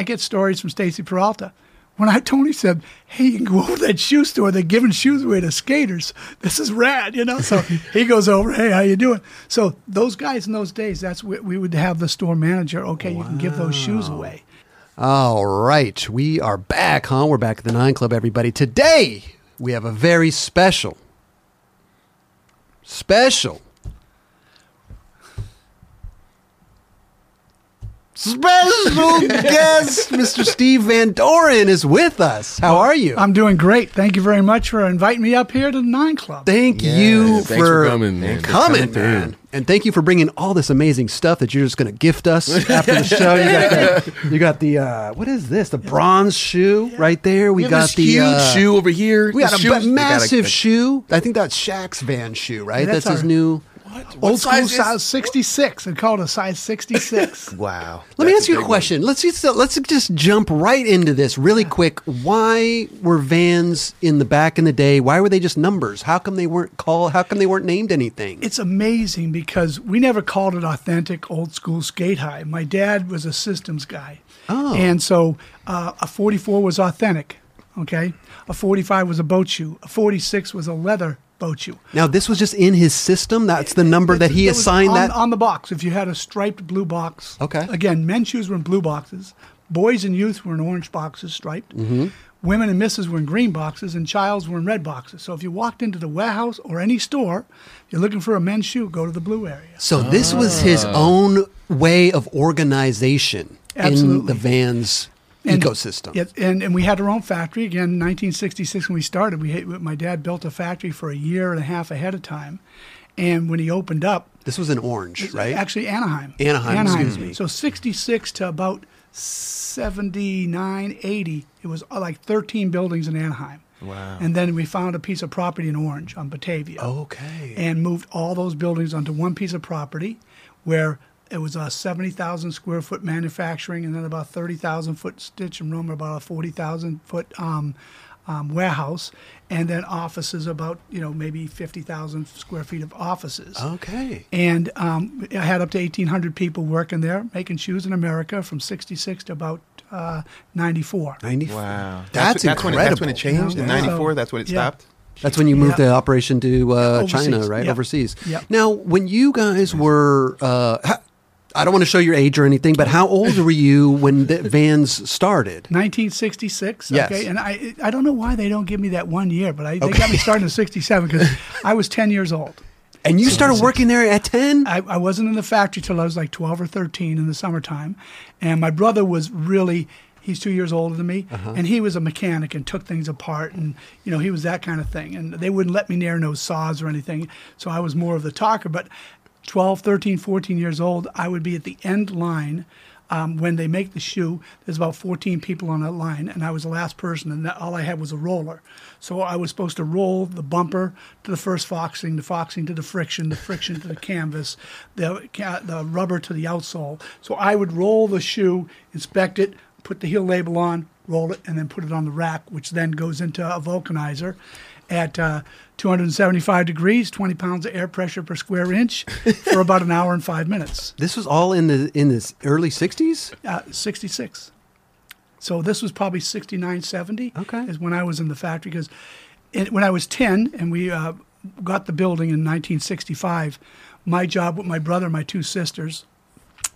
I get stories from Stacy Peralta. When I Tony said, "Hey, you can go over to that shoe store. They're giving shoes away to skaters. This is rad," you know. So he goes over. Hey, how you doing? So those guys in those days, that's what we would have the store manager. Okay, you can give those shoes away. All right, we are back, huh? We're back at the Nine Club, everybody. Today we have a very special, special, special guest. Mr. Steve Van Doren is with us. How are you? I'm doing great. Thank you very much for inviting me up here to the Nine Club. Thank Yeah, you thanks for coming, man. coming, Coming man. And thank you for bringing all this amazing stuff that you're just going to gift us after the show. You got the, you got the uh, what is this? The bronze shoe right there. We, We have got this the huge uh, shoe over here. We got a shoe's- b- they got a- massive a- shoe. I think that's Shaq's van shoe, right? That's that's his our- new. Old school size is- size 66. They call it a size 66. Wow. Let me That's ask you a big one. question. Let's just let's just jump right into this really quick. Why were vans in the back in the day? Why were they just numbers? How come they weren't called? How come they weren't named anything? it's amazing because we never called it authentic old school skate high. My dad was a systems guy. Oh. And so uh, a 44 was authentic, okay? A 45 was a boat shoe. A 46 was a leather boat shoe. Now this was just in his system. That's the number that he assigned on, that. on the box. If you had a striped blue box, Okay. Again, men's shoes were in blue boxes. Boys and youth were in orange boxes, striped. Mm-hmm. Women and misses were in green boxes, and childs were in red boxes. So if you walked into the warehouse or any store, you're looking for a men's shoe, go to the blue area. So this was his Ah. own way of organization in the Vans And- ecosystem. Yes, and, and we had our own factory. Again, 1966 when we started, we my dad built a factory for a year and a half ahead of time. And when he opened up, This was in Orange, right? Actually, Anaheim. Anaheim, excuse me. So 66 to about 79, 80, it was uh, like 13 buildings in Anaheim. Wow. And then we found a piece of property in Orange on Batavia. Okay. And moved all those buildings onto one piece of property where it was a 70,000 square foot manufacturing and then about 30,000 foot stitch and room, about a 40,000 foot um, um, warehouse, and then offices about, you know, maybe 50,000 square feet of offices. okay. And um, I had up to 1,800 people working there, making shoes in America from 66 to about uh, 94. 94. Wow. That's, that's when, incredible. it, that's when it changed in Yeah. '94. That's when it Yeah. stopped. That's when you moved Yeah. the operation to uh, China, right? yep. Overseas. Yep. Now, when you guys were, uh, ha- I don't want to show your age or anything, but how old were you when the Vans started? 1966. Yes. Okay. And I I don't know why they don't give me that one year, but I, they got me starting in 67 because I was 10 years old. And you started working there at 10? I, I wasn't in the factory till I was like 12 or 13 in the summertime. And my brother was really, he's two years older than me, uh-huh. and he was a mechanic and took things apart. And, you know, he was that kind of thing. And they wouldn't let me near no saws or anything. So I was more of the talker. But 12, 13, 14 years old, I would be at the end line. Um, when they make the shoe, there's about 14 people on that line, and I was the last person, and that, all I had was a roller. So I was supposed to roll the bumper to the first foxing, the foxing to the friction, the friction to the canvas, the the rubber to the outsole. So I would roll the shoe, inspect it, put the heel label on, roll it, and then put it on the rack, which then goes into a vulcanizer at uh, 275 degrees, 20 pounds of air pressure per square inch for about an hour and five minutes. This was all in the in the early 60s? Uh, 66. So this was probably 69, 70. Okay. Is when I was in the factory because when I was 10 and we uh, got the building in 1965, my job with my brother and my two sisters,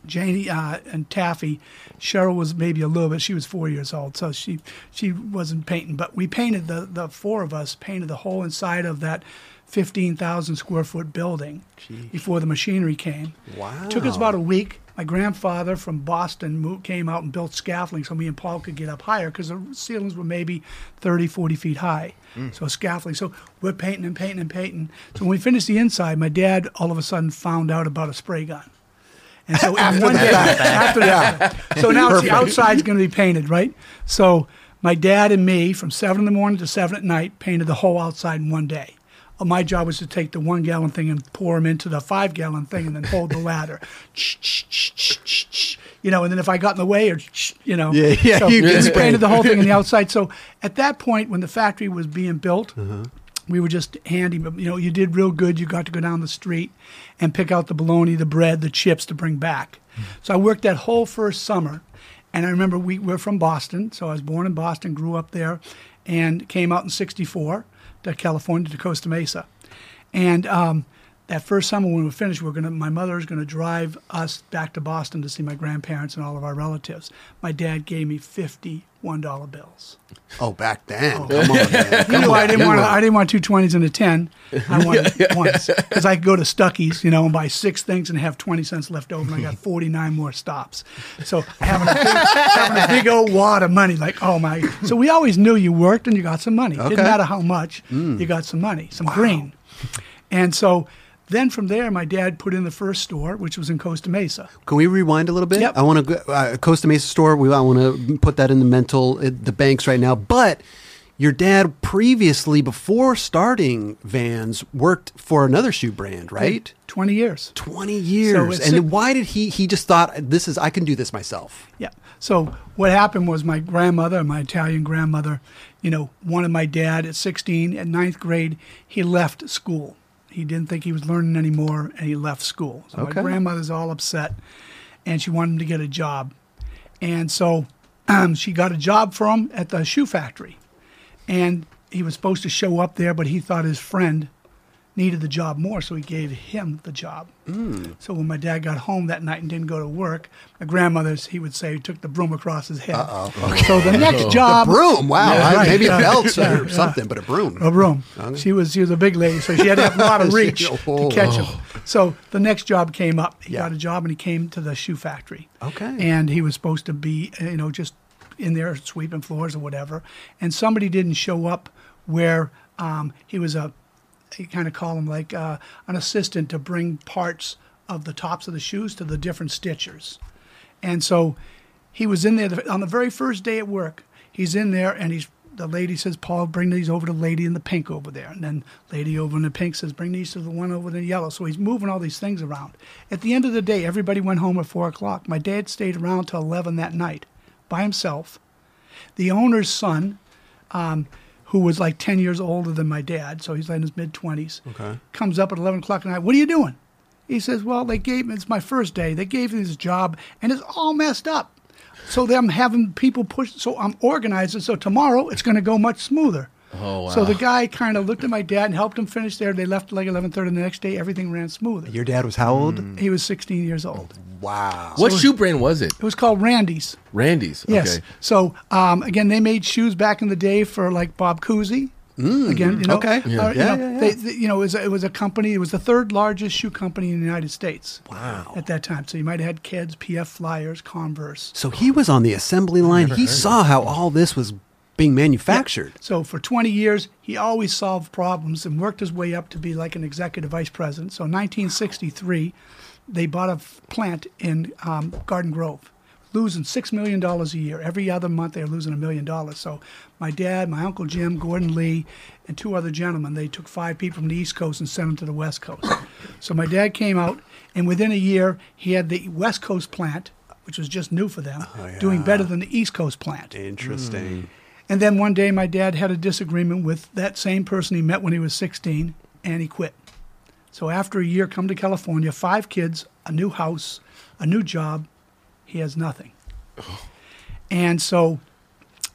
Janie uh, and Taffy, Cheryl was maybe a little bit. She was four years old, so she she wasn't painting. But we painted the the four of us painted the whole inside of that. 15,000 square foot building before the machinery came. Wow. Took us about a week. My grandfather from Boston moved, came out and built scaffolding so me and Paul could get up higher because the ceilings were maybe 30, 40 feet high. So scaffolding. So we're painting and painting and painting. So when we finished the inside, my dad all of a sudden found out about a spray gun. And so in one day, after that, so now it's the outside's going to be painted, right? So my dad and me, from seven in the morning to seven at night, painted the whole outside in one day. Uh, My job was to take the one gallon thing and pour them into the five gallon thing, and then hold the ladder. you know, and then if I got in the way, or you know, Yeah, yeah, so you painted the whole thing on the outside. So at that point, when the factory was being built, we were just handy. but, You know, you did real good. You got to go down the street and pick out the bologna, the bread, the chips to bring back. So I worked that whole first summer, And I remember we were from Boston, so I was born in Boston, grew up there, and came out in '64 to California to Costa Mesa. And um, that first summer when we were finished, we are gonna. My mother was gonna drive us back to Boston to see my grandparents and all of our relatives. My dad gave me fifty-one dollar bills. Oh, back then. Oh. Come on, man. He knew I didn't want. I didn't want two twenties and a ten. I wanted ones because I could go to Stuckey's, you know, and buy six things and have twenty cents left over, and I got forty-nine more stops. So having a big, having a big old wad of money, like oh my. So we always knew you worked and you got some money. Okay. Didn't matter how much, mm. you got some money, some green. And so then from there, my dad put in the first store, which was in Costa Mesa. Can we rewind a little bit? Yep. I want to uh, Costa Mesa store. We I want to put that in the mental uh, the banks right now. But your dad previously, before starting Vans, worked for another shoe brand, right? Twenty years. Twenty years. it's and why did he? He just thought this is I can do this myself. Yeah. So what happened was my grandmother, my Italian grandmother, you know, wanted my dad at 16. At ninth grade, he left school. He didn't think he was learning anymore, and he left school. So Okay. my grandmother's all upset, and she wanted him to get a job. And so um, she got a job for him at the shoe factory. And he was supposed to show up there, but he thought his friend needed the job more, so he gave him the job. Mm. So when my dad got home that night and didn't go to work, my grandmother's, he would say, took the broom across his head. So the next job, Broom. Wow. Yeah, right. Maybe a belt Yeah, or yeah. something, but a broom. a broom. She was she was a big lady, so she had to have a lot of reach to Oh. catch him. So the next job came up. He got a job and he came to the shoe factory. Okay. And he was supposed to be, uh, you know, just in there sweeping floors or whatever. And somebody didn't show up where um, he was a, you kind of call him like uh, an assistant to bring parts of the tops of the shoes to the different stitchers. And so he was in there the, on the very first day at work. He's in there and he's the lady says, Paul, bring these over to the lady in the pink over there. And then lady over in the pink says, bring these to the one over in the yellow. So he's moving all these things around. At the end of the day, everybody went home at four o'clock. My dad stayed around till eleven that night by himself. The owner's son, um, who was like ten years older than my dad, so he's like in his mid twenties, Okay. comes up at eleven o'clock at night. What are you doing? He says, "Well, they gave me. It's my first day. They gave me this job, and it's all messed up. So I'm having people push. So I'm organizing. So tomorrow it's going to go much smoother." Oh, So the guy kind of looked at my dad and helped him finish there. They left like eleven thirty. The next day, everything ran smooth. Your dad was how old? He was sixteen years old. Wow. What shoe brand was it? It was called Randy's. Randy's. Yes. Okay. So um, again, they made shoes back in the day for like Bob Cousy. again, you know, okay. uh, Yeah. you Yeah, know, yeah, yeah. They, they- you know, it was, a, it was a company. It was the third largest shoe company in the United States. Wow. At that time, so you might have had Keds, PF Flyers, Converse. So he was on the assembly line. He saw how all this was being manufactured. So for 20 years, he always solved problems and worked his way up to be like an executive vice president. So in 1963, they bought a f- plant in um, Garden Grove, losing $6 million a year. Every other month, they were losing a million dollars. So my dad, my Uncle Jim, Gordon Lee, and two other gentlemen, they took five people from the East Coast and sent them to the West Coast. so my dad came out, and within a year, he had the West Coast plant, which was just new for them, doing better than the East Coast plant. Interesting. And then one day, my dad had a disagreement with that same person he met when he was 16, and he quit. So after a year, come to California, five kids, a new house, a new job. He has nothing. Oh. And so,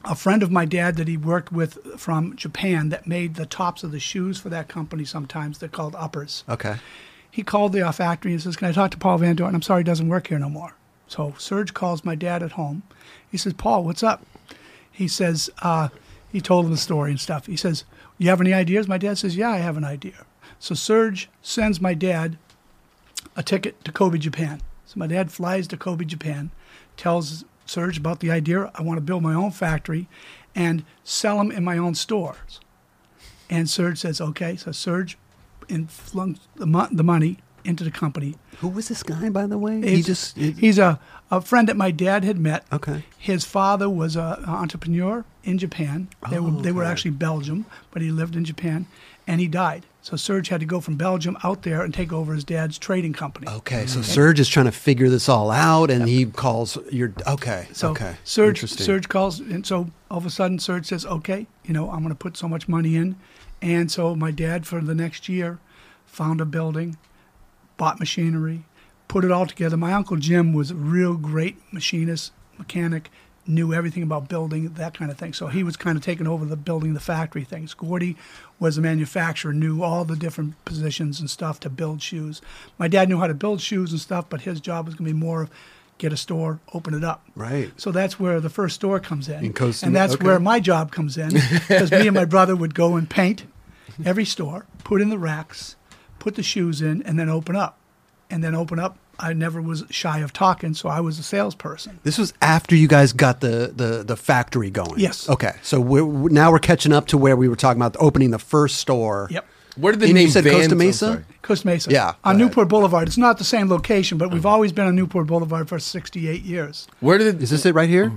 a friend of my dad that he worked with from Japan that made the tops of the shoes for that company. Sometimes they're called uppers. Okay. He called the factory and says, "Can I talk to Paul Van Doren? I'm sorry, he doesn't work here no more." So Serge calls my dad at home. He says, "Paul, what's up?" He says, uh, he told him the story and stuff. He says, "You have any ideas?" My dad says, "Yeah, I have an idea." So Serge sends my dad a ticket to Kobe, Japan. So my dad flies to Kobe, Japan, tells Serge about the idea. I want to build my own factory and sell them in my own stores. And Serge says, okay. So Serge flung the, mo- the money into the company. Who was this guy, by the way? he He's- just. it- he's a, a friend that my dad had met. Okay. His father was a, an entrepreneur in Japan. They were they were actually Belgium, but he lived in Japan, and he died. So Serge had to go from Belgium out there and take over his dad's trading company. okay, so Serge is trying to figure this all out, and he calls your. Okay. So okay. Serge. Serge calls, and so all of a sudden Serge says, "Okay, you know, I'm going to put so much money in," and so my dad for the next year found a building, bought machinery, put it all together. My uncle Jim was a real great machinist, mechanic, knew everything about building, that kind of thing. So he was kind of taking over the building the factory things. Gordy was a manufacturer, knew all the different positions and stuff to build shoes. My dad knew how to build shoes and stuff, but his job was going to be more of get a store, open it up. Right. So that's where the first store comes in. In Costa- and that's okay. where my job comes in because me and my brother would go and paint every store, put in the racks, put the shoes in, and then open up. And then open up. I never was shy of talking, so I was a salesperson. This was after you guys got the the, the factory going. Yes. Okay. So we're, now we're catching up to where we were talking about opening the first store. Yep. Where did the And you name said Vans? Costa Mesa? sorry. Costa Mesa. Yeah, On ahead. Newport Boulevard. It's not the same location, but we've always been on Newport Boulevard for 68 years. Where did Is this it right here?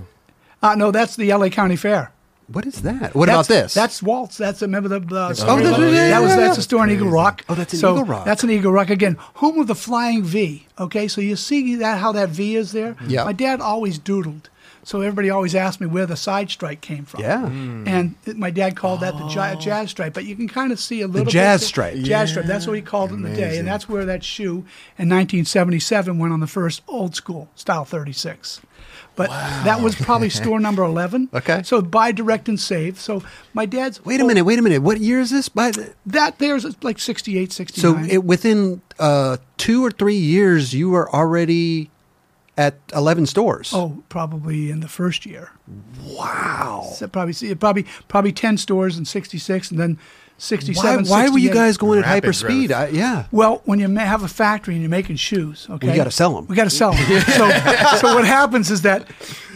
Uh, no, that's the LA County Fair. What is that? What That's- about this? That's Waltz. That's remember the, the Oh, store that's- that, yeah, that was that's yeah. a store in Eagle Rock. Oh, that's in so Eagle Rock. That's an Eagle Rock again, home of the flying V. Okay, so you see that how that V is there. Yeah. My dad always doodled, so everybody always asked me where the side stripe came from. Yeah. Mm. And it- my dad called that the ja- jazz stripe, but you can kind of see a little jazz bit stripe. Jazz stripe. That's what he called it in the day, and that's where that shoe in 1977 went on the first old school style 36. But that was probably store number 11. Okay. So buy direct and save. So my dad's Wait a minute. Wait a minute. What year is this? By the, That there's like 68, 69. so it, within uh, two or three years, you were already at eleven stores. oh, probably in the first year. wow. So probably see probably probably 10 stores in 66 and then 67 Why, why were you guys going at Rapid hyper speed? I, yeah. Well, when you have a factory and you're making shoes, okay, you gotta sell 'em. We got to sell them. so, so what happens is that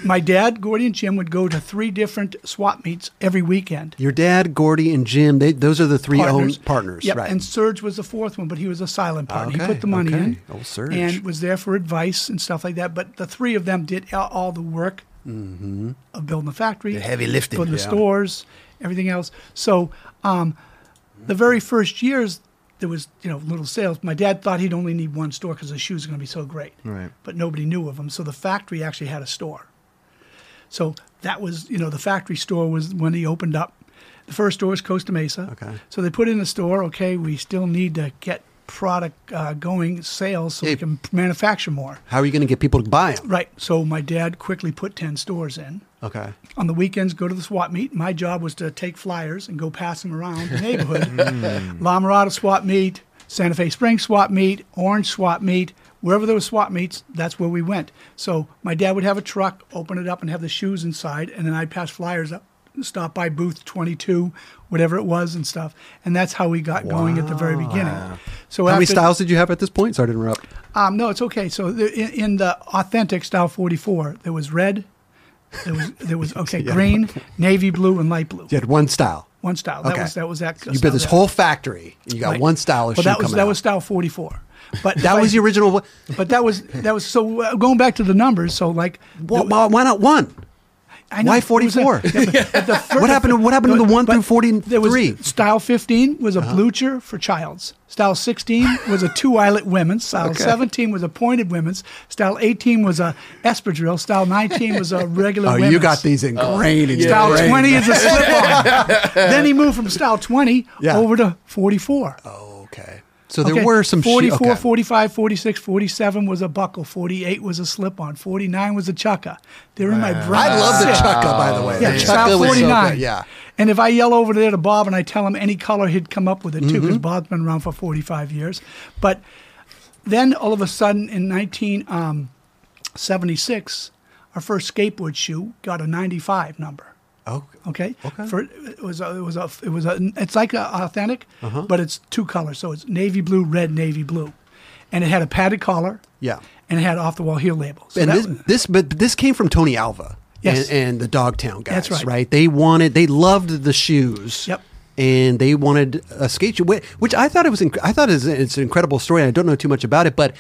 my dad, Gordy, and Jim would go to three different swap meets every weekend. Your dad, Gordy, and Jim, they, those are the three Partners. owned partners. Yep, right. and Serge was the fourth one, but he was a silent partner. Okay, he put the money okay. in, Oh, Serge. and was there for advice and stuff like that. But the three of them did all, all the work Mm-hmm. of building the factory, The heavy lifting, building the yeah. stores, everything else. So, um, the very first years there was you know little sales. My dad thought he'd only need one store because the shoes are going to be so great, Right. but nobody knew of them. So the factory actually had a store. So that was, you know, the factory store was when he opened up. The first store was Costa Mesa. Okay. So they put in the store, okay, we still need to get product uh, going, sales, so Yeah. we can manufacture more. How are you going to get people to buy them? Right. So my dad quickly put 10 stores in. Okay. On the weekends, go to the swap meet. My job was to take flyers and go pass them around the neighborhood. La Mirada swap meet, Santa Fe Springs swap meet, Orange swap meet. Wherever there was swap meets, that's where we went. So my dad would have a truck, open it up, and have the shoes inside, and then I'd pass flyers up, stop by booth 22, whatever it was, and stuff. And that's how we got going at the very beginning. So How many styles did you have at this point? Sorry to interrupt. um, no, it's okay. So the, in, in the authentic style 44, there was red, there was there was okay, green, navy blue, and light blue. You had one style. One style. That Okay. was that was that. You built this whole factory. and You got Right. one style of But shoe that was that out. was style 44. But that was the original. But that was that was so uh, going back to the numbers. So like, Why, why why not one? I know, why it was a- 44? yeah, but- but the What happened to- what happened to the one through 43? Style 15 was a Uh-huh. blucher for childs. Style 16 was a two eyelet women's. Style Okay. 17 was a pointed women's. Style 18 was a espadrille. Style 19 was a regular Oh, women's. you got these ingrained in your Style brain. 20 is a slip on. then he moved from style 20 Yeah. over to 44. Okay. So there Okay, were some shoe- 44, okay. 45, 46, 47 was a buckle, 48 was a slip on, 49 was a chukka. They're in my brain. I love the Sick. chukka, by the way. Yeah, the style chukka was so 49. good. Yeah. And if I yell over there to Bob and I tell him any color, he'd come up with it too, Mm-hmm. because Bob's been around for 45 years. But then all of a sudden in 1976, our first skateboard shoe got a 95 number. Oh, Okay. Okay. For it was a, it was a it was a it's like a authentic, Uh-huh. but it's two colors. So it's navy blue, red, navy blue, and it had a padded collar. Yeah. And it had off the wall heel labels. So and this, was- this, but this came from Tony Alva. Yes. And, and the Dogtown guys. That's right. They wanted, they loved the shoes. Yep. And they wanted a skate shoe, which I thought it was. Inc- I thought it's, it's an incredible story. I don't know too much about it, but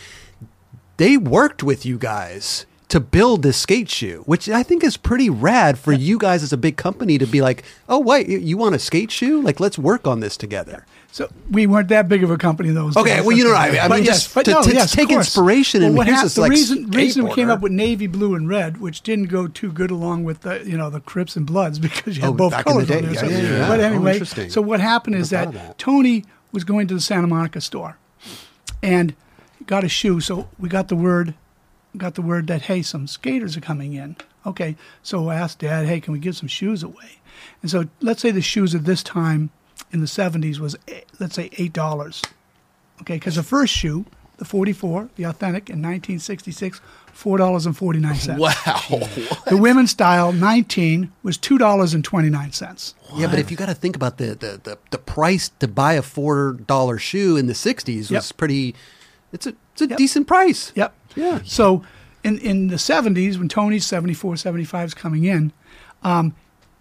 they worked with you guys to build this skate shoe, which I think is pretty rad for you guys as a big company to be like, oh wait, you, want a skate shoe? Like, let's work on this together. So we weren't that big of a company those Okay, days. well, you know what I mean. I mean, yes, but to- no, to yes, take inspiration and what here's hap- this, the like, reason, reason we came up with navy blue and red, which didn't go too good along with the you know the Crips and Bloods because you had Oh, both back in the colors on day. there. Yeah, So- yeah, yeah. But Oh, anyway, interesting. so what happened is that, that. Tony was going to the Santa Monica store, and got a shoe. So we got the word got the word that hey, some skaters are coming in. Okay, so I asked Dad, hey, can we give some shoes away? And so let's say the shoes at this time in the 70s was eh, let's say eight dollars. Okay, because the first shoe, the 44, the authentic in 1966, four dollars and 49 cents. Wow. The women's style 19 was two dollars and 29 cents. Yeah, but if you got to think about the, the, the, the price to buy a four dollar shoe in the '60s was Yep. pretty. It's a it's a Yep. decent price. Yep. Yeah. So in, in the 70s, when Tony's 74, 75 is coming in, um,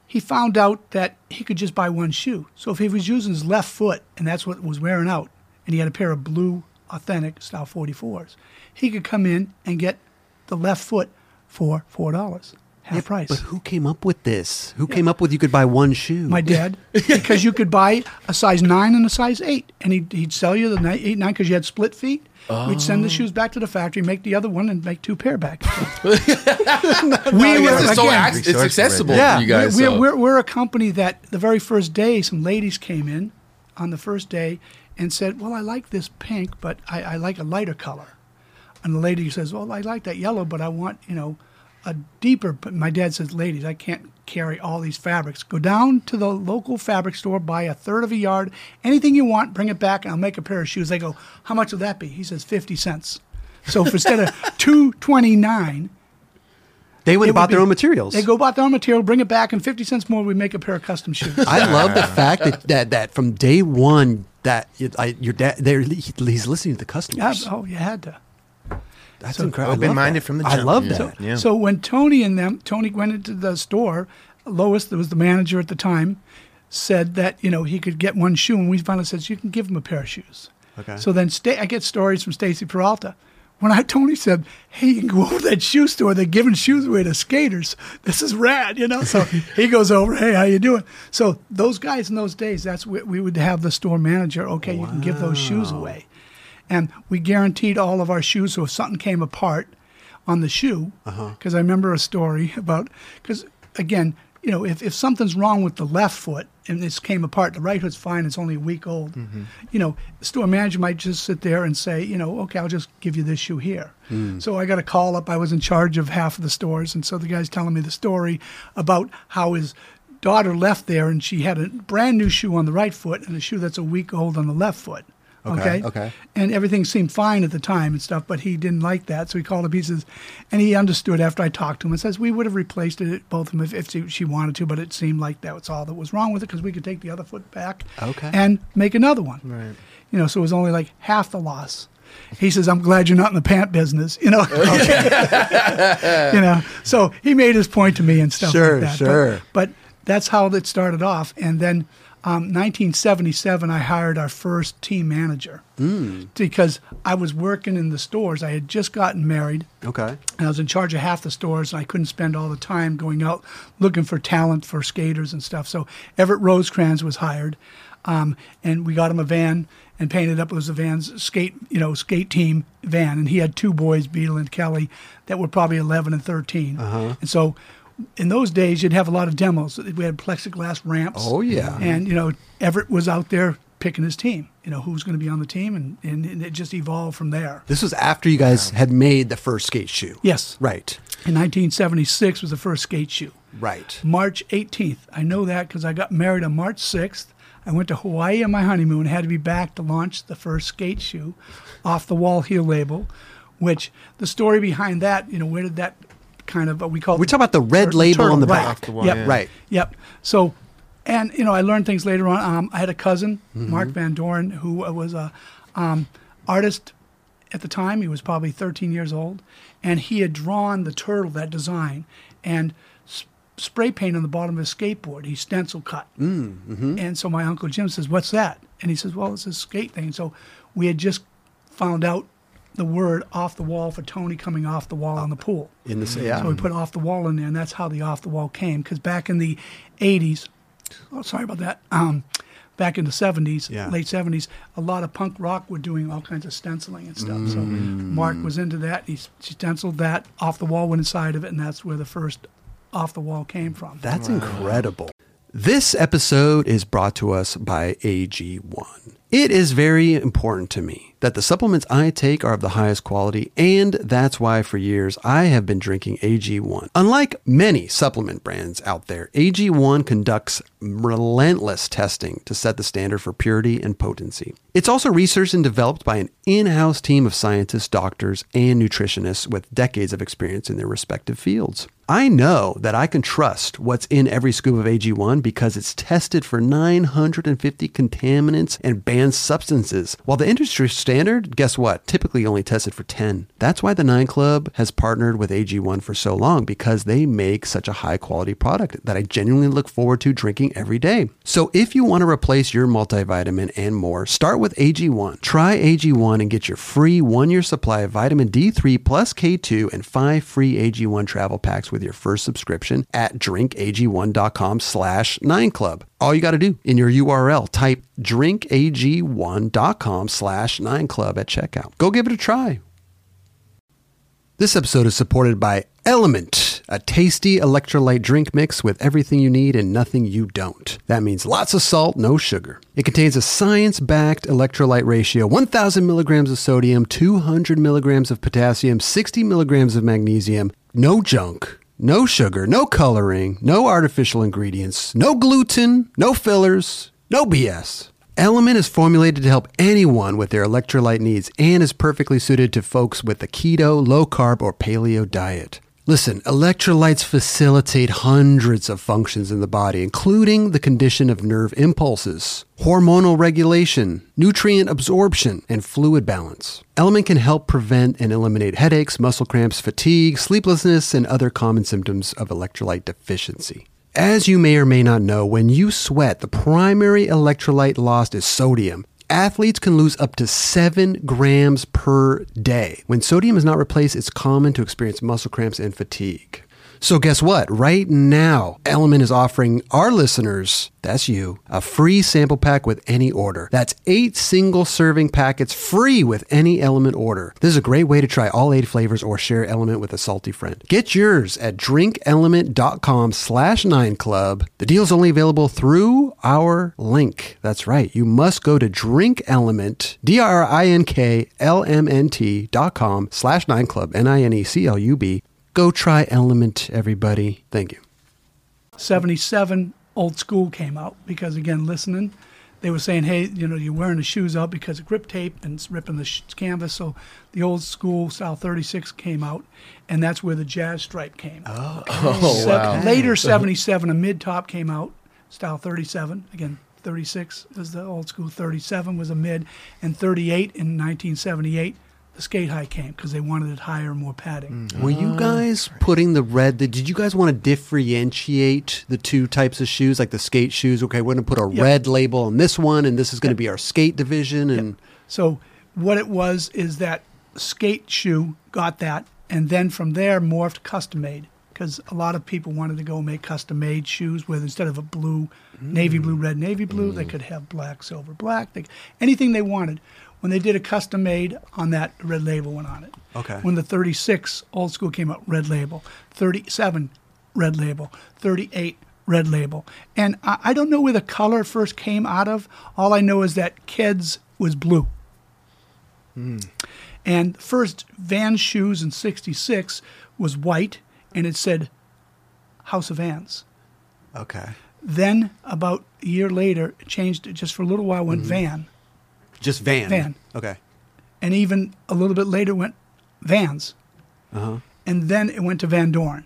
he found out that he could just buy one shoe. So if he was using his left foot and that's what was wearing out, and he had a pair of blue authentic style 44s, he could come in and get the left foot for $4, half price. But who came up with this? Who came up with you could buy one shoe? My dad, because you could buy a size nine and a size eight, and he'd, he'd sell you the ni- eight nine because you had split feet. We'd send the oh. shoes back to the factory, make the other one, and make two pair back. we I guess it's, so again, ac- it's accessible there. for you guys. we're, so. we're, we're a company that the very first day, some ladies came in on the first day and said, "Well, I like this pink, but I, I like a lighter color." And the lady says, "Well, I like that yellow, but I want you know a deeper." But my dad says, "Ladies, I can't carry all these fabrics. Go down to the local fabric store, buy a third of a yard, anything you want, bring it back, and I'll make a pair of shoes." They go, "How much will that be?" He says, 50 cents." So for instead of two twenty nine. they went It and bought would their own materials. They go bought their own material, bring it back, and 50 cents more, we make a pair of custom shoes. I love the fact that, that that from day one that you- I, your dad he's listening to the customers. oh, you had to. That's so incredible. I love open-minded from the I love Yeah. that. Yeah. So when Tony and them, Tony went into the store, Lois, that was the manager at the time, said that, you know, he could get one shoe. And we finally said, you can give him a pair of shoes. Okay. So then sta- I get stories from Stacy Peralta. When I Tony said, "Hey, you can go over to that shoe store. They're giving shoes away to skaters. This is rad, you know." So he goes over. Hey, how you doing? So those guys in those days, that's what we would have the store manager. Okay, you can give those shoes away, and we guaranteed all of our shoes. So if something came apart on the shoe, uh-huh. because I remember a story about because again, you know, if, if something's wrong with the left foot and this came apart, the right foot's fine, it's only a week old, mm-hmm. you know, store manager might just sit there and say, you know, okay, I'll just give you this shoe here. Mm. So I got a call up. I was in charge of half of the stores. And so the guy's telling me the story about how his daughter left there and she had a brand new shoe on the right foot and a shoe that's a week old on the left foot. Okay, Okay. okay. And everything seemed fine at the time and stuff, but he didn't like that. So he called up. He says, and he understood after I talked to him and says, we would have replaced it, both of them, if, if she, she wanted to, but it seemed like that was all that was wrong with it because we could take the other foot back Okay. and make another one. Right. You know, so it was only like half the loss. He says, I'm glad you're not in the pant business, you know. you know, so he made his point to me and stuff Sure, like that. But- sure. But, that's how it started off. And then um, 1977, I hired our first team manager Hmm. because I was working in the stores. I had just gotten married Okay. and I was in charge of half the stores, and I couldn't spend all the time going out looking for talent for skaters and stuff. So Everett Rosecrans was hired, um, and we got him a van and painted up. It was a van's skate, you know, skate team van, and he had two boys, Beetle and Kelly, that were probably 11 and 13. And so. In those days, you'd have a lot of demos. We had plexiglass ramps. Oh, yeah. And you know, Everett was out there picking his team. You know, who's going to be on the team, and, and, and it just evolved from there. This was after you guys had made the first skate shoe. Yes. Right. In 1976 was the first skate shoe. Right. March 18th. I know that because I got married on March 6th. I went to Hawaii on my honeymoon had to be back to launch the first skate shoe off the wall heel label, which the story behind that, you know, where did that kind of, what we call it We talk about the red tur- label on the right. back. Off the wall, Yep. yeah. Right. Yep. So, and you know, I learned things later on. Um, I had a cousin, Mm-hmm. Mark Van Doren, who was a um, artist at the time. He was probably 13 years old, and he had drawn the turtle that design and s- spray paint on the bottom of his skateboard. He stencil cut. Mm, mm-hmm. And so my uncle Jim says, "What's that?" And he says, "Well, it's a skate thing." So we had just found out the word off the wall for Tony coming off the wall on the pool. In the yeah. So we put off the wall in there, and that's how the off the wall came. Because back in the 80s, oh, sorry about that, um, back in the 70s, Yeah. late 70s, a lot of punk rock were doing all kinds of stenciling and stuff. So Mm. Mark was into that. He stenciled that, off the wall went inside of it, and that's where the first off the wall came from. That's incredible. This episode is brought to us by AG1. It is very important to me that the supplements I take are of the highest quality, and that's why for years I have been drinking AG1. Unlike many supplement brands out there, AG1 conducts relentless testing to set the standard for purity and potency. It's also researched and developed by an in house team of scientists, doctors, and nutritionists with decades of experience in their respective fields. I know that I can trust what's in every scoop of AG1 because it's tested for 950 contaminants and banned substances, while the industry standard, guess what, typically only tested for 10. That's why the Nine Club has partnered with AG1 for so long because they make such a high quality product that I genuinely look forward to drinking every day. So if you want to replace your multivitamin and more, start with AG1. Try AG1 and get your free one year supply of vitamin D3 plus K2 and five free AG1 travel packs with your first subscription at drinkag1.com slash 9club. All you got to do in your URL, type drinkag1.com slash 9club at checkout. Go give it a try. This episode is supported by Element, a tasty electrolyte drink mix with everything you need and nothing you don't. That means lots of salt, no sugar. It contains a science backed electrolyte ratio 1,000 milligrams of sodium, 200 milligrams of potassium, 60 milligrams of magnesium, no junk. No sugar, no coloring, no artificial ingredients, no gluten, no fillers, no BS. Element is formulated to help anyone with their electrolyte needs and is perfectly suited to folks with the keto, low carb, or paleo diet. Listen, electrolytes facilitate hundreds of functions in the body, including the condition of nerve impulses, hormonal regulation, nutrient absorption, and fluid balance. Element can help prevent and eliminate headaches, muscle cramps, fatigue, sleeplessness, and other common symptoms of electrolyte deficiency. As you may or may not know, when you sweat, the primary electrolyte lost is sodium. Athletes can lose up to 7 grams per day. When sodium is not replaced, it's common to experience muscle cramps and fatigue. So, guess what? Right now, Element is offering our listeners, that's you, a free sample pack with any order. That's eight single serving packets free with any Element order. This is a great way to try all eight flavors or share Element with a salty friend. Get yours at drinkelement.com slash 9 club. The deal is only available through our link. That's right. You must go to drinkelement, D-R-I-N-K-L-M-N-T dot com slash 9 club, N-I-N-E-C-L-U-B. Go try Element, everybody. Thank you. 77 old school came out because again listening they were saying hey you know you're wearing the shoes out because of grip tape and it's ripping the sh- canvas. So the old school style 36 came out and that's where the jazz stripe came. Oh, Se- oh, wow. later 77 a mid top came out style 37 again 36 was the old school. 37 was a mid and 38 in 1978 the skate high came because they wanted it higher and more padding mm. Were you uh, guys putting the red? The, did you guys want to differentiate the two types of shoes, like the skate shoes? Okay, we're going to put a Yep. red label on this one, and this is going to be our skate division. And So what it was is that skate shoe got that, and then from there morphed custom made because a lot of people wanted to go make custom made shoes with instead of a blue, navy mm. blue, red, navy blue, they mm. could have black, silver, black, they, anything they wanted. When they did a custom made on that, red label went on it. Okay. When the 36 old school came out, red label. 37, red label. 38, red label. And I, I don't know where the color first came out of. All I know is that Keds was blue. Hmm. And first Van shoes in 66 was white and it said House of Vans. okay, Then about a year later, it changed it just for a little while, went mm-hmm. Van. Just Van. Van. Okay. And even a little bit later went Vans. Uh-huh. And then it went to Van Doren.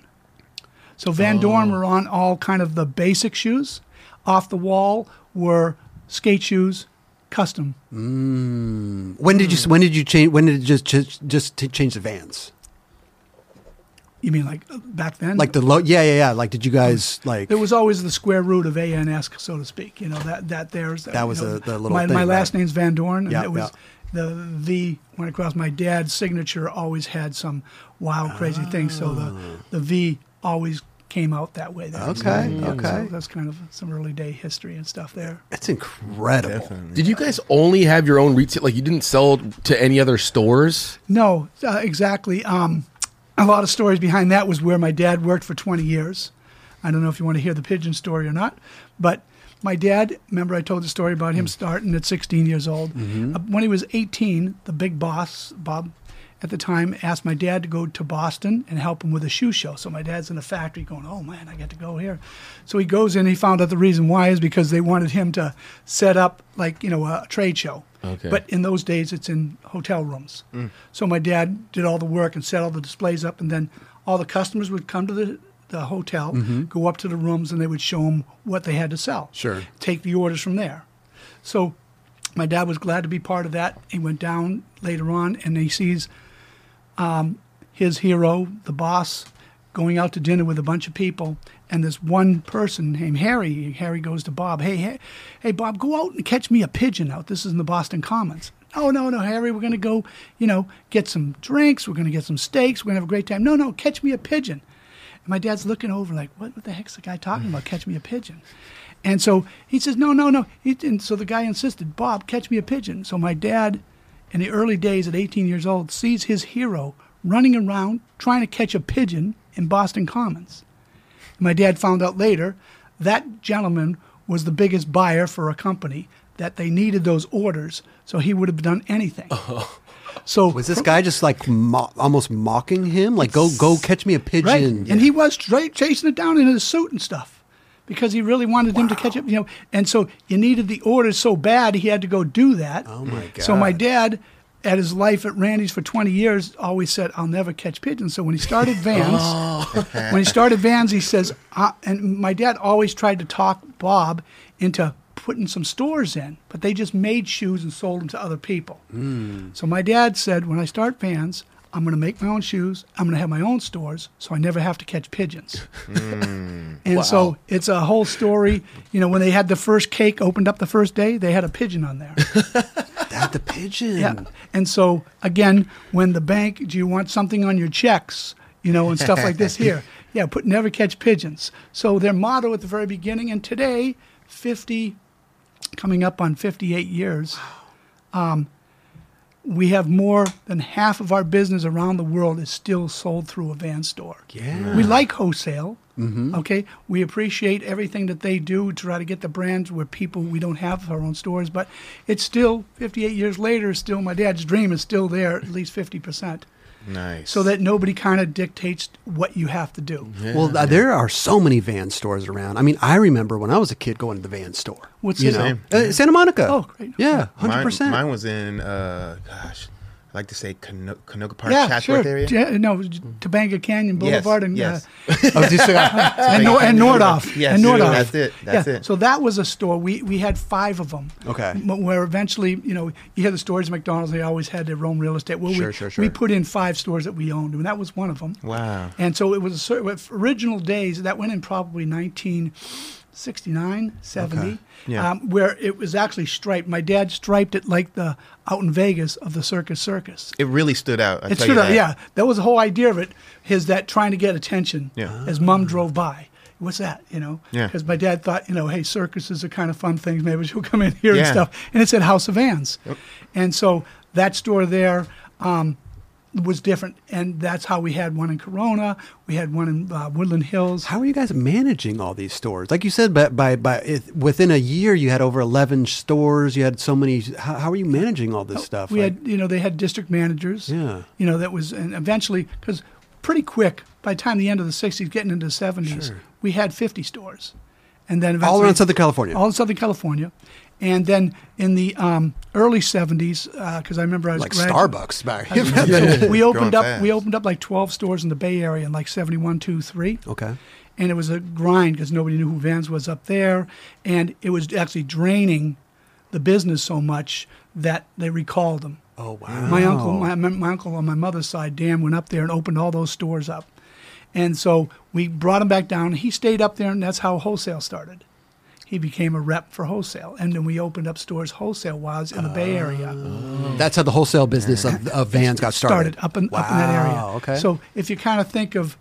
So Van Doren were on all kind of the basic shoes. Off the wall were skate shoes, custom. When did you? When did you change? When did it just just just change the Vans? You mean like back then? Like the low? Yeah, yeah, yeah. Like, did you guys like? There was always the square root of ANS, so to speak. You know that that there's That was you know, the- the little My, thing, my last right? name's Van Doren, and Yeah, it was yeah. the V went across. My dad's signature always had some wild, crazy thing, so the the V always came out that way. There. Ah. Okay, Yeah, okay. So that's kind of some early day history and stuff there. That's incredible. Definitely. Did you guys only have your own retail? Like you didn't sell to any other stores? No, uh, exactly. Um, a lot of stories behind that was where my dad worked for 20 years. I don't know if you want to hear the pigeon story or not, but my dad, remember I told the story about him starting at 16 years old. Uh, when he was 18, the big boss, Bob, at the time, asked my dad to go to Boston and help him with a shoe show. So my dad's in a factory going, oh man, I get to go here. So he goes in, he found out the reason why is because they wanted him to set up like, you know, a trade show. Okay. But in those days, it's in hotel rooms. Mm. So my dad did all the work and set all the displays up, and then all the customers would come to the, the hotel, mm-hmm. go up to the rooms, and they would show them what they had to sell. Sure. Take the orders from there. So my dad was glad to be part of that. He went down later on, and he sees um, his hero, the boss, going out to dinner with a bunch of people, and this one person named Harry. Harry goes to Bob, "Hey, hey, hey, Bob, go out and catch me a pigeon out. This is in the Boston Commons." Oh no, no, Harry, we're going to go, you know, get some drinks. We're going to get some steaks. We're going to have a great time. No, no, catch me a pigeon. And my dad's looking over like, what, what the heck's the guy talking about? Catch me a pigeon. And so he says, no, no, no. He, and so the guy insisted, Bob, catch me a pigeon. So my dad, in the early days at 18 years old, sees his hero running around trying to catch a pigeon in Boston Commons. My dad found out later that gentleman was the biggest buyer for a company that they needed those orders, so he would have done anything. Oh. So Was this guy just like mo- almost mocking him? Like, go go catch me a pigeon. right? And he was straight chasing it down in his suit and stuff because he really wanted him to catch it. You know, and so you needed the orders so bad he had to go do that. Oh, my god! So my dad. At his life at Randy's for 20 years, always said, "I'll never catch pigeons." So when he started Vans, Oh. when he started Vans, he says, uh, and my dad always tried to talk Bob into putting some stores in, but they just made shoes and sold them to other people. Hmm. So my dad said, when I start Vans, I'm going to make my own shoes. I'm going to have my own stores, so I never have to catch pigeons. and so it's a whole story. You know, when they had the first cake opened up the first day, they had a pigeon on there. That the pigeon. Yeah. And so again, when the bank, do you want something on your checks, you know, and stuff like this here? Yeah, put never catch pigeons. So their motto at the very beginning, and today, 50, coming up on 58 years, um, we have more than half of our business around the world is still sold through a van store. Yeah. We like wholesale. Mm-hmm. Okay. We appreciate everything that they do to try to get the brands where people we don't have our own stores, but it's still 58 years later. Still, my dad's dream is still there, at least 50 percent, Nice. so that nobody kind of dictates what you have to do. Well, uh, there are so many van stores around. I mean, I remember when I was a kid going to the van store. What's you know, name? uh, Santa Monica. Oh, great. Yeah, hundred Mine, percent. mine was in, uh, gosh, I like to say Cano- Canoga Park, Yeah, Chatsworth sure. area. Yeah, no, Topanga Canyon Yes, Boulevard and yes. uh, Oh, and, Nor- and Nordhoff. Yes, and Nordhoff. that's it, that's yeah. it. So that was a store. We we had five of them. Okay. M- Where eventually, you know, you hear the stories of McDonald's. They always had their own real estate. Well, Sure, we, sure, We put in five stores that we owned, and that was one of them. Wow. And so it was a cer- original days that went in probably 1969, 70, Okay. Yeah. um, where it was actually striped. My dad striped it like the out in Vegas of the Circus Circus. It really stood out. I It stood out, yeah. That was the whole idea of it, is that trying to get attention Yeah. as mom drove by. What's that, you know? Yeah. Because my dad thought, you know, hey, circuses are kind of fun things. Maybe she'll come in here and stuff. And it said House of Vans. And so that store there um, was different. And that's how we had one in Corona. We had one in uh, Woodland Hills. how are you guys managing all these stores? Like you said, by by, by it, within a year, you had over eleven stores. You had so many. How, how are you managing all this stuff? Oh, We Like- had, you know, they had district managers. Yeah. You know, that was, and eventually, because pretty quick, by the time the end of the 60s, getting into the 70s, Sure. we had 50 stores. And then all around Southern California. all in Southern California. And then in the um, early 70s, because I remember I was like gradu- Starbucks back. So we opened up. fast. We opened up like 12 stores in the Bay Area in like 71, 2, 3 okay. and it was a grind because nobody knew who Vans was up there, and it was actually draining the business so much that they recalled them. Oh wow. My uncle, my, my uncle on my mother's side, Dan, went up there and opened all those stores up, and so we brought him back down. He stayed up there, and that's how wholesale started. He became a rep for wholesale, and then we opened up stores wholesale wise in the Bay Area. Oh. That's how the wholesale business of, of vans got started. up in up in that area. Okay. So if you kind of think of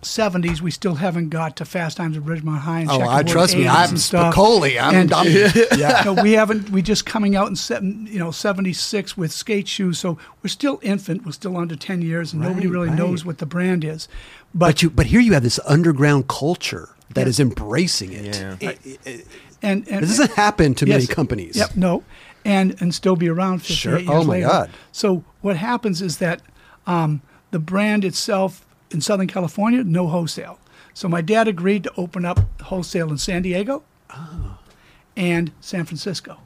70s, we still haven't got to Fast Times at Ridgemont High and Oh, I trust me. I'm. Spicoli. I'm- and, I'm- yeah. we haven't. We just coming out in seven, you know 76 with skate shoes. So we're still infant. We're still under 10 years, and nobody really right. knows what the brand is. but you, but here you have this underground culture that Yeah. is embracing it. Yeah. It- it- it- And, and this doesn't happen to many companies. Yep, no, and and still be around 58 Sure. years Oh, my later. God. So what happens is that um, the brand itself in Southern California, no wholesale. So my dad agreed to open up wholesale in San Diego and San Francisco.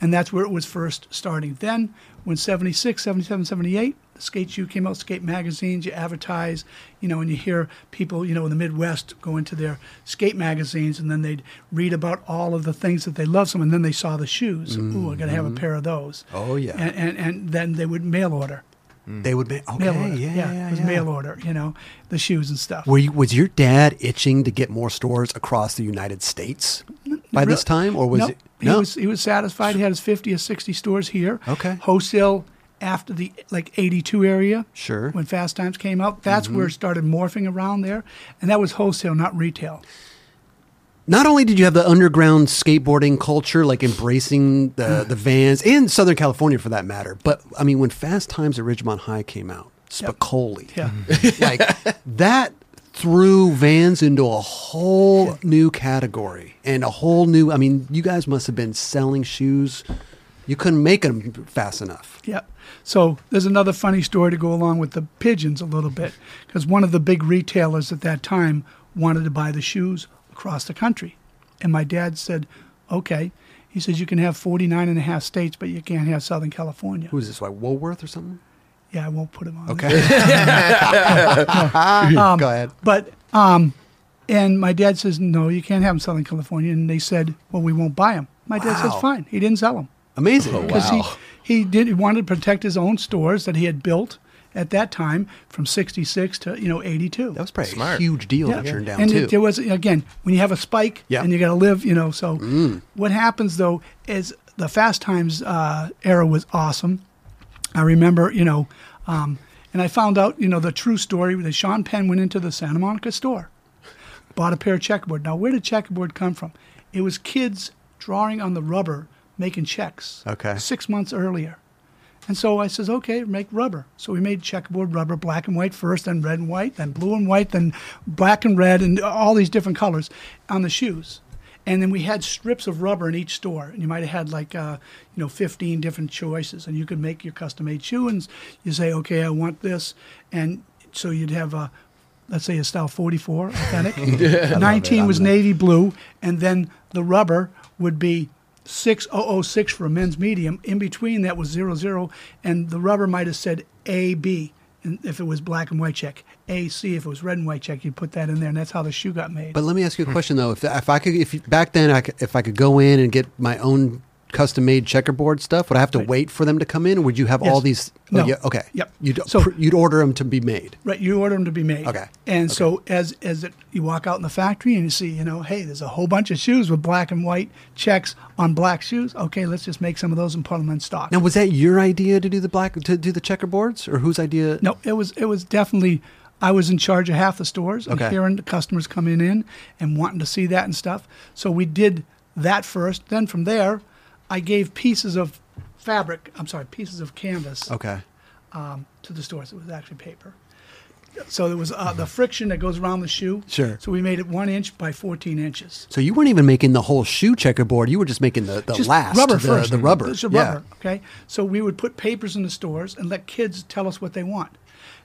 And that's where it was first starting. Then, when 76, 77, 78, the skate shoe came out, skate magazines, you advertise, you know, and you hear people, you know, in the Midwest go into their skate magazines and then they'd read about all of the things that they love some, and then they saw the shoes. Ooh, I got to have a mm-hmm. pair of those. Oh, yeah. And, and, and then they would mail order. Mm. They would be okay. Mail order. Yeah, yeah, it was yeah. mail order, you know, the shoes and stuff. Were you, was your dad itching to get more stores across the United States by this time, or was no, it? He was he was satisfied. He had his fifty or sixty stores here. Okay. Wholesale after the like eighty two area. Sure. When Fast Times came out, that's where it Mm-hmm. started morphing around there, and that was wholesale, not retail. not only did you have the underground skateboarding culture, like embracing the the vans in Southern California for that matter, but I mean, when Fast Times at Ridgemont High came out, Spicoli, Yeah. like that threw vans into a whole new category and a whole new. I mean, you guys must have been selling shoes. You couldn't make them fast enough. Yeah. So there's another funny story to go along with the pigeons a little bit, because one of the big retailers at that time wanted to buy the shoes across the country, and my dad said, "Okay." He says you can have 49 and a half states, but you can't have Southern California. Who is this? Like Woolworth or something? Yeah, I won't put him on. Okay. Um, Go ahead. But um, and my dad says no, you can't have them selling California, and they said, well, we won't buy them. My dad Wow. says fine. He didn't sell them Amazing. Oh, because Wow. he he did he wanted to protect his own stores that he had built at that time from 66 to you know 82 That was probably a Smart. huge deal Yeah. to turn down and too. it, there was again when you have a spike Yeah. Mm. and you got to live you know so what happens though is the fast times uh, era was awesome i remember you know um, and i found out you know the true story that sean penn went into the santa monica store bought a pair of checkerboard now where did checkerboard come from it was kids drawing on the rubber making checks Okay. six months earlier and so I says, okay, make rubber. So we made checkerboard rubber, black and white first, then red and white, then blue and white, then black and red, and all these different colors on the shoes. And then we had strips of rubber in each store, and you might have had like, uh, you know, 15 different choices, and you could make your custom-made shoe, and you say, okay, I want this, and so you'd have a, let's say a style 44 authentic. yeah, 19 was navy blue, and then the rubber would be 6006 for a men's medium. In between that was 00, and the rubber might have said AB if it was black and white check. AC if it was red and white check. you'd put that in there, and that's how the shoe got made. But let me ask you a hmm. question though. If if I could, if you- back then, I could, if I could go in and get my own custom made checkerboard stuff, would I have to Right. wait for them to come in, or would you have all Yes. these? Oh, no. Oh, yeah, okay. Yep. You'd So- pr- you'd order them to be made. Right, you order them to be made. Okay. And so as as it, you walk out in the factory and you see, you know, hey, there's a whole bunch of shoes with black and white checks on black shoes. Okay, let's just make some of those and put them in stock. Now, was that your idea to do the black to do the checkerboards, or whose idea? No, it was it was definitely I was in charge of half the stores and Okay. hearing the customers coming in and wanting to see that and stuff. So we did that first. Then from there, I gave pieces of fabric. I'm sorry, pieces of canvas Okay. um, to the stores. It was actually paper. So there was uh, the friction that goes around the shoe. Sure. So we made it one inch by 14 inches. So you weren't even making the whole shoe checkerboard. You were just making the, the Just last rubber the, first. the rubber. A Yeah. rubber. Okay. So we would put papers in the stores and let kids tell us what they want.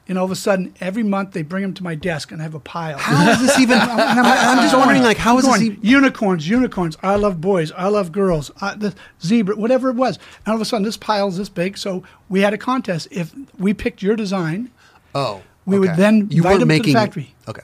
And all of a sudden, every month they bring them to my desk and I have a pile. How is this even? I'm, I, am just wondering, like, how is this? Even, unicorns? Unicorns! I love boys. I love girls. Uh, the zebra, whatever it was. And all of a sudden, this pile's this big. So we had a contest. If we picked your design, oh, we would then you invite them to the factory. Okay.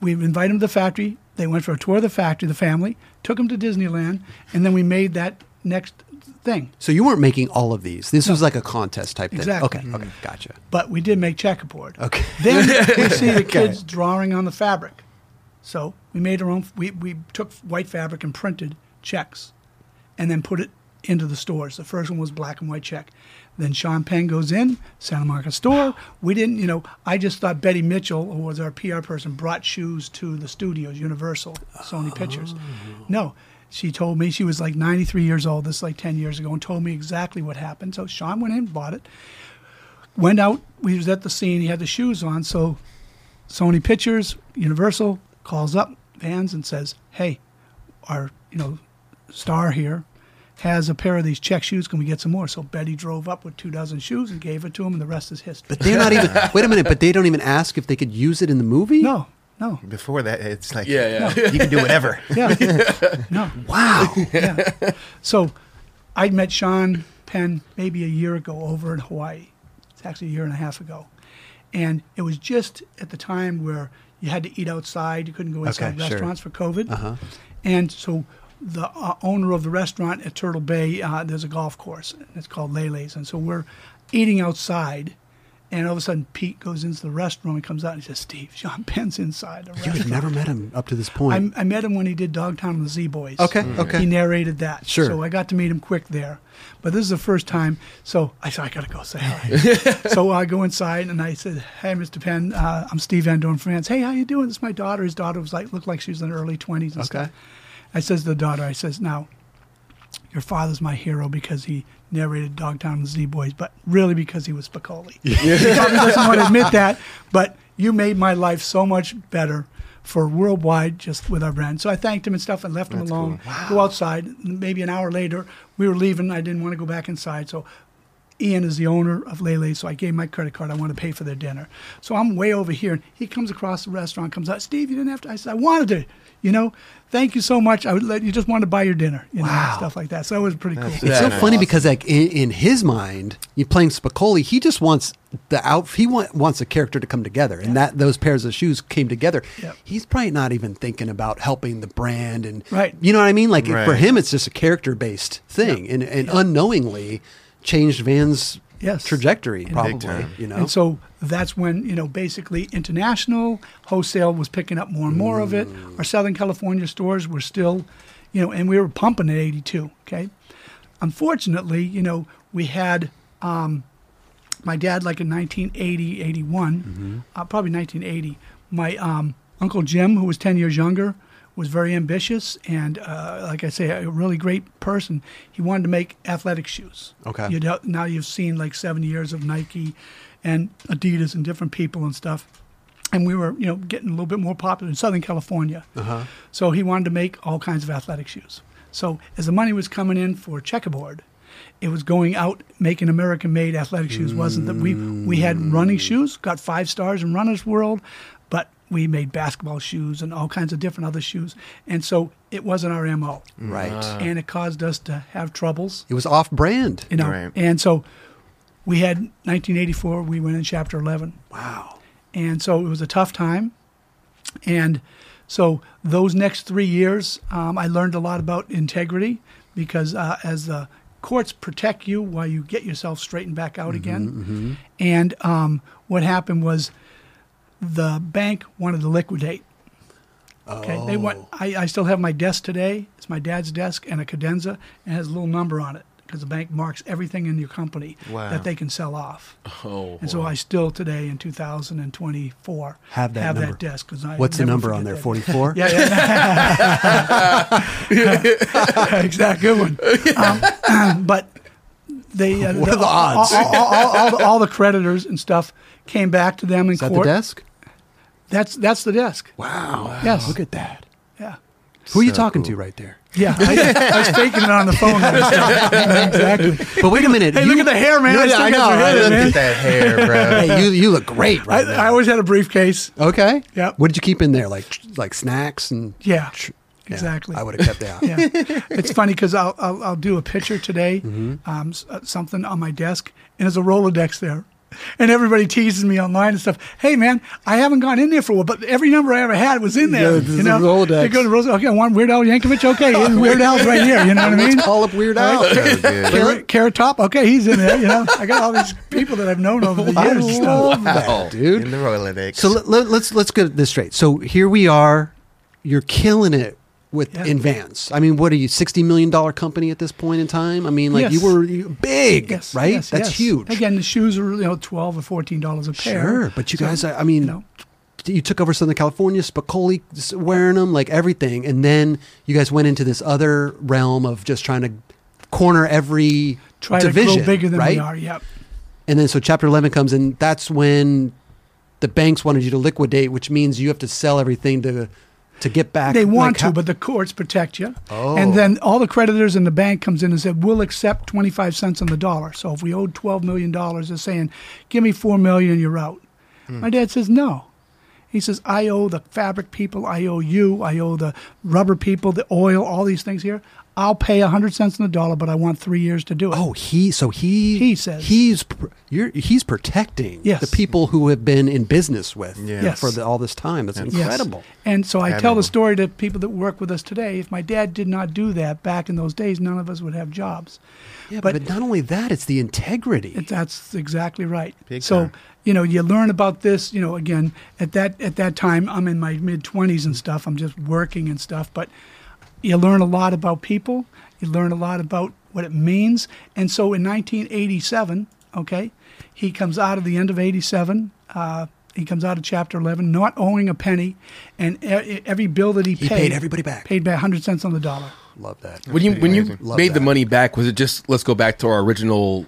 we invite them to the factory. They went for a tour of the factory. The family took them to Disneyland, and then we made that next thing. So you weren't making all of these. This was like a contest type thing. Exactly. Okay. Okay. Gotcha. But we did make checkerboard. Okay. Then we see the kids drawing on the fabric. So we made our own. We, we took white fabric and printed checks, and then put it into the stores. The first one was black and white check. Then Sean Penn goes in Santa Monica store. We didn't, you know. I just thought Betty Mitchell, who was our PR person, brought shoes to the studios, Universal, Sony Pictures. Oh. No, she told me she was like 93 years old. This is like 10 years ago, and told me exactly what happened. So Sean went in, bought it went out. he was at the scene. He had the shoes on. So Sony Pictures, Universal calls up. Vans and says, "Hey, our you know star here has a pair of these check shoes. Can we get some more?" So Betty drove up with two dozen shoes and gave it to him, and the rest is history. But they're not even. wait a minute. But they don't even ask if they could use it in the movie. no, no, Before that, it's like Yeah, yeah. you can do whatever. yeah, no. Wow. yeah. So I met Sean Penn maybe a year ago over in Hawaii. It's actually a year and a half ago. And it was just at the time where you had to eat outside. You couldn't go inside Okay, sure. restaurants for COVID. Uh-huh. And so the uh, owner of the restaurant at Turtle Bay, uh, there's a golf course. It's called Lei Lei's. And so we're eating outside. And all of a sudden, Pete goes into the restroom and comes out and he says, Steve, Sean Penn's inside the You restaurant. had never met him up to this point. I, I met him when he did Dogtown and the Z Boys. Okay, okay. He narrated that. Sure. So I got to meet him quick there. But this is the first time. So I said, I got to go say hi. so I go inside and I said, Hey, Mr. Penn, uh, I'm Steve Van Doren France. Hey, how you doing? This is my daughter. His daughter was like, looked like she was in her early 20s and Okay. stuff. I says to the daughter, I says, now, your father's my hero because he narrated Dogtown and Z Boys, but really because he was Spicoli. he probably doesn't want to admit that, but you made my life so much better for worldwide just with our brand. So I thanked him and stuff and left him That's alone. Go outside. Maybe an hour later, we were leaving. I didn't want to go back inside, so Ian is the owner of Lei Lei, so I gave him my credit card. I want to pay for their dinner. So I'm way over here. and He comes across the restaurant, comes out. Steve, you didn't have to. I said, I wanted to. You know, thank you so much. I would let you just wanted to buy your dinner. You know, Wow. stuff like that. So it was pretty cool. It's so funny awesome. because like in, in his mind, you're playing Spicoli, he just wants the out. He want, wants the character to come together, and that those pairs of shoes came together. Yep. He's probably not even thinking about helping the brand, and Right. You know what I mean? Like for him, it's just a character based thing, and, and unknowingly changed Van's Yes. trajectory. Probably, you know. And so that's when, you know, basically international wholesale was picking up more and more of it. Our Southern California stores were still, you know, and we were pumping at 82. Okay. Unfortunately, you know, we had um, my dad, like in 1980, 81, uh, probably 1980, my um, Uncle Jim, who was 10 years younger, was very ambitious and, uh, like I say, a really great person. He wanted to make athletic shoes. Okay. You'd, now you've seen like 70 years of Nike and Adidas and different people and stuff. And we were, you know, getting a little bit more popular in Southern California. Uh-huh. So he wanted to make all kinds of athletic shoes. So as the money was coming in for checkerboard, it was going out making American-made athletic shoes. Wasn't that we we had running shoes, got five stars in Runner's World, we made basketball shoes and all kinds of different other shoes, and so it wasn't our mo, right. and it caused us to have troubles. it was off brand. You know, Right. and so we had 1984. We went in Chapter 11. Wow. And so it was a tough time. And so those next three years, um, I learned a lot about integrity because uh, as the courts protect you while you get yourself straightened back out again. And um, what happened was the bank wanted to liquidate. Okay, they want. I, I still have my desk today. It's my dad's desk and a cadenza, and it has a little number on it because the bank marks everything in your company Wow. that they can sell off. Oh, And so I still today in 2024 Have that number. that desk because I What's the number on there? Forty four. Yeah, yeah. exact good one. Um, but they uh, What are the odds? All, all, all, all the, all the creditors and stuff came back to them in Is that the court. desk? That's that's the desk. Wow. Yes. Look at that. Yeah. Who are you talking cool. to right there? Yeah, I, I was faking it on the phone. exactly. But wait a minute. Hey, you- look at the hair, man. Yeah, I still I got know. your I. Look at that hair, bro. Hey, you you look great I, right now. I always had a briefcase. okay. Yep. What did you keep in there? Like like snacks and Yeah, tr- exactly. I would have kept that. yeah, it's funny because I'll, I'll I'll do a picture today, Mm-hmm. um, uh, something on my desk, and there's a Rolodex there, and everybody teases me online and stuff. Hey man, I haven't gone in there for a while, but every number I ever had was in there. Yeah, this you is know, a Rolodex. They go to Rolodex. Okay, I want Weird Al Yankovic. Okay, and Weird Al's right here. You know what I mean? Let's call up Weird Al. So good. Carrot, Carrot Top. Okay, he's in there. You know, I got all these people that I've known over the years. and stuff. love that, Wow. dude. In the Rolodex. So let, let, let's let's get this straight. So here we are. You're killing it with Yeah. in Vans. I mean, what are you? Sixty million dollar company at this point in time. I mean, like Yes. you were you- big, Yes, right? yes, That's huge. Again, the shoes are you know twelve or fourteen dollars a pair. Sure, but you So, guys, I I mean, you know, you took over Southern California, Spicoli wearing them, like everything, and then you guys went into this other realm of just trying to corner every try division, to grow bigger than right? we are. Yep. And then so Chapter Eleven comes, and that's when the banks wanted you to liquidate, which means you have to sell everything to to get back. They want like, how- to, but the courts protect you. Oh. And then all the creditors in the bank comes in and said, "We'll accept 25 cents on the dollar." So if we owed 12 million dollars, they're saying, "Give me 4 million, you're out." Hmm. My dad says, "No." He says, "I owe the fabric people, I owe you, I owe the rubber people, the oil, all these things here. I'll pay 100 cents on the dollar, but I want 3 years to do it." Oh, he so he He says. he's you're he's protecting Yes. the people who have been in business with Yeah. Yes. for the, all this time. That's Yes. incredible. And so I tell Admirable. the story to people that work with us today. If my dad did not do that back in those days, none of us would have jobs. Yeah, but, But- not only that, it's the integrity. It, that's exactly right. Big so time. you know, you learn about this. You know, again at that at that time, I'm in my mid twenties and stuff. I'm just working and stuff, but you learn a lot about people. You learn a lot about what it means. And so in 1987, okay, he comes out of the end of 87. Uh, he comes out of Chapter 11, not owing a penny, and e- every bill that he, He paid, paid everybody back. Paid back 100 cents on the dollar. Love that. When you when you amazing. Love made the money back, was it just let's go back to our original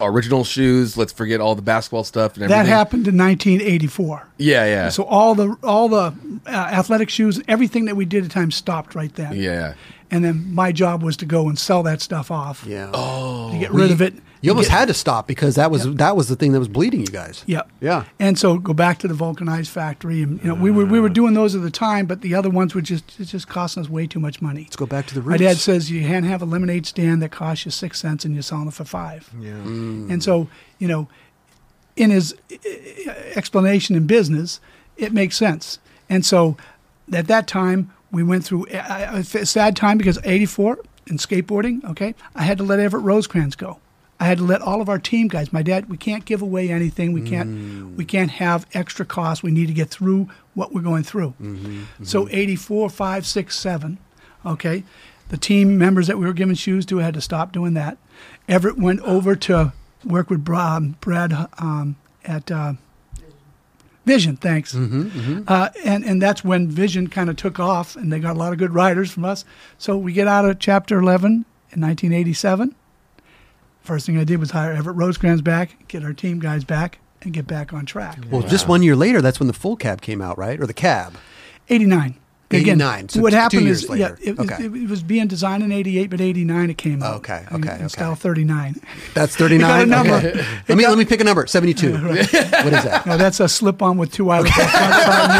original shoes? Let's forget all the basketball stuff and everything. That happened in 1984. Yeah, yeah, So all the all the uh, athletic shoes, everything that we did at the time stopped right then. yeah. And then my job was to go and sell that stuff off. Yeah. Oh, To get rid you- of it. You almost get, had to stop because that was that was the thing that was bleeding you guys. Yeah. Yeah. And so go back to the vulcanized factory, and you know we were we were doing those at the time, but the other ones were just it's just costing us way too much money. Let's go back to the My dad says you can't have a lemonade stand that costs you six cents and you're selling it for five. Yeah. And so, you know, in his uh, explanation in business, it makes sense. And so, at that time, we went through a, a sad time because '84 in skateboarding. Okay, I had to let Everett Rosecrans go. I had to let all of our team guys. My dad, we can't give away anything. We can't. We can't have extra costs. We need to get through what we're going through. So '84, five, six, seven. Okay, the team members that we were giving shoes to had to stop doing that. Everett went over to work with um, Brad um, at uh, Vision. Thanks. Uh, and and that's when Vision kind of took off, and they got a lot of good riders from us. So we get out of Chapter 11 in 1987. First thing I did was hire Everett Rosecrans back, get our team guys back, and get back on track. well, just one year later, that's when the full cab came out, right? Or the cab. 89. Again, 89, so what two happened years is, later. yeah, it was, Okay. it was being designed in 88, but 89 it came out. Okay, okay, In okay. style 39. That's thirty nine. Got a number. Let me let me pick a number. Seventy two. What is that? No, that's a slip on with two eyelets. on front side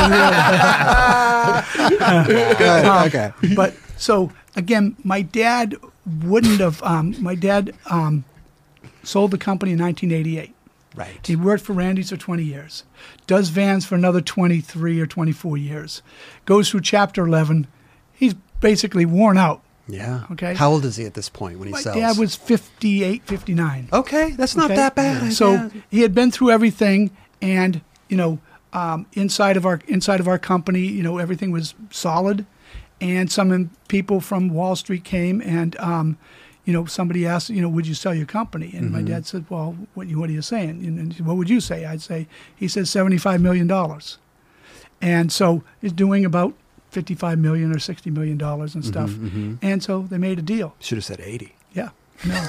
and rear. Good. okay. but so again, my dad wouldn't have. Um, my dad um, sold the company in 1988. Right. He worked for Randy's for 20 years. Does Vans for another 23 or 24 years. Goes through Chapter 11. He's basically worn out. Yeah. Okay. How old is he at this point when he My sells? dad was 58, 59. Okay, that's not Okay? that bad. So Yeah. he had been through everything, and you know, um, inside of our inside of our company, you know, everything was solid. And some people from Wall Street came, and um, you know, somebody asked, you know, would you sell your company? And my mm-hmm. dad said, well, what, what are you saying? And, and what would you say? I'd say, he says seventy-five million dollars, and so he's doing about fifty-five million or sixty million dollars and mm-hmm, stuff. Mm-hmm. And so they made a deal. should have said eighty. Yeah. No.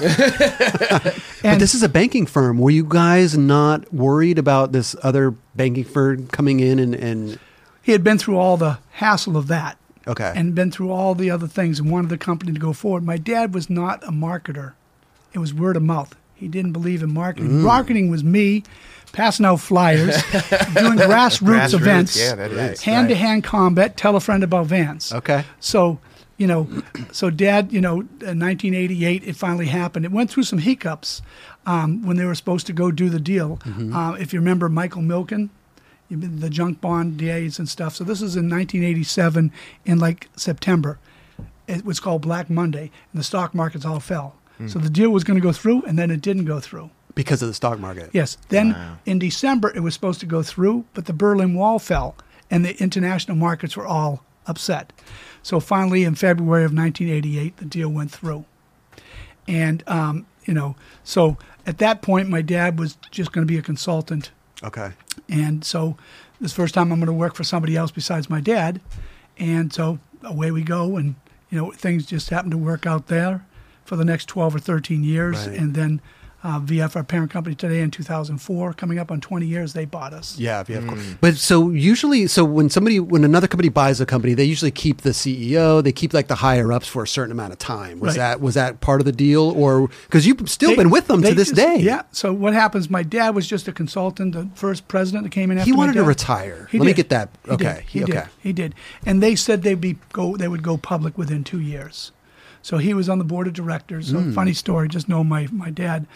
But and this is a banking firm. Were you guys not worried about this other banking firm coming in and, and he had been through all the hassle of that okay? and been through all the other things and wanted the company to go forward. My dad was not a marketer. It was word of mouth. He didn't believe in marketing. Marketing was me passing out flyers, doing grassroots, Grassroots, events, yeah, that is, hand to hand combat, tell a friend about Vans. okay. So, you know, so dad, you know, in 1988, it finally happened. It went through some hiccups um, when they were supposed to go do the deal. Uh, if you remember Michael Milken, the junk bond days and stuff. So this is in 1987 in like September. It was called Black Monday, and the stock markets all fell. So the deal was going to go through, and then it didn't go through. Because of the stock market. Yes. Then Wow. in December, it was supposed to go through, but the Berlin Wall fell and the international markets were all upset. So finally, in February of 1988, the deal went through. And, um, you know, so at that point, my dad was just going to be a consultant. Okay. And so this first time I'm going to work for somebody else besides my dad. And so away we go. And, you know, things just happened to work out there for the next 12 or 13 years. Right. And then uh, VF, our parent company today in 2004, coming up on 20 years, they bought us. Yeah, yeah, of course. But so usually, so when somebody, when another company buys a company, they usually keep the CEO, they keep like the higher ups for a certain amount of time. Was Right. that was that part of the deal, or because you've still They- been with them to this just- day? Yeah. So what happens? My dad was just a consultant, the first president that came in. After He my wanted to retire. He Let me did. get that. He did. Okay. He okay. did. He did. And they said they'd be go. They would go public within two years. So he was on the board of directors. So Hmm. funny story. Just know my my dad,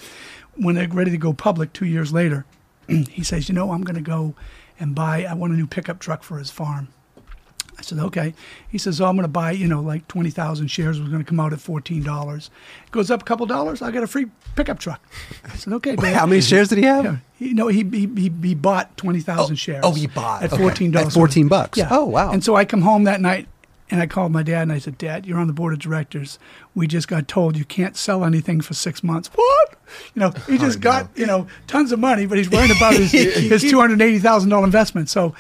when they're ready to go public two years later, he says, you know, I'm going to go and buy. I want a new pickup truck for his farm. I said, okay. He says, oh, I'm going to buy, you know, like 20,000 shares. It was going to come out at $14. Goes up a couple dollars. I got a free pickup truck. I said, okay. Wait, how many shares did he have? Yeah. He, no, he, he, he, he bought 20,000 shares. oh, he bought. At $14. At 14 bucks. Yeah. Oh, wow. And so I come home that night and I called my dad and I said, Dad, you're on the board of directors. We just got told you can't sell anything for six months. What? You know, he just got, you know, tons of money, but he's worried about his, his $280,000 investment. So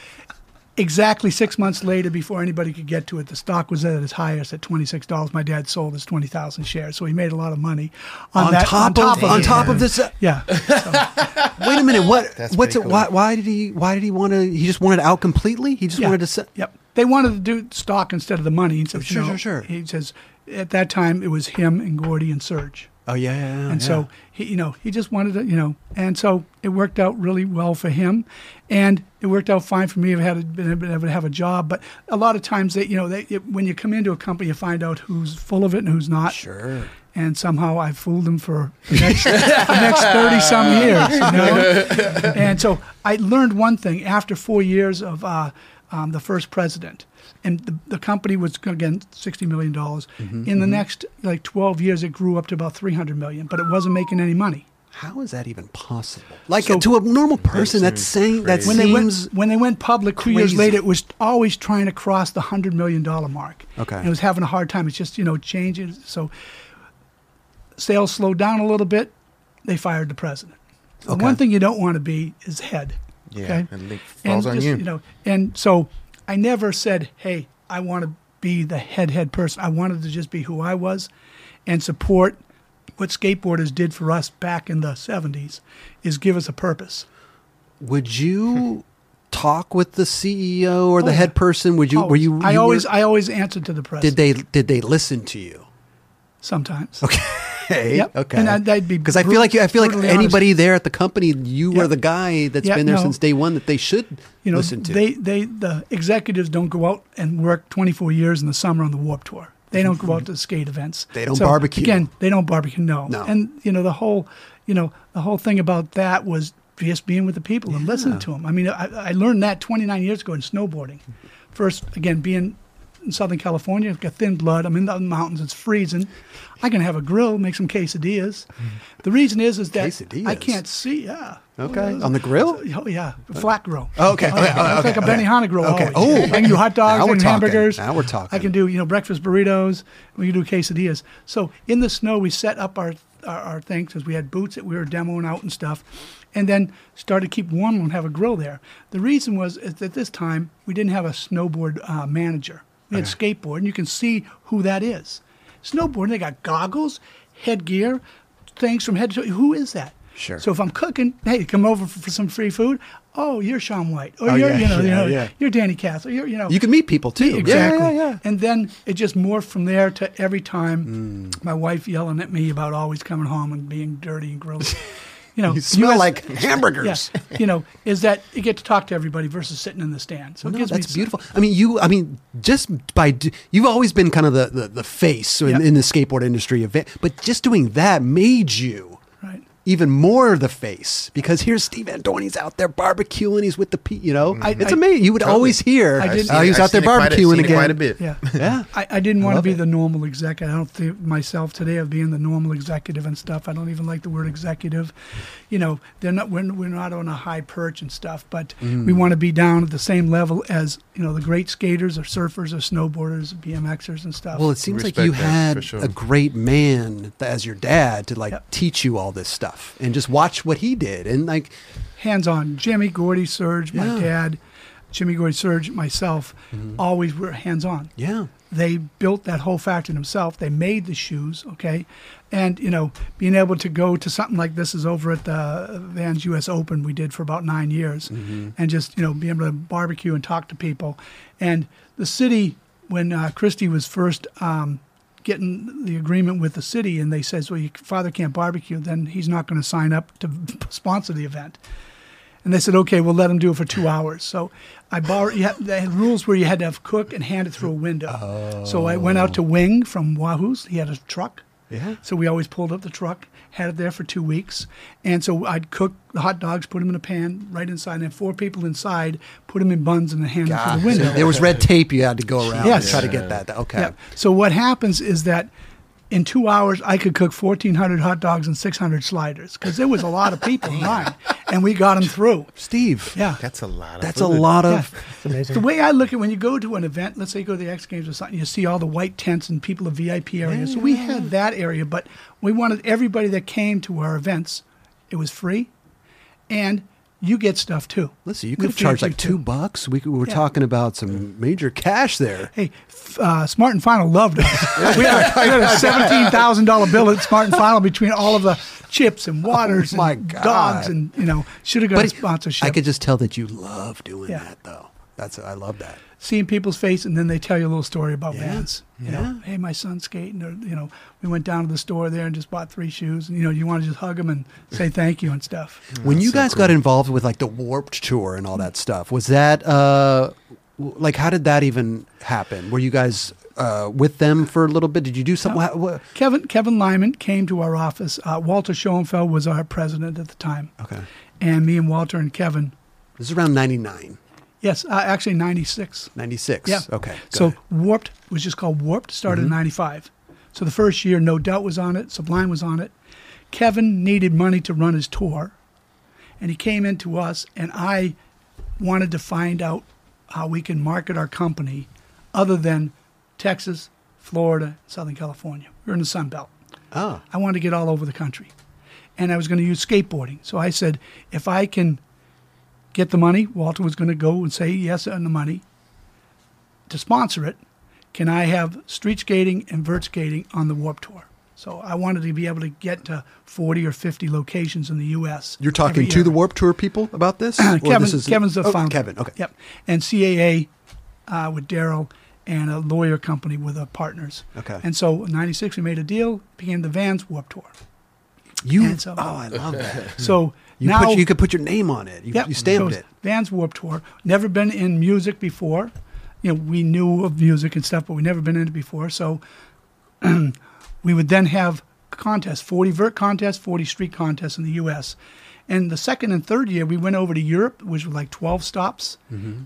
exactly six months later, before anybody could get to it, the stock was at its highest at $26. My dad sold his 20,000 shares. So he made a lot of money on, On, that. top on of, top of on top of this. uh, Yeah. wait a minute. What? That's what's it? cool. Why, why did he? Why did he want to? He just wanted out completely. He just Yeah. wanted to. Se- Yep. They wanted to do stock instead of the money. He said, Sure, you know, sure, sure. He says at that time it was him and Gordy and Serge. Oh yeah, yeah, yeah. and yeah. so he, you know, he just wanted to, you know, and so it worked out really well for him, and it worked out fine for me. I've had been able to have a job, but a lot of times they, you know, they it, when you come into a company, you find out who's full of it and who's not. sure. And somehow I fooled them for the next, the next thirty some years, you know. And so I learned one thing after four years of uh, um, the first president, and the, the company was again sixty million dollars. Mm-hmm, In the next like twelve years, it grew up to about three hundred million, but it wasn't making any money. How is that even possible? Like So- to a normal person, that's saying that crazy. When they went when they went public two years later, it was always trying to cross the hundred million dollar mark. Okay. and it was having a hard time. It's just you know changing. So sales slowed down a little bit. They fired the president. The Okay. one thing you don't want to be is head. Yeah, okay? and falls on just, you. know, and so I never said, "Hey, I want to be the head head person." I wanted to just be who I was, and support what skateboarders did for us back in the '70s. Is give us a purpose. Would you talk with the CEO or the Oh, head person? Would you? Oh, were you? I you were- always, I always answered to the press. did they? Did they listen to you? Sometimes. Okay. Yep. Okay. And I'd- I'd be because I feel like I feel like brutally honest. anybody there at the company, you were Yeah. the guy that's Yeah, been there no. since day one that they should You know, listen to. they, they, the executives don't go out and work 24 years in the summer on the Warped Tour. They don't go out to skate events. They don't barbecue. Again, they don't barbecue. No. No. And you know the whole, you know, the whole thing about that was just being with the people and listening to them. I mean, I, I learned that 29 years ago in snowboarding. First, again, being in Southern California, I've got thin blood. I'm in the mountains. It's freezing. I can have a grill, make some quesadillas. The reason is, is that I can't see. Yeah. Okay. On the grill? Oh yeah, flat grill. Oh, okay. Oh, Okay, okay, It's like a okay. Benihana grill. Okay. always. Oh. I can do hot dogs and talking. hamburgers. Now we're talking. I can do you know breakfast burritos. We can do quesadillas. So in the snow, we set up our our, our things because we had boots that we were demoing out and stuff, and then started to keep warm and have a grill there. The reason was is that this time we didn't have a snowboard uh, manager. We had skateboard, and you can see who that is. Snowboard, they got goggles, headgear, things from head to toe. Who is that? Sure. So if I'm cooking, hey, come over for, for some free food. Oh, you're Shaun White. Or Oh, you're, yeah, you know, you know, yeah. you're Danny Castle. You're, you know, you can meet people too. Exactly. Yeah, yeah, yeah. And then it just morphed from there to every time Mm. my wife yelling at me about always coming home and being dirty and gross. You know, You smell US like Yeah, hamburgers. you know, is that you get to talk to everybody versus sitting in the stand. So it No, that's me beautiful. I mean, you. I mean, just by you've always been kind of the the, the face in, Yeah. in the skateboard industry event, but just doing that made you. Even more the face because here's Steve Van Doren's out there barbecuing. He's with the pe- you know, I- it's I- amazing. You would Totally. always hear, I did- "Oh, he was I've out there seen quite a- barbecuing seen again." Quite a bit. Yeah. Yeah. I, I didn't I want to be it. the normal executive. I don't think myself today of being the normal executive and stuff. I don't even like the word executive. You know, they're not. We're, we're not on a high perch and stuff, but Mm. we want to be down at the same level as you know the great skaters or surfers or snowboarders, BMXers and stuff. Well, it seems like you that, had sure. a great man as your dad to like Yep. teach you all this stuff and just watch what he did and like hands on. Jimmy, Gordy, Serge, my Yeah. dad. Jimmy Gordy, Serge, myself, always were hands on. Yeah. They built that whole factory themselves. They made the shoes, okay, and you know, being able to go to something like this is over at the Vans U.S. Open we did for about nine years, and just you know, be able to barbecue and talk to people, and the city when uh, Christie was first. Um, getting the agreement with the city and they says well your father can't barbecue then he's not going to sign up to sponsor the event and they said, okay, we'll let him do it for two hours. So I borrowed, you had, they had rules where you had to have cook and hand it through a window. So I went out to Wing from Wahoo's. He had a truck. Yeah. So we always pulled up the truck, had it there for two weeks. And so I'd cook the hot dogs, put them in a pan right inside, and have four people inside, put them in buns, and then hand them through the window. There was red tape you had to go around Yes. and try to get that. Okay. Yeah. So what happens is that in two hours, I could cook 1,400 hot dogs and 600 sliders because there was a lot of people in line, and we got them through. Steve. Yeah. That's a lot. Of That's a food. lot Yeah. of. The way I look at when you go to an event, let's say you go to the X Games or something, you see all the white tents and people of VIP areas. So we had that area, but we wanted everybody that came to our events, it was free, and you get stuff too. Listen, you could have charged feed you, like two too. bucks. We, we were Yeah. talking about some major cash there. Hey, f- uh, Smart and Final loved us. we, had a, we had a seventeen thousand dollar bill at Smart and Final between all of the chips and waters Oh, my and God. dogs, and you know should have got a sponsorship. I could just tell that you love doing Yeah. that, though. That's I love that. Seeing people's face and then they tell you a little story about Yeah, Vans. You yeah. know, hey, my son's skating, or you know, we went down to the store there and just bought three shoes, and you know, you want to just hug them and say thank you and stuff. when you guys got involved with like the Warped Tour and all that stuff, was that uh, like how did that even happen? Were you guys uh, with them for a little bit? Did you do something? Wha- wha- Kevin Kevin Lyman came to our office. Uh, Walter Schoenfeld was our president at the time, Okay, and me and Walter and Kevin. this is around 99, Yes, uh, actually ninety six. 96. Yeah. Okay. So good. Warped was just called Warped. Started in '95. So the first year, No Doubt was on it. Sublime was on it. Kevin needed money to run his tour, and he came into us, and I wanted to find out how we can market our company, other than Texas, Florida, Southern California. We're in the Sun Belt. oh, I wanted to get all over the country. And I was going to use skateboarding. So I said, if I can get the money, Walter was going to go and say yes on the money to sponsor it. Can I have street skating and vert skating on the Warped Tour? So I wanted to be able to get to 40 or 50 locations in the U.S. you're talking to the Warped Tour people about this? Kevin, this is- Kevin's the oh, founder. Kevin. Okay. Yep. And CAA uh, with Daryl and a lawyer company with our partners. Okay. And so in 96, we made a deal, became the Vans Warped Tour. You. So- oh, I love that. So You now put you could put your name on it. You, Yep. you stamped it. Vans Warped Tour. Never been in music before. You know, we knew of music and stuff, but we never been in it before. So we would then have contests, 40 vert contests, 40 street contests in the U.S. And the second and third year, we went over to Europe, which was like 12 stops.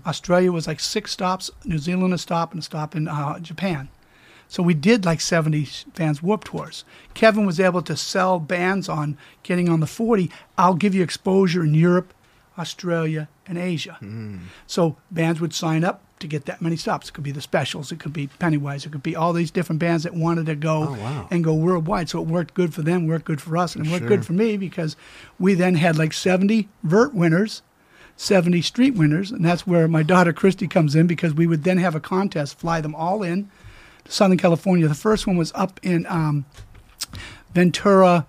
Australia was like six stops. New Zealand a stop and a stop in uh, Japan. So we did like 70 Vans Warped Tours. Kevin was able to sell bands on getting on the 40. I'll give you exposure in Europe, Australia, and Asia. Hmm. So bands would sign up to get that many stops. It could be the Specials, it could be Pennywise, it could be all these different bands that wanted to go Oh, wow. and go worldwide. So it worked good for them, worked good for us, and it worked good for me because we then had like 70 vert winners. 70 street winners, and that's where my daughter Christy comes in because we would then have a contest, fly them all in Southern California. The first one was up in um, Ventura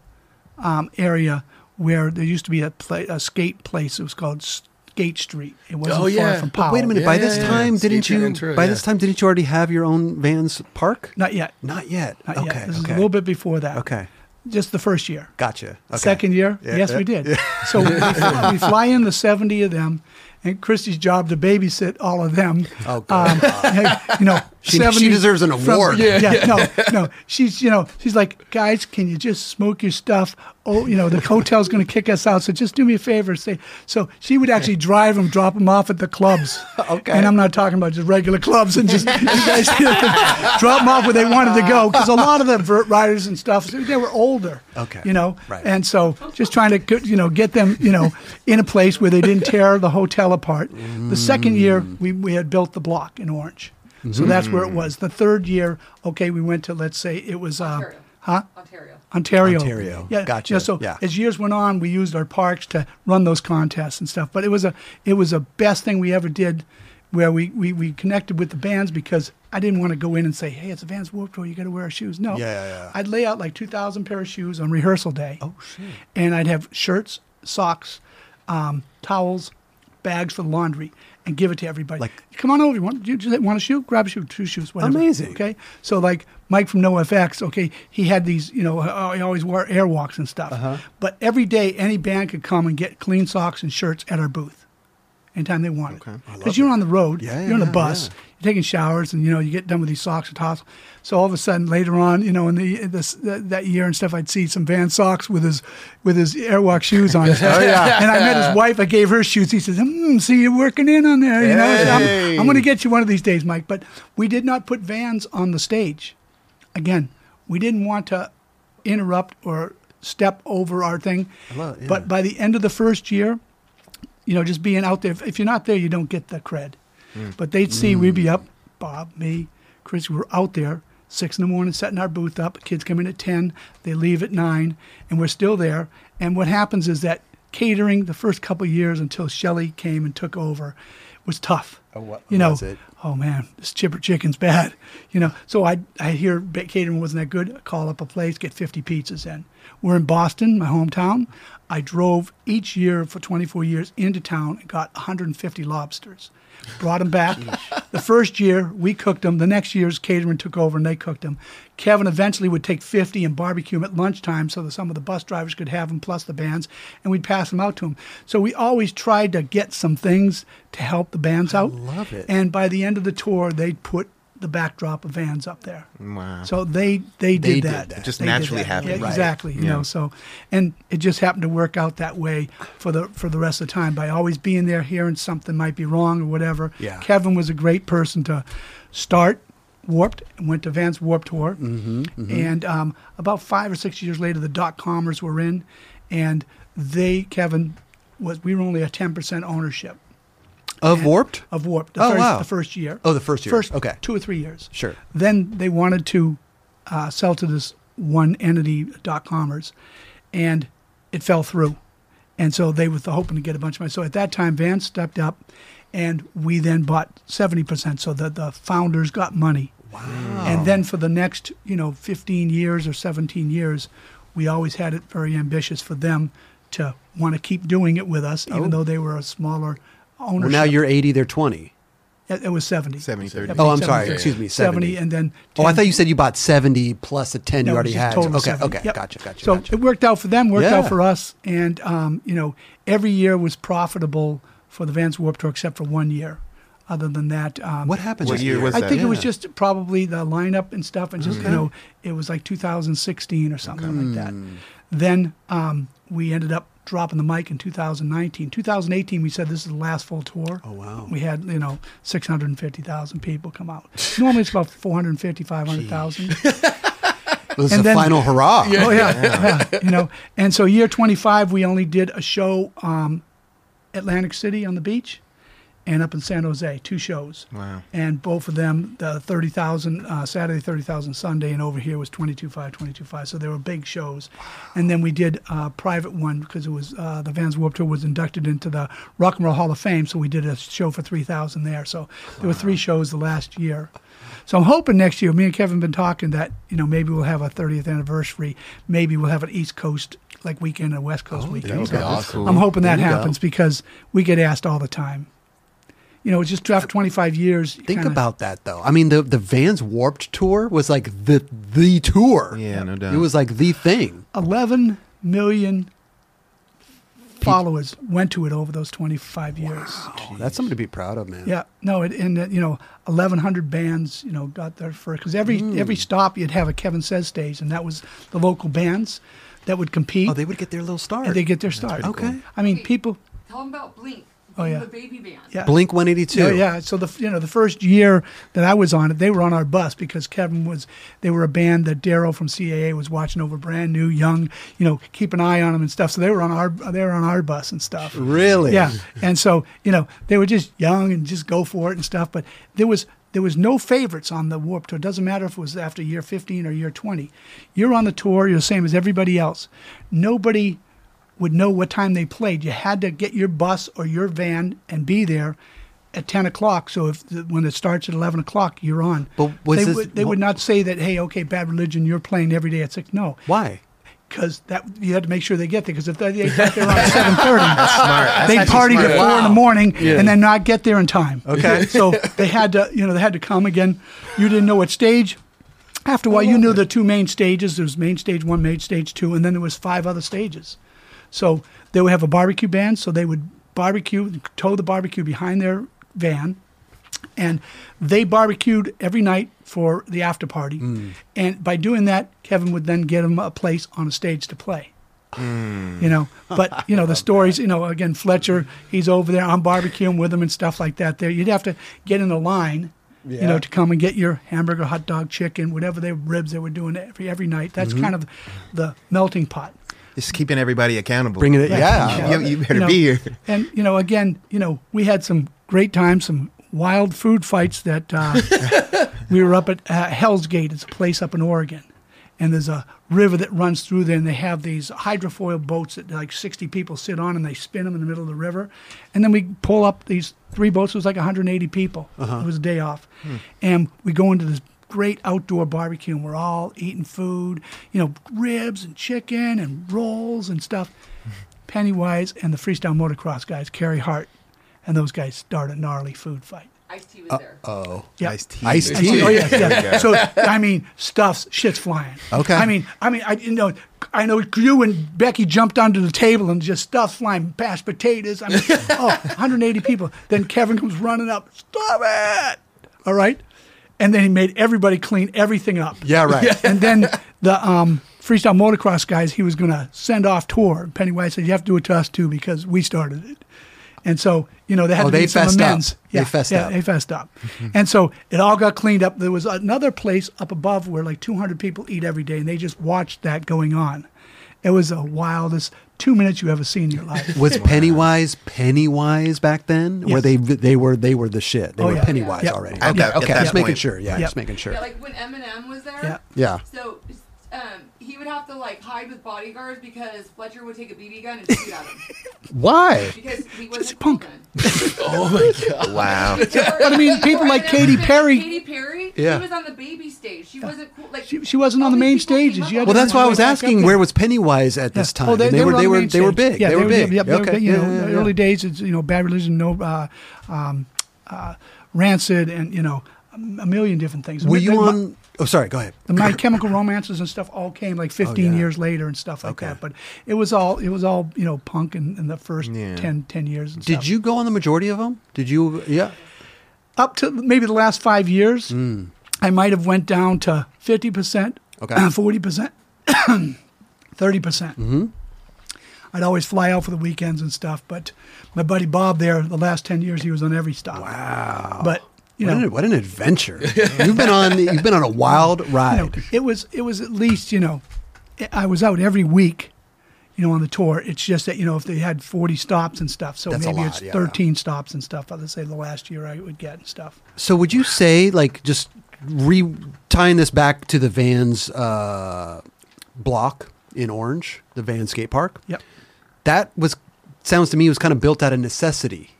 um, area where there used to be a, pla a skate place. It was called Skate Street. It wasn't Oh, far yeah. from But Powell. Wait a minute. Yeah, by yeah, this yeah. time, Steve didn't you? Ventura, by yeah. this time, didn't you already have your own Vans Park? Not yet. Not yet. Not okay. yet. This is a little bit before that. Okay. Just the first year. Gotcha. Okay. Second year, Yeah, yes, yeah, we did. So we, fly, we fly in the 70 of them, and Christy's job to babysit all of them. Oh, God. Um, you know, She- she deserves an from- award. yeah, no, no. She's, you know, she's like, guys, can you just smoke your stuff? Oh, you know, the hotel's going to kick us out, so just do me a favor. Say, so she would actually drive them, drop them off at the clubs. Okay. And I'm not talking about just regular clubs, and just you guys drop them off where they wanted to go, because a lot of the vert riders and stuff, they were older. Okay. You know, Right. and so just trying to you know get them you know in a place where they didn't tear the hotel apart. The second year mm. we, we had built the block in Orange, so that's where it was. The third year, okay, we went to let's say it was uh, Ontario. huh Ontario. Ontario. Ontario. Yeah, Gotcha. Yeah, so Yeah. as years went on, we used our parks to run those contests and stuff. But it was a it was a best thing we ever did where we, we, we connected with the bands because I didn't want to go in and say, hey, it's a Vans Warped Tour, you got to wear our shoes. No. Yeah, yeah, yeah. I'd lay out like 2,000 pair of shoes on rehearsal day. Oh, shit. And I'd have shirts, socks, um, towels, bags for the laundry, and give it to everybody. Like- come on over. You want, you just want a shoe? Grab a shoe, two shoes, whatever. Amazing. Okay. So like Mike from NoFX, okay, he had these, you know, uh, he always wore airwalks and stuff. Uh-huh. But every day, any band could come and get clean socks and shirts at our booth anytime they wanted. Okay. Because you're on the road, Yeah, you're on the bus, yeah. you're taking showers, and you know you get done with these socks and towels. So all of a sudden, later on, you know, in the this that, that year and stuff, I'd see some Van socks with his with his Airwalk shoes on. oh yeah. And I met his wife. I gave her shoes. He says, "Hmm, see you're working in on there. You know, Hey. I'm, I'm going to get you one of these days, Mike." But we did not put Vans on the stage. Again, we didn't want to interrupt or step over our thing. yeah. But by the end of the first year, you know, just being out there. If, if you're not there, you don't get the cred. But they'd see we'd be up, Bob, me, Chris. We were out there six in the morning, setting our booth up. Kids come in at ten, they leave at nine, and we're still there. And what happens is that catering the first couple years until Shelley came and took over was tough. Oh, what you know, was it? oh man, this chipper chicken's bad. You know, so I I hear catering wasn't that good. I call up a place, get 50 pizzas in. We're in Boston, my hometown. I drove each year for 24 years into town and got 150 lobsters. Brought them back. the first year we cooked them. The next year's catering took over and they cooked them. Kevin eventually would take 50 and barbecue them at lunchtime so that some of the bus drivers could have them plus the bands, and we'd pass them out to them. So we always tried to get some things to help the bands out. love it. And by the end of the tour, they'd put the backdrop of Vans up there. Wow. So they they did They did that. just They naturally that. happened. Yeah, Right. Exactly. You Yeah. know. So, and it just happened to work out that way for the for the rest of the time by always being there, hearing something might be wrong or whatever. Yeah. Kevin was a great person to start Warped and went to Vans Warped Tour. Mm-hmm, And um, about five or six years later, the dot comers were in, and they Kevin was we were only a ten percent ownership Of Warped? of Warped. The Oh, first, wow. The first year. Oh, the first year. First Okay. two or three years. Sure. Then they wanted to uh, sell to this one entity, dot commerce, and it fell through. And so they were hoping to get a bunch of money. So at that time, Vans stepped up, and we then bought seventy percent, so that the founders got money. Wow. And then for the next, you know, fifteen years or seventeen years, we always had it very ambitious for them to want to keep doing it with us, even Oh. though they were a smaller ownership. Well, now you're 80, they're 20. It, it was 70. 70, 30. Oh, I'm 70, sorry. 70, Excuse me. 70, 70. and then. Oh, I thought you said you bought 70 plus a 10 No, you already had. total Okay, 70. okay. Yep. Gotcha, gotcha, So gotcha. it worked out for them, worked Yeah. out for us, and um, you know, every year was profitable for the Vans Warped Tour except for one year. Other than that, um, What happened What year year? was I that? think it was just probably the lineup and stuff, and just you know, it was like 2016 or something like that. Hmm. Then um, we ended up dropping the mic in 2019. 2018, we said this is the last full tour. Oh, wow. We had you know 650,000 people come out. Normally it's about 450, 500,000. This is and a then- final hurrah. Oh yeah, yeah, you know. And so year 25, we only did a show, um, Atlantic City on the beach, and up in San Jose, two shows. Wow. And both of them, the 30,000 uh, Saturday, 30,000 Sunday, and over here was 22.5, 22.5. So they were big shows. And then we did a private one because it was uh, the Vans Warped Tour was inducted into the Rock and Roll Hall of Fame. So we did a show for 3,000 there. So there were three shows the last year. So I'm hoping next year, me and Kevin have been talking that, you know, maybe we'll have a 30th anniversary. Maybe we'll have an East Coast like weekend and a West Coast weekend. would be So awesome. I'm hoping that you go. happens because we get asked all the time. You know, it's just after 25 years. Think kinda- about that though. I mean, the the Vans Warped tour was like the the tour. Yeah, no doubt. It was like the thing. 11 million followers went to it over those 25 years. Oh, that's something to be proud of, man. Yeah, no, it, and uh, you know, 1,100 bands, you know, got there for because every Hmm. every stop you'd have a Kevin Says stage, and that was the local bands that would compete. Oh, they would get their little start. and they get their start. pretty cool. Okay. I mean, Hey, people. Tell them about Blink. Oh, yeah. The baby band. Yeah. Blink 182. Yeah, yeah. So the you know the first year that I was on it, they were on our bus because Kevin was. They were a band that Daryl from CAA was watching over, brand new, young. You know, keep an eye on them and stuff. So they were on our they were on our bus and stuff. Really? Yeah. And so you know they were just young and just go for it and stuff. But there was there was no favorites on the Warped Tour. It doesn't matter if it was after year 15 or year 20. You're on the tour. You're the same as everybody else. Nobody would know what time they played. You had to get your bus or your van and be there at 10 o'clock. So if the, when it starts at 11 o'clock, you're on. But was they, this- would, they would not say that, hey, okay, Bad Religion, you're playing every day at 6. No. Why? Because that you had to make sure they get there. Because if they they got there around seven thirty, they actually party smart. to four in the morning and then not get there in time. Okay. so they had to, you know, they had to come again. You didn't know what stage. After a while, you knew the two main stages. There was main stage one, main stage two, and then there was five other stages. So they would have a barbecue band. So they would barbecue, tow the barbecue behind their van, and they barbecued every night for the after party. Hmm. And by doing that, Kevin would then get them a place on a stage to play. Hmm. You know, but you know the stories. You know, again, Fletcher, he's over there. I'm barbecuing with him and stuff like that. There, you'd have to get in a line, you know, to come and get your hamburger, hot dog, chicken, whatever they ribs they were doing every every night. That's mm-hmm. kind of the melting pot. Just keeping everybody accountable. Bringing it, yeah. You, you better know, be here. And you know, again, you know, we had some great times, some wild food fights. That uh, we were up at uh, Hell's Gate. It's a place up in Oregon, and there's a river that runs through there, and they have these hydrofoil boats that like 60 people sit on, and they spin them in the middle of the river, and then we pull up these three boats. It was like 180 people. It was a day off, and we go into this great outdoor barbecue and we're all eating food, you know, ribs and chicken and rolls and stuff. Pennywise and the freestyle motocross guys, Carey Hart, and those guys start a gnarly food fight. Ice T was there. Oh. Yeah. Iced tea. Ice tea. Oh yeah, There yeah. So I mean, stuff's shit's flying. Okay. I mean, I mean, I you know, I know you and Becky jumped onto the table and just stuff flying, mashed potatoes. I mean, oh, 180 people. Then Kevin comes running up. Stop it! All right, and then he made everybody clean everything up. Yeah, right. And then the um, freestyle motocross guys, he was going to send off tour. Pennywise said, "You have to do it to us too because we started it." And so, you know, they had Oh, to they make some fessed up. amends. They fessed yeah, up. they fessed up. and so it all got cleaned up. There was another place up above where like 200 people eat every day, and they just watched that going on. It was the wildest two minutes you ever seen in your life. Was Pennywise Pennywise back then? Where they they were they were the shit. They Oh, were yeah. Pennywise Yeah. already. Okay, that- at okay. that Just making sure. Yeah, Yeah. just making sure. Yeah, like when Eminem was there. Yeah. Yeah. So um, he would have to like hide with bodyguards because Fletcher would take a BB gun and shoot at him Why? because he was a punk. Oh my god. Wow. But I mean, people like Katy Perry. Katy Perry. Yeah. She was on the baby stage. She wasn't cool. Like She- she wasn't on the main people came stages. up You had on Well, that's why I was asking where was Pennywise at this Yeah. time? Oh, they, And they, were on they the were main they were stage. big. Yeah, they, were big. Yep, they were okay. big. You know, yeah, yeah, yeah. early days, it's you know, Bad Religion, no, uh, um, uh, Rancid, and you know, a million different things. Were The- you the- on? Oh, sorry. Go ahead. The My Chemical Romances and stuff all came like 15 yeah. years later and stuff like Okay. that. But it was all it was all you know punk in, in the first Yeah. 10, 10 years. And Did stuff. you go on the majority of them? Did you? Yeah. up to maybe the last five years? I might have went down to 50 percent, Okay. 40 percent, 30 percent. Mm-hmm. I'd always fly out for the weekends and stuff. But my buddy Bob there, the last 10 years, he was on every stop. Wow. But you what, know, an, what an adventure! you've been on. You've been on a wild ride. you know, it was it was at least you know, I was out every week, you know, on the tour. It's just that you know if they had forty stops and stuff, so That's maybe lot, it's yeah. thirteen stops and stuff. Let's say the last year I would get and stuff. So would you say, like, just re tying this back to the Vans uh, block in Orange, the Van skate park? Yep, That was sounds to me was kind of built out of necessity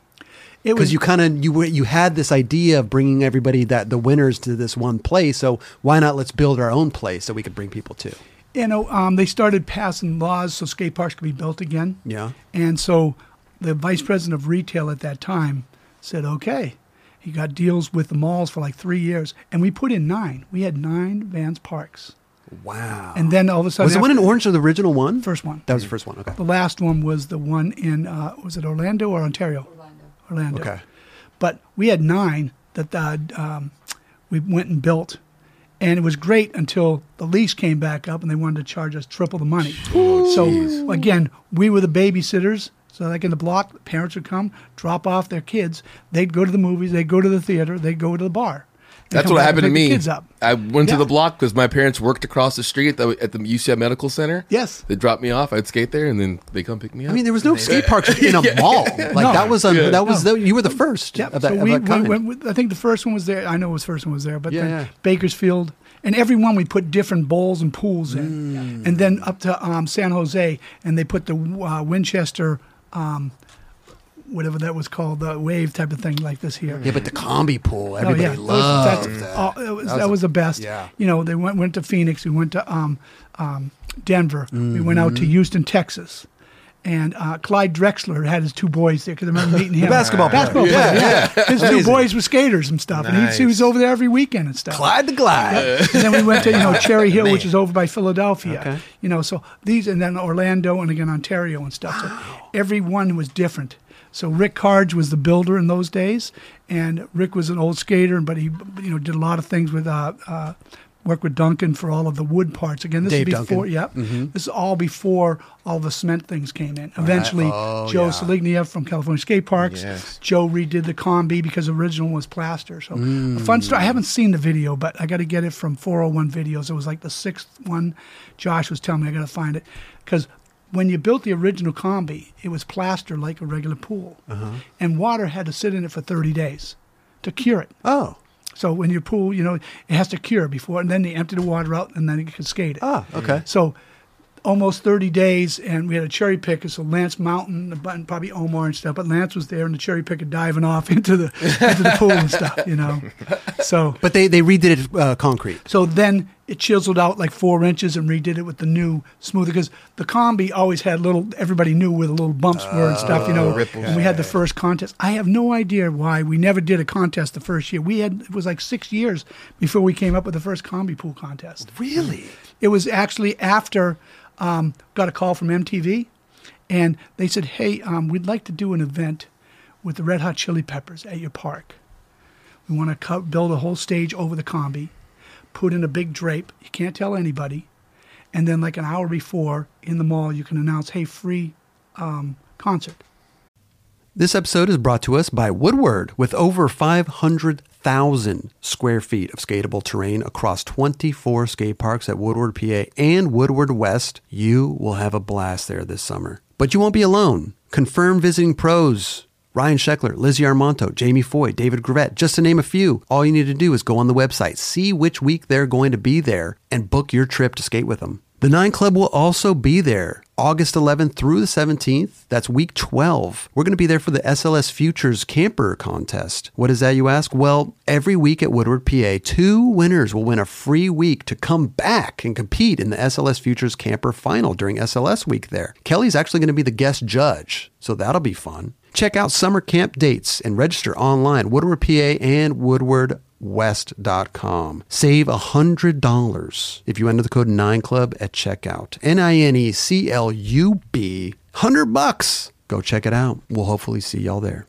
it because was. you kind of you were- you had this idea of bringing everybody that the winners to this one place. So why not let's build our own place that we could bring people to? you know, um, they started passing laws so skate parks could be built again. Yeah. And so the vice president of retail at that time said, okay. He got deals with the malls for like three years. And we put in nine. We had nine Vans parks. Wow. And then all of a sudden. was the one in Orange or the original one? First one. That was the first one. Okay. The last one was the one in, uh, was it Orlando or Ontario? Orlando. Okay. But we had nine that uh, um, we went and built. And it was great until the lease came back up and they wanted to charge us triple the money. so again, we were the babysitters. So like in the block, the parents would come, drop off their kids. They'd go to the movies. They'd go to the theater. They'd go to the bar. They'd That's what happened to me. Kids up. I went Yeah. to the block because my parents worked across the street at the, at the UCF Medical Center. Yes. They dropped me off. I'd skate there, and then they come pick me up. I mean, there was no skate parks in a mall. Like No. that was un- that was No. the, you were the first Yep. of that, so of we, that we kind. went with, I think the first one was there. I know it was first one was there, but Yeah, then yeah. Bakersfield and every one we put different bowls and pools in, Mm. and then up to um, San Jose, and they put the uh, Winchester um, whatever that was called, the wave type of thing like this here. Yeah, but the combi pool, Oh, everybody yeah. loved that. oh, it was, That that, was was, a- the best. yeah. You know, they went went to Phoenix. We went to um, um, Denver. We went out to Mm-hmm. Houston, Texas. And uh, Clyde Drexler had his two boys there because I remember meeting him. basketball player. basketball player. Yeah, Yeah, his two boys were skaters and stuff, and he, was over there every weekend and stuff. Clyde the Glide. and then we went to you know Cherry Hill, which is over by Philadelphia. Okay. You know, so these and then Orlando and again Ontario and stuff. So every one was different. So Rick Carge was the builder in those days, and Rick was an old skater, but he you know did a lot of things with uh, uh, worked with Duncan for all of the wood parts. Again, this Dave is before. Duncan. Yep, this is all before all the cement things came in. Eventually, Oh, Joe yeah. Ciaglia from California Skate Parks. Yes. Joe redid the combi because the original was plaster. So a fun story. I haven't seen the video, but I got to get it from 401 videos. It was like the sixth one. Josh was telling me I got to find it because when you built the original combi, it was plaster like a regular pool, and water had to sit in it for 30 days to cure it. Oh, So when your pool, you know, it has to cure before, and then they empty the water out, and then you can skate it. ah, okay. So almost 30 days, and we had a cherry picker. So Lance Mountain, and probably Omar and stuff, but Lance was there, and the cherry picker diving off into the into the pool and stuff, you know. So But they they redid it uh, concrete. so then it chiseled out like four inches and redid it with the new smoother because the combi always had little. Everybody knew where the little bumps were and stuff, you know. ripples. And we had the first contest. I have no idea why we never did a contest the first year. We had it was like six years before we came up with the first combi pool contest. Really? It was actually after um, got a call from MTV, and they said, "Hey, um, we'd like to do an event with the Red Hot Chili Peppers at your park. We want to co- build a whole stage over the combi, put in a big drape. You can't tell anybody, and then like an hour before in the mall, you can announce, "Hey, free um, concert." This episode is brought to us by Woodward with over 500,000 square feet of skatable terrain across 24 skate parks at Woodward, PA and Woodward West. You will have a blast there this summer. But you won't be alone. Confirmed visiting pros. Ryan Sheckler, Lizzie Armanto, Jamie Foy, David Gravette, just to name a few. All you need to do is go on the website, see which week they're going to be there, and book your trip to skate with them. The Nine Club will also be there August 11th through the 17th. That's week 12. We're going to be there for the SLS Futures Camper Contest. What is that, you ask? Well, every week at Woodward, PA, two winners will win a free week to come back and compete in the SLS Futures Camper Final during SLS week there. Kelly's actually going to be the guest judge, so that'll be fun. Check out summer camp dates and register online, Woodward, PA and Woodward west.com. Save $100 if you enter the code 9club at checkout. N I N E C L U B. 100 bucks. Go check it out. We'll hopefully see y'all there.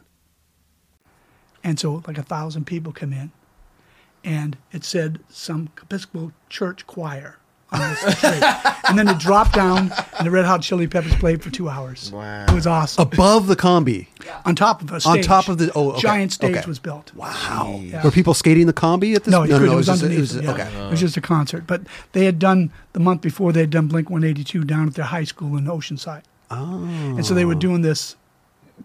And so, like a thousand people come in, and it said some Episcopal church choir on this stage. and then it dropped down, and the Red Hot Chili Peppers played for two hours. Wow. It was awesome. Above the combi. on top of a stage. On top of the- oh, okay, giant stage okay. was built. Wow. Yeah. Were people skating the combi at this No, you couldn't. it was, just- underneath. was- yeah. okay. It was just a concert. But they had done the month before. They had done Blink 182 down at their high school in Oceanside. Oh. And so they were doing this,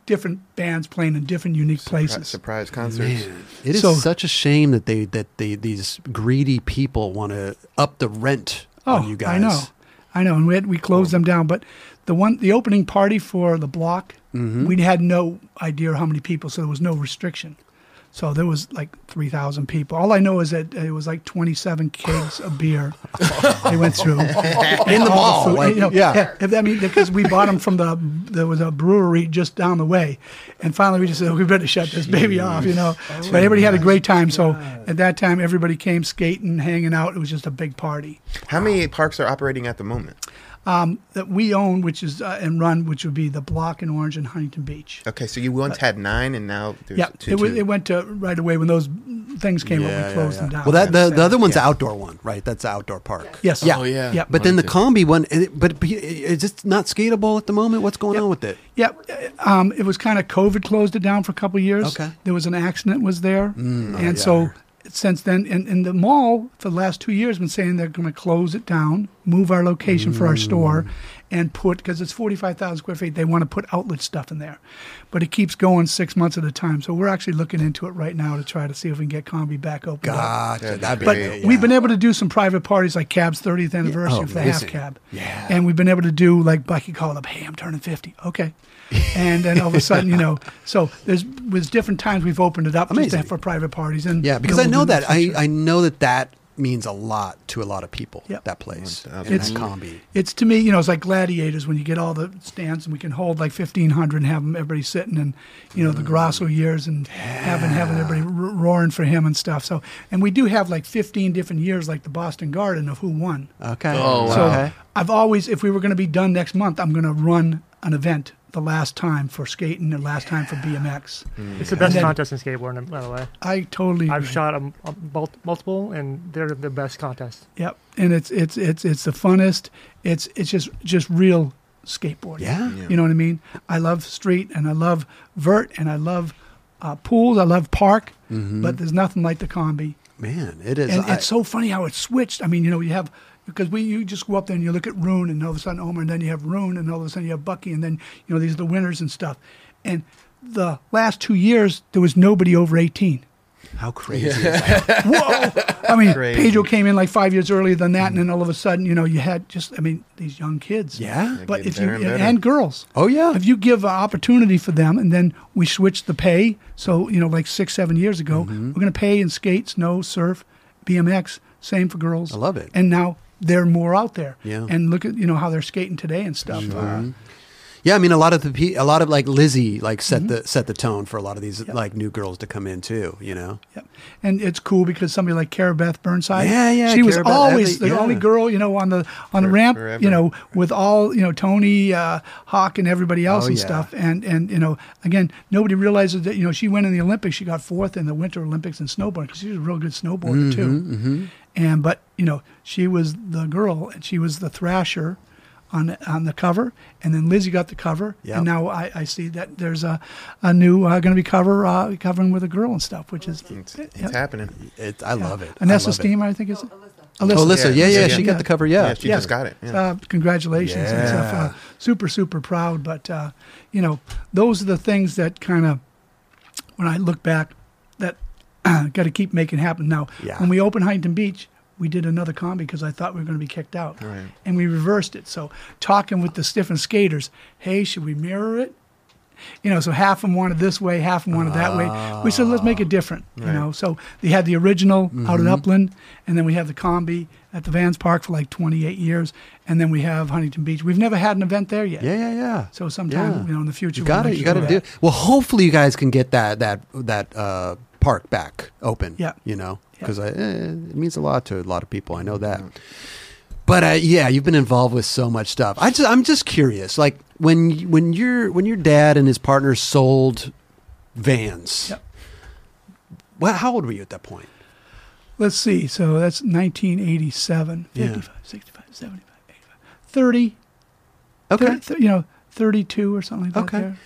different bands playing in different unique Surprise, places. surprise concerts. It is So- such a shame that they that they these greedy people want to up the rent Oh, on you guys. I know, I know, and we had, we closed them down. But the one, the opening party for the block, Mm-hmm. we had no idea how many people, so there was no restriction. So there was like three thousand people. All I know is that it was like twenty-seven kegs of beer they went through In the all mall, like, you know, yeah. If, I mean, because we bought them from the there was a brewery just down the way, and finally we just said we better shut this baby off, you know. but everybody had a great time. So at that time, everybody came skating, hanging out. It was just a big party. How many parks are operating at the moment? Um, that we own, which is uh, and run, which would be the Block in Orange and Huntington Beach. Okay, so you once had nine, and now there's Yeah, two. it, was, two. it went to right away when those things came up. We closed yeah, them down. Well, that the, the other one's the Yeah. outdoor one, right? That's the outdoor park. yes, Yeah. Oh, yeah. yeah. But then the combi one, it- but but it's just not skatable at the moment. What's going Yep. on with it? Yeah, uh, um, it was kind of COVID closed it down for a couple of years. Okay. There was an accident was there, and yeah. so since then, and, and the mall for the last two years been saying they're going to close it down, move our location for our store, mm. and put because it's forty five thousand square feet. They want to put outlet stuff in there, but it keeps going six months at a time. So we're actually looking into it right now to try to see if we can get Combi back open. Gotcha. That'd be That'd be But great. yeah. we've been able to do some private parties like Cab's 30th anniversary Oh, for the half cab. Yeah. And we've been able to do like Bucky called up, hey, I'm turning 50. Okay. And then all of a sudden, you know, so there's with different times we've opened it up just Amazing. to, for private parties. And Yeah, because we'll I know do in that I. I know that that means a lot to a lot of people. Yep. That place, One and thousand. that combi. it's to me, you know, it's like gladiators when you get all the stands and we can hold like 1,500 and have them, everybody sitting and, you know, the Mm. Grosso years and having, having everybody ro- roaring for him and stuff. So, and we do have like 15 different years, like the Boston Garden of who won. Okay. Oh, So wow. I've always, if we were going to be done next month, I'm going to run an event the last time for skating and last time for BMX. It's the best then- contest in skateboarding, by the way. I totally. I've agree. shot them both multiple, and they're the best contest. Yep, and it's it's it's it's the funnest. It's it's just just real skateboarding. Yeah. Yeah. You know what I mean? I love street and I love vert and I love uh, pools. I love park, but there's nothing like the combi. Man, it is. And I- it's so funny how it switched. I mean, you know, you have because we you just go up there and you look at Rune, and all of a sudden Omar, and then you have Rune, and all of a sudden you have Bucky, and then you know these are the winners and stuff. And the last two years there was nobody over 18. how crazy is that? Whoa! I mean, Crazy. Pedro came in like five years earlier than that, and then all of a sudden, you know, you had just I mean these young kids. Yeah. But if you and and girls. Oh, yeah. If you give an opportunity for them, and then we switch the pay. So you know, like six, seven years ago, Mm-hmm. we're going to pay in skate, snow, surf, BMX. Same for girls. I love it. And now they're more out there. Yeah. And look at you know how they're skating today and stuff. Uh, Yeah, I mean, a lot of the a lot of like Lizzie like set Mm-hmm. the set the tone for a lot of these like new girls to come in too. You know. Yep. And it's cool because somebody like Cara Beth Burnside, Yeah, yeah, she was Beth always Adley, the yeah. only girl, you know, on the on the ramp, forever. you know, with all you know Tony uh, Hawk and everybody else Oh, and yeah. stuff. And and you know, again, nobody realizes that you know she went in the Olympics. She got fourth in the Winter Olympics in snowboarding because she was a real good snowboarder Mm-hmm, too. And but you know, she was the girl and she was the thrasher. On, on the cover, and then Lizzie got the cover, Yep. and now I, I see that there's a, a new uh, going to be cover uh, covering with a girl and stuff, which is It's, it's Yep. happening. It, I love it. Anessa love it. Steamer, I think is No, it? Alyssa. Oh, Alyssa, yeah, Yeah, yeah, yeah, she yeah. got the cover. Yeah, Yeah, she Yeah. just got it. Yeah. Uh, congratulations and stuff. Uh, super, super proud. But uh, you know, those are the things that kind of, when I look back, that got to keep making happen. Now, Yeah. when we opened Huntington Beach, we did another combi because I thought we were going to be kicked out, Right. and we reversed it. So talking with the different skaters, hey, should we mirror it? You know, so half of them wanted this way, half of them wanted that way. We said, let's make it different. You know, so they had the original out at Upland, and then we have the combi at the Vans Park for like 28 years, and then we have Huntington Beach. We've never had an event there yet. yeah, yeah, yeah. So sometime Yeah. you know in the future, You we'll got to make you got to do. Well, hopefully you guys can get that that that uh, park back open. Yeah. you know, Yeah. because eh, it means a lot to a lot of people. I know that. But uh, yeah, you've been involved with so much stuff. I just I'm just curious, like when when your when your dad and his partner sold vans. Yep. Well, how old were you at that point? Let's see. So that's 1987, Yeah. 55, 65, 75, 85, 30. Okay. thir- thir- you know, 32 or something like Okay. that. there.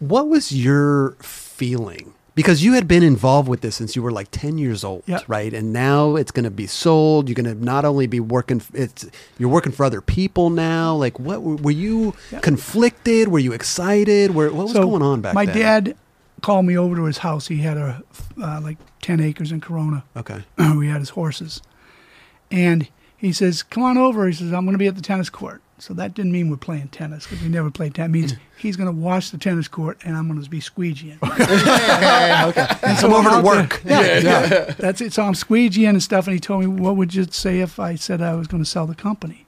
What was your feeling? Because you had been involved with this since you were like 10 years old, Yeah. right? And now it's going to be sold. You're going to not only be working it's you're working for other people now. Like what were you Yeah. conflicted? Were you excited? Were, what was So going on back then? my dad called me over to his house. He had a uh, like 10 acres in Corona. Okay. we had his horses. And he says, Come on over. He says, I'm going to be at the tennis court. So that didn't mean we're playing tennis because we never played tennis. It means mm. he's going to wash the tennis court and I'm going to be squeegeeing. okay. And come So over I'm to work. there- Yeah, That's it. So I'm squeegeeing and stuff. And he told me, What would you say if I said I was going to sell the company?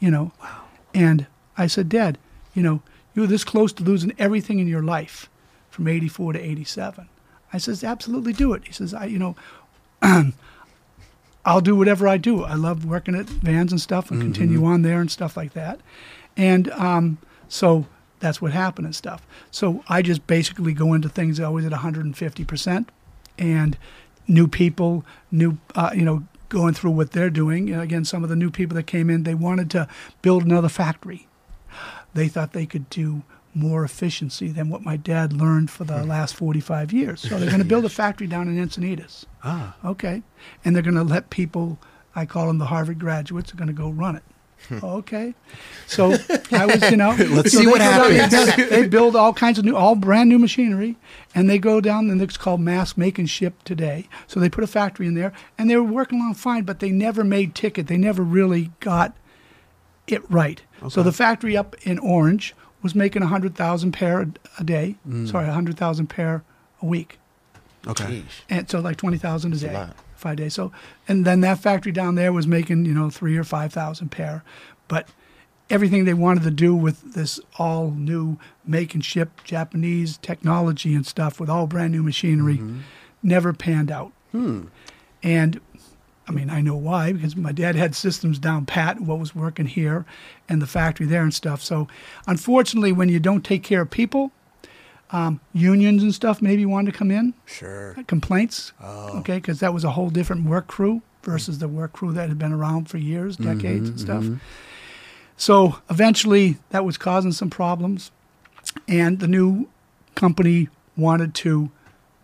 You know? Wow. And I said, Dad, you know, you were this close to losing everything in your life from 84 to 87. I says, Absolutely do it. He says, I, you know, I'll do whatever I do. I love working at Vans and stuff and continue on there and stuff like that. And um, so that's what happened and stuff. So I just basically go into things always at 150%. And new people, new, uh, you know, going through what they're doing. Know, again, some of the new people that came in, they wanted to build another factory. They thought they could do more efficiency than what my dad learned for the last 45 years. So they're going to build a factory down in Encinitas. Ah. Okay. And they're going to let people, I call them the Harvard graduates, are going to go run it. okay. So I was, you know, Let's so see what go down- happens. They build all kinds of new, all brand new machinery, and they go down, and it's called mass make and ship today. So they put a factory in there, and they were working along fine, but they never made ticket. They never really got it right. So the factory up in Orange was making 100,000 pair a, a day. Mm. Sorry, 100,000 pair a week Okay. Sheesh. and so like twenty thousand a a day, lot. five days. So and then that factory down there was making you know three or five thousand pair, but everything they wanted to do with this all new make and ship Japanese technology and stuff with all brand new machinery never panned out. Hmm. And I mean, I know why because my dad had systems down pat, what was working here and the factory there and stuff. So, unfortunately, when you don't take care of people, um, unions and stuff maybe wanted to come in Sure. Uh, complaints. Oh. Okay, because that was a whole different work crew versus the work crew that had been around for years, mm-hmm, decades, and stuff. Mm-hmm. So eventually, that was causing some problems, and the new company wanted to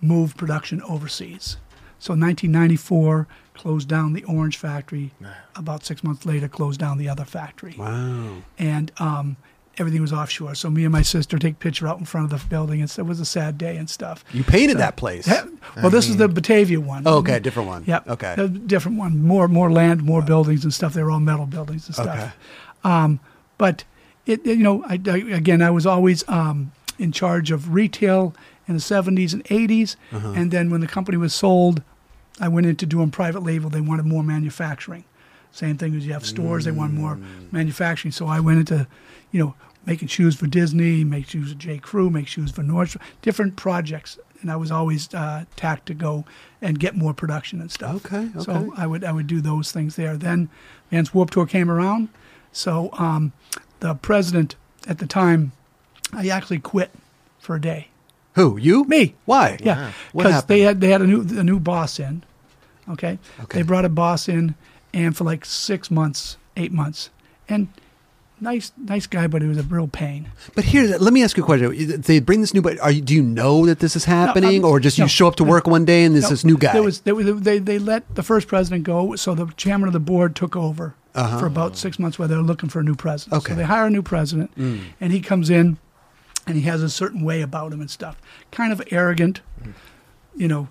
move production overseas. So 1994 closed down the Orange factory. About six months later, closed down the other factory Wow. and um, everything was offshore. So me and my sister take a picture out in front of the building. It's, it was a sad day and stuff. You painted that place. Yeah, well, this is the Batavia one. Oh, okay, different one. Yep. Okay. A different one. More more land, more buildings and stuff. They were all metal buildings and stuff. Okay. Um, but it, it- you know, I, I, again, I was always um, in charge of retail in the 70s and 80s, Uh-huh. and then when the company was sold, I went into doing private label. They wanted more manufacturing. Same thing as you have stores, they want more Mm. manufacturing. So I went into, you know, making shoes for Disney, make shoes for J. Crew, make shoes for Nordstrom, different projects. And I was always uh, tacked to go and get more production and stuff. Okay, okay. So I would I would do those things there. Then Vans Warped Tour came around, so um, the president at the time, I actually quit for a day. Who? You? Me. Why? Yeah, because they had they had a new a new boss in. Okay. Okay. They brought a boss in, and for like six months, eight months, and nice nice guy, but it was a real pain. But here, let me ask you a question. They bring this new, but are you, do you know that this is happening, um, or just you show up to no. work one day and there's No, this new guy? There was, there was they they let the first president go, so the chairman of the board took over for about six months while they were looking for a new president. Uh-huh. Okay. Mm. So they hire a new president, and he comes in, and he has a certain way about him and stuff, kind of arrogant, you know,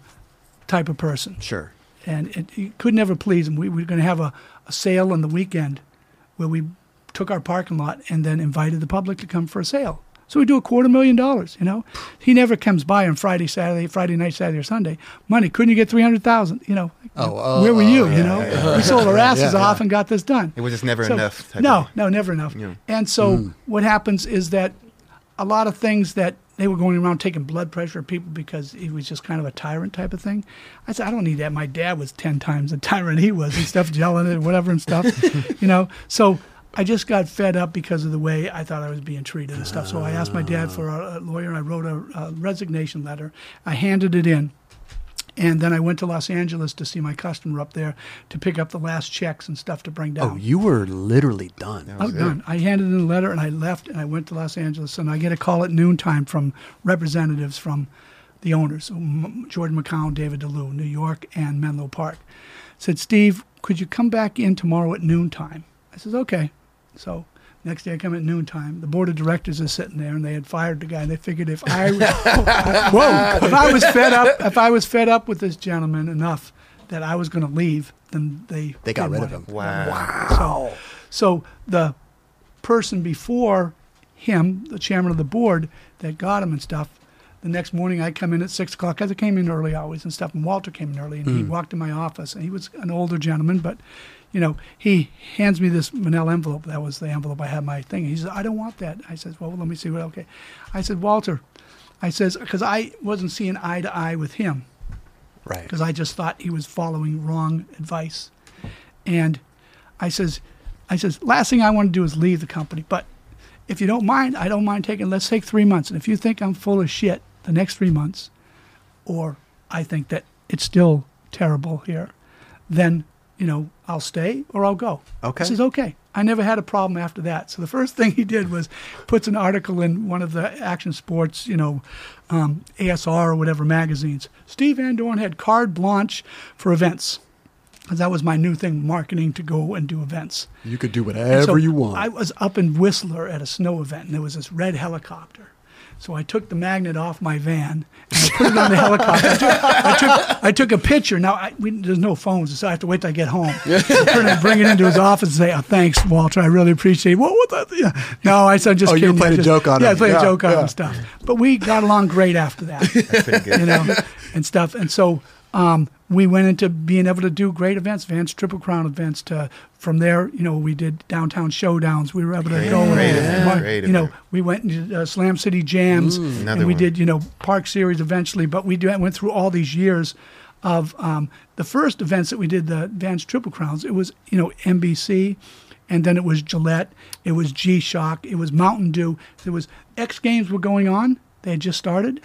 type of person. sure. and it, it could never please him. We, we were going to have a, a sale on the weekend where we took our parking lot and then invited the public to come for a sale. So we do a quarter million dollars, you know. He never comes by on Friday, Saturday, Friday night, Saturday or Sunday. Money, couldn't you get 300,000? You know, Oh, oh, where were you, oh, you yeah, know? yeah, We sold our asses Yeah, yeah. off and got this done. It was just never So- enough. No, no, never enough. Yeah. And so Hmm. what happens is that a lot of things that they were going around taking blood pressure of people because he was just kind of a tyrant type of thing. I said, I don't need that. My dad was ten times the tyrant he was and stuff, yelling and whatever and stuff, you know. So I just got fed up because of the way I thought I was being treated and stuff. So I asked my dad for a, lawyer. I wrote a, a resignation letter. I handed it in. And then I went to Los Angeles to see my customer up there to pick up the last checks and stuff to bring down. Oh, you were literally done. I'm oh, was done. I handed in a letter and I left and I went to Los Angeles and I get a call at noontime from representatives from the owners, Jordan McCown, David De Leeuw, New York, and Menlo Park. Said, Steve, could you come back in tomorrow at noontime? I says, okay. So next day I come at noontime. The board of directors is sitting there and they had fired the guy. And they figured if I, whoa, if I was fed up, if I was fed up with this gentleman enough that I was going to leave, then they They got rid of wanted- him. Wow. so, so the person before him, the chairman of the board that got him and stuff, the next morning I come in at six o'clock because I came in early always and stuff. And Walter came in early and he mm. walked in my office and he was an older gentleman, but you know, he hands me this manila envelope. That was the envelope I had my thing. He says, I don't want that. I says, well, let me see what, okay. I said, Walter, I says, because I wasn't seeing eye to eye with him Right. because I just thought he was following wrong advice. And I says, I says, last thing I want to do is leave the company. But if you don't mind, I don't mind taking. Let's take three months. And if you think I'm full of shit, the next three months, or I think that it's still terrible here, then you know I'll stay or I'll go. Okay. He says okay. I never had a problem after that. So the first thing he did was puts an article in one of the action sports, you know, um, ASR or whatever magazines. Steve Van Doren had carte blanche for events. 'Cause that was my new thing, marketing to go and do events. You could do whatever so you want. I was up in Whistler at a snow event, and there was this red helicopter. So I took the magnet off my van and I put it on the helicopter. I took, I took, I took a picture. Now I, we, there's no phones, so I have to wait till I get home. Turn it- bring it into his office and say, "Oh, thanks, Walter. I really appreciate." it." What? What? The, yeah. No, I said just. Oh, you kidding. played a joke on yeah, him. I played Yeah, a joke on him and stuff. But we got along great after that Pretty good. you know, and stuff. And so um, we went into being able to do great events, Vans Triple Crown events. To from there, you know, we did downtown showdowns. We were able to Great- go, great and event. you know, Great we went into uh, Slam City Jams, and we one. did, you know, Park Series eventually. But we do, went through all these years of um, the first events that we did, the Vans Triple Crowns. It was, you know, NBC. And then it was Gillette, it was G Shock, it was Mountain Dew. There was X Games were going on; they had just started,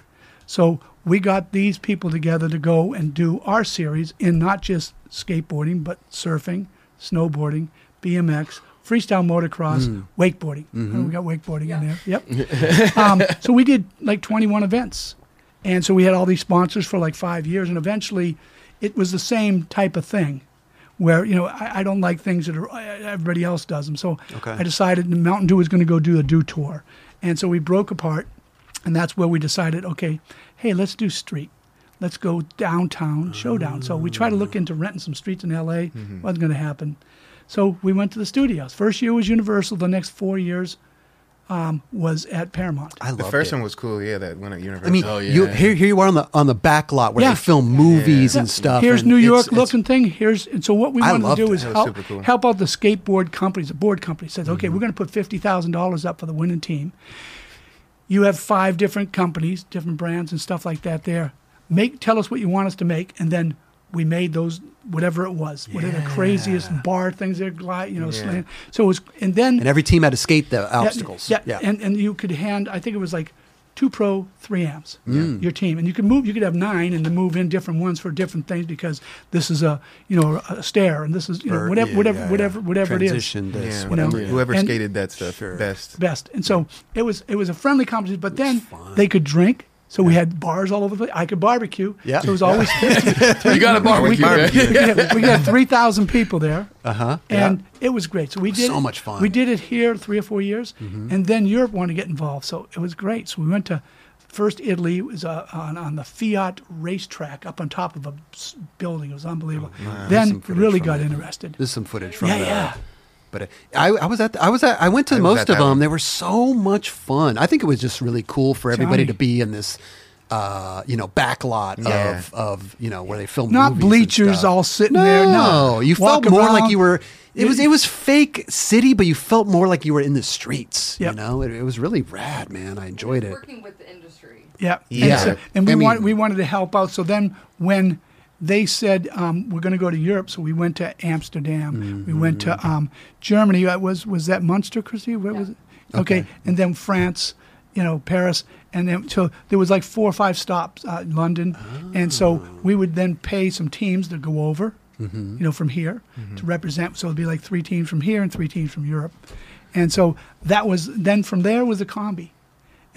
so we got these people together to go and do our series in not just skateboarding, but surfing, snowboarding, BMX, freestyle motocross, mm. wakeboarding. Mm-hmm. Oh, we got wakeboarding in there. Yep. um, so we did like 21 events. And so we had all these sponsors for like five years. And eventually it was the same type of thing where, you know, I, I don't like things that are, uh, everybody else does them. So Okay. I decided Mountain Dew was going to go do a Dew tour. And so we broke apart. And that's where we decided, okay, hey, let's do street. Let's go downtown showdown. So we try to look into renting some streets in LA. Wasn't going to happen. So we went to the studios. First year was Universal. The next four years um, was at Paramount. I The first it. one was cool. Yeah, that one at Universal. I mean, Oh, you here, here you are on the on the back lot where Yeah. they film movies and Yeah. stuff. Here's and New York it's- looking thing. Here's and so what we I wanted to do it. is help cool. help out the skateboard companies. The board company says, okay, Mm-hmm. we're going to put fifty thousand dollars up for the winning team. You have five different companies, different brands and stuff like that. There, make tell us what you want us to make, and then we made those whatever it was, whatever the craziest bar things they're glide, you know, Yeah. So it was, and then And every team had to skate the yeah, obstacles. Yeah, And, and you could hand, I think it was like two pro, three amps, Mm. your team. And you could move, you could have nine and then move in different ones for different things because this is a, you know, a stair and this is, you know, Or- whatever, yeah, whatever, yeah, whatever, whatever it is. Transition yeah, know, whatever, whoever And- skated that stuff Sure. best. Best. And so it was, it was a friendly competition, but then they could drink. So we had bars all over the place. I could barbecue. Yeah. So it was always You got a barbecue. we, could have, we could have 3,000 people there. Uh-huh. And it was great. So we did so it- much fun. Mm-hmm. We did it here three or four years, and then Europe wanted to get involved. So it was great. So we went to first Italy. It was uh, on on the Fiat racetrack up on top of a building. It was unbelievable. Oh, then really got it. interested. There's some footage from Yeah, that. yeah. But I, I was at the, I was at I went to I most of them. one. They were so much fun. I think it was just really cool for everybody Johnny. to be in this, uh, you know, back lot Yeah. of of you know where they film Not movies bleachers all sitting no, there. No, you Walk felt more around. like you were. It was it was fake city, but you felt more like you were in the streets. Yep. You know, it, it was really rad, man. I enjoyed it. Working with the industry. Yeah, Yeah. And, so- and we I mean- wanted we wanted to help out. So then when they said um, we're going to go to Europe, so we went to Amsterdam. We went to um, Germany. Uh, Was was that Munster, Chrissy? Where was it? Okay. and then France. You know, Paris, and then so there was like four or five stops, uh, London, and so we would then pay some teams to go over, you know, from here to represent. So it'd be like three teams from here and three teams from Europe, and so that was then from there was the combi.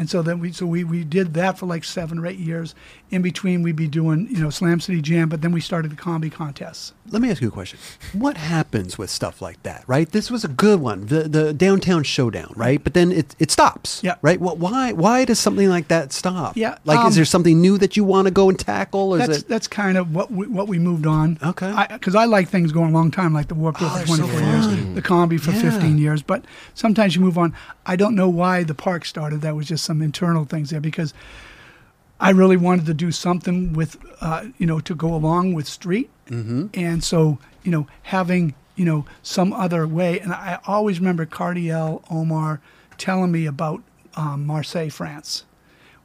And so then we so we, we did that for like seven or eight years. In between, we'd be doing you know Slam City Jam, but then we started the combi contests. Let me ask you a question. What happens with stuff like that, right? This was a good one, the the downtown showdown, right? But then it it stops, Yeah. right? Well, why why does something like that stop? Yeah, like um, is there something new that you want to go and tackle, or is That's it? that's kind of what we, what we moved on. Okay. Because I, like things going a long time, like the Warped Tour Oh, for they're so 24 years, the combi for Yeah. 15 years. But sometimes you move on. I don't know why the park started. That was just some internal things there because I really wanted to do something with, uh, you know, to go along with street. Mm-hmm. And so, you know, having, you know, some other way. And I always remember Cardiel Omar telling me about um, Marseille, France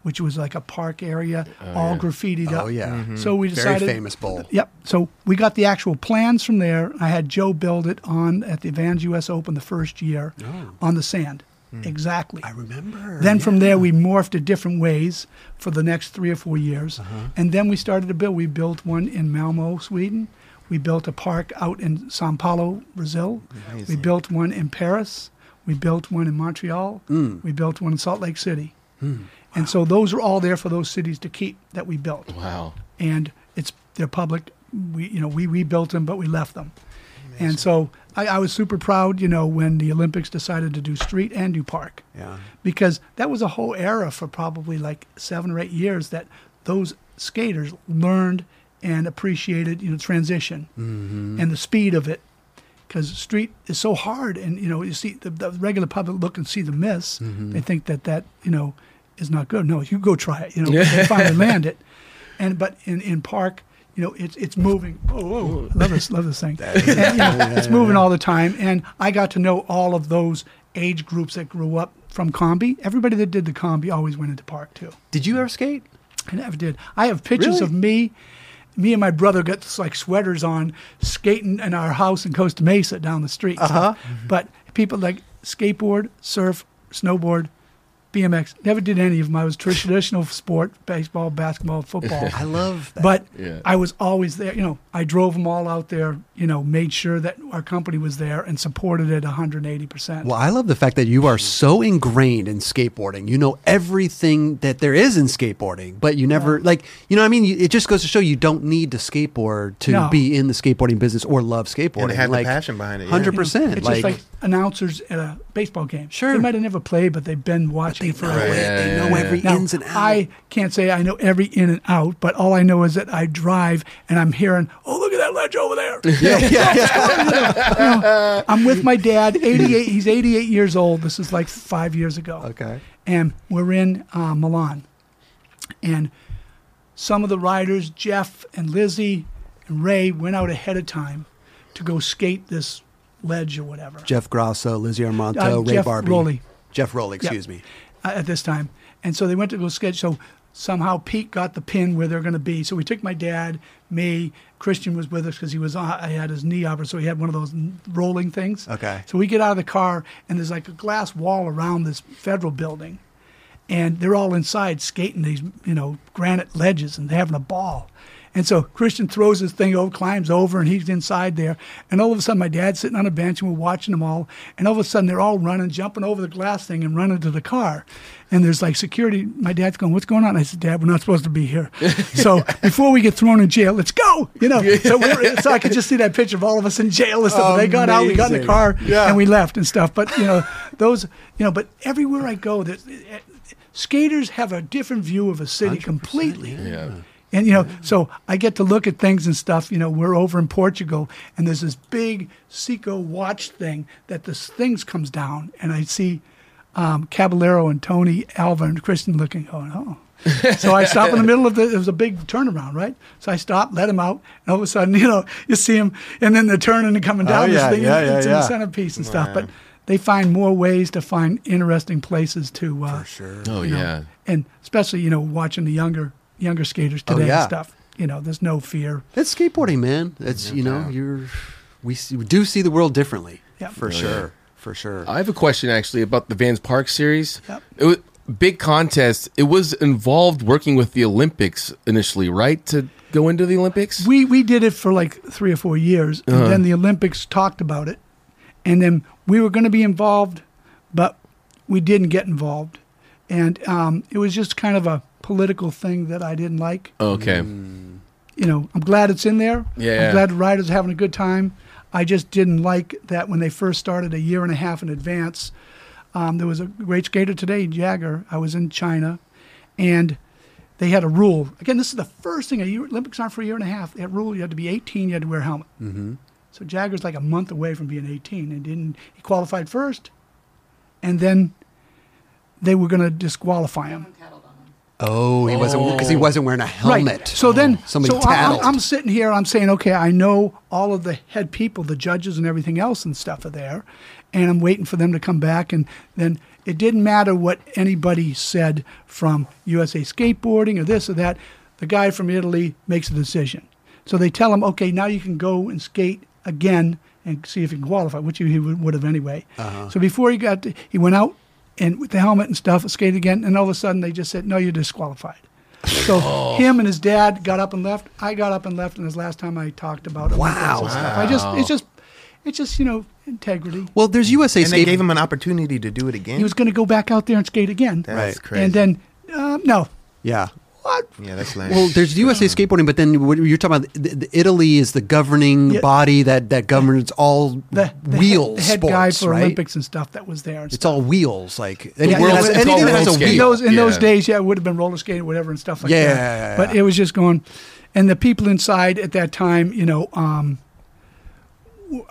which was like a park area, all graffitied up. Oh, yeah. So we decided Very decided famous bowl. Yep. So we got the actual plans from there. I had Joe build it on at the Vans U.S. Open the first year on the sand. Exactly. Oh. Hmm. I remember. Then from there, we morphed it different ways for the next three or four years. Uh-huh. And then we started to build. We built one in Malmo, Sweden. We built a park out in Sao Paulo, Brazil. We built one in Paris. We built one in Montreal. Hmm. We built one in Salt Lake City. And so those are all there for those cities to keep that we built. Wow. And it's they're public. We you know we rebuilt them, but we left them. And so I, I was super proud, you know, when the Olympics decided to do street and do park. Yeah. because that was a whole era for probably like seven or eight years that those skaters learned and appreciated you know transition mm-hmm. and the speed of it. Because street is so hard and you know you see the, the regular public look and see the miss mm-hmm. they think that that you know is not good. No you go try it you know they finally land it. And but in in park you know it's it's moving oh, oh love this love this thing And, you know, it's moving all the time and I got to know all of those age groups that grew up from combi everybody that did the combi always went into park too Did you ever skate? I never did. I have pictures Really? of me. Me and my brother got this, like sweaters on, skating in our house in Costa Mesa down the street. Uh-huh. But people like skateboard, surf, snowboard, BMX. Never did any of them. I was traditional sport: baseball, basketball, football. I love that. But Yeah. I was always there. You know, I drove them all out there. You know, made sure that our company was there and supported it 180 percent. Well, I love the fact that you are so ingrained in skateboarding. You know everything that there is in skateboarding, but you never like you know. what I mean, it just goes to show you don't need to skateboard to No. be in the skateboarding business or love skateboarding. And have the passion behind it, yeah. Hundred You know, percent. It's just like announcers at a baseball game. Sure. They might have never played, but they've been watching for a it. while. They know every Now, ins and outs. I can't say I know every in and out, but all I know is that I drive and I'm hearing, oh, look at that ledge over there. yeah, yeah, yeah. I'm with my dad, 88. He's 88 years old. This is like five years ago. Okay. And we're in uh, Milan. And some of the riders, Jeff and Lizzie and Ray, went out ahead of time to go skate this ledge or whatever. Jeff Grosso, Lizzie Armanto, Uh, Ray Jeff Barbee, Rowley. Geoff Rowley. Excuse me. uh, at this time. And so they went to go sketch. So somehow Pete got the pin where they're going to be. So we took my dad, me, Christian was with us because he was I had his knee operated, so he had one of those rolling things. Okay. So we get out of the car and there's like a glass wall around this federal building, and they're all inside skating these you know granite ledges and they're having a ball. And so Christian throws his thing over, climbs over, and he's inside there. And all of a sudden, my dad's sitting on a bench, and we're watching them all. And all of a sudden, they're all running, jumping over the glass thing, and running to the car. And there's like security. My dad's going, "What's going on?" I said, "Dad, we're not supposed to be here. so before we get thrown in jail, let's go." You know. So, we're, so I could just see that picture of all of us in jail and stuff. They got out, we got in the car, Yeah. and we left and stuff. But you know, those, you know, but everywhere I go, there's, eh, eh, skaters have a different view of a city completely. Yeah. And you know, so I get to look at things and stuff. You know, we're over in Portugal, and there's this big Seco watch thing that this things comes down, and I see um, Caballero and Tony Alva and Kristen looking, going, oh. so I stop in the middle of the. It was a big turnaround, right? So I stop, let him out, and all of a sudden, you know, you see him, and then they're turning and coming down Oh, yeah, this thing. yeah, and yeah, it's in the centerpiece and stuff. But they find more ways to find interesting places to. Uh, For Sure. Oh know, yeah. and especially you know watching the younger younger skaters Oh, today yeah. and stuff. You know, there's no fear. It's skateboarding, man. It's you know doubt. you're we, see, we do see the world differently. Yep. For Oh, sure. yeah. For sure. I have a question actually about the Vans Park series. Yep. It was big contest. It was involved working with the Olympics initially, right? To go into the Olympics. We we did it for like three or four years, and Uh-huh. then the Olympics talked about it, and then we were going to be involved, but we didn't get involved, and um, it was just kind of a political thing that I didn't like. okay. You know, I'm glad it's in there. Yeah. I'm glad the riders are having a good time. I just didn't like that when they first started a year and a half in advance. Um, there was a great skater today, Jagger. I was in China, and they had a rule. Again, this is the first thing. A year, Olympics aren't for a year and a half. That rule. You had to be 18. You had to wear a helmet. Mm-hmm. So Jagger's like a month away from being 18, and didn't. He qualified first, and then they were going to disqualify him. Oh, he wasn't because he wasn't wearing a helmet. Right. So then, oh, somebody so I- tattled. I'm sitting here. I'm saying, okay, I know all of the head people, the judges, and everything else and stuff are there, and I'm waiting for them to come back. And then it didn't matter what anybody said from USA Skateboarding or this or that. The guy from Italy makes a decision. So they tell him, okay, now you can go and skate again and see if you can qualify, which he would would have anyway. Uh-huh. So before he got, to, he went out and with the helmet and stuff, skated again, and all of a sudden they just said, no, you're disqualified. So him and his dad got up and left. I got up and left, and this last time I talked about it. Wow. I just, it's just, it's just, you know, integrity. Well, there's USA and they gave him an opportunity to do it again. He was going to go back out there and skate again. That's Right. crazy. And then, um, no. yeah. What? yeah, that's lame. Well, there's USA skateboarding, but then what you're talking about the, the Italy is the governing Yeah. body that that governs all The, the wheels head, the head sports, guy for right? Olympics and stuff that was there. And It's stuff. all wheels, like anything, yeah, that, has, it's anything that has a roller in wheel. those in those days, yeah, it would have been roller skating, whatever, and stuff like Yeah, that. yeah, yeah, But it was just going, and the people inside at that time, you know, um,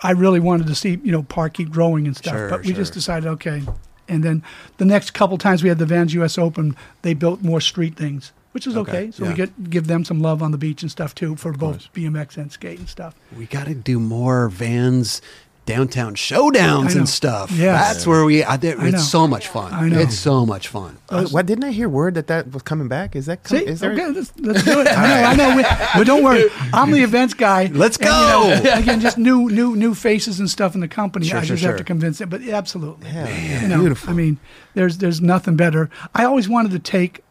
I really wanted to see you know park keep growing and stuff. Sure, but we just decided, okay. And then the next couple times we had the Vans U.S. Open, they built more street things, which is okay. Okay, So we get give them some love on the beach and stuff too for both BMX and skate and stuff. We got to do more Vans downtown showdowns and stuff. Yes. That's where we. I, there, I know. it's so much fun. I know. It's so much fun. Uh, what didn't I hear word that that was coming back? Is that com- See, is there? okay, let's, let's do it. I know, I know. We, but don't worry, I'm the events guy. Let's And, you know, go. again, just new, new, new faces and stuff in the company. Sure, I sure, just have sure. to convince them. But yeah, absolutely, Hell You know, beautiful. I mean, there's there's nothing better. I always wanted to take,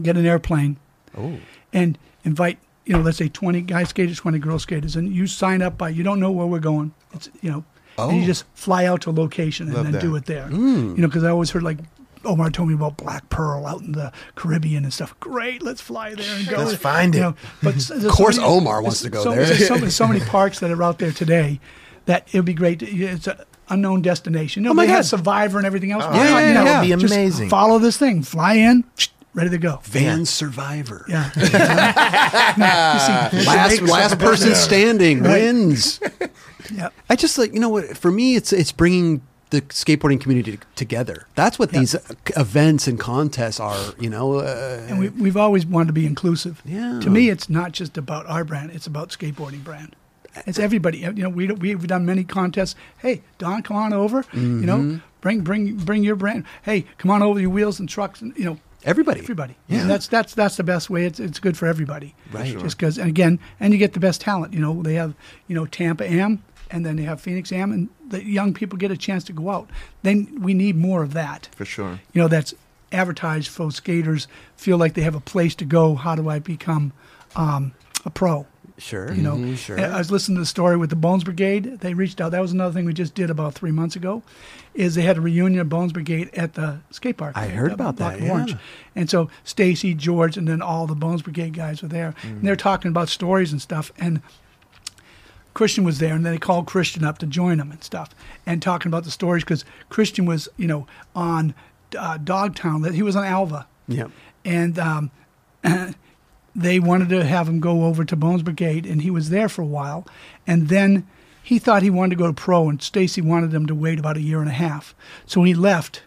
get an airplane, Oh. and invite. You know, let's say 20 guy skaters, 20 girl skaters, and you sign up by. You don't know where we're going. It's you know, and you Oh. just fly out to a location and Love then that. do it there. Hmm. You know, because I always heard like. Omar told me about Black Pearl out in the Caribbean and stuff. Great, let's fly there and go. Let's find You it. know, but s- there's Of so course many- Omar wants to go so, there. There's so, many- so many parks that are out there today that it would be great. To, it's an unknown destination. You know, Oh my they have God. Survivor and everything else. Oh, Why yeah, yeah, you yeah. That'd be just amazing. Follow this thing. Fly in, ready to go. Vans Survivor. Yeah. You see, Last last person standing Right. wins. Yep. I just like you know what for me it's it's bringing the skateboarding community together. That's what Yeah. these uh, events and contests are. You know, uh, And we, we've always wanted to be inclusive. Yeah. To me, it's not just about our brand; it's about skateboarding brand. It's everybody. You know, we we've done many contests. Hey, Don, come on over. You know, Mm-hmm. bring bring bring your brand. Hey, come on over your wheels and trucks. And you know, everybody. everybody. Yeah. And that's that's that's the best way. It's it's good for everybody. Right. Sure. Just because, and again, and you get the best talent. You know, they have you know Tampa Am, and then they have Phoenix Am, and the young people get a chance to go out. Then we need more of that For sure. you know that's advertised for skaters feel like they have a place to go how do i become um, a pro Sure. you know Mhm, sure. i was listening to the story with the bones brigade they reached out that was another thing we just did about three months ago is they had a reunion of bones brigade at the skate park I heard about Black that, and Orange. yeah. and so stacy george and then all the bones brigade guys were there and they're talking about stories and stuff and Christian was there, and then they called Christian up to join them and stuff, and talking about the stories because Christian was, you know, on uh, Dogtown. That he was on Alva, Yep. and um, they wanted to have him go over to Bones Brigade, and he was there for a while, and then he thought he wanted to go to pro, and Stacy wanted him to wait about a year and a half, so he left.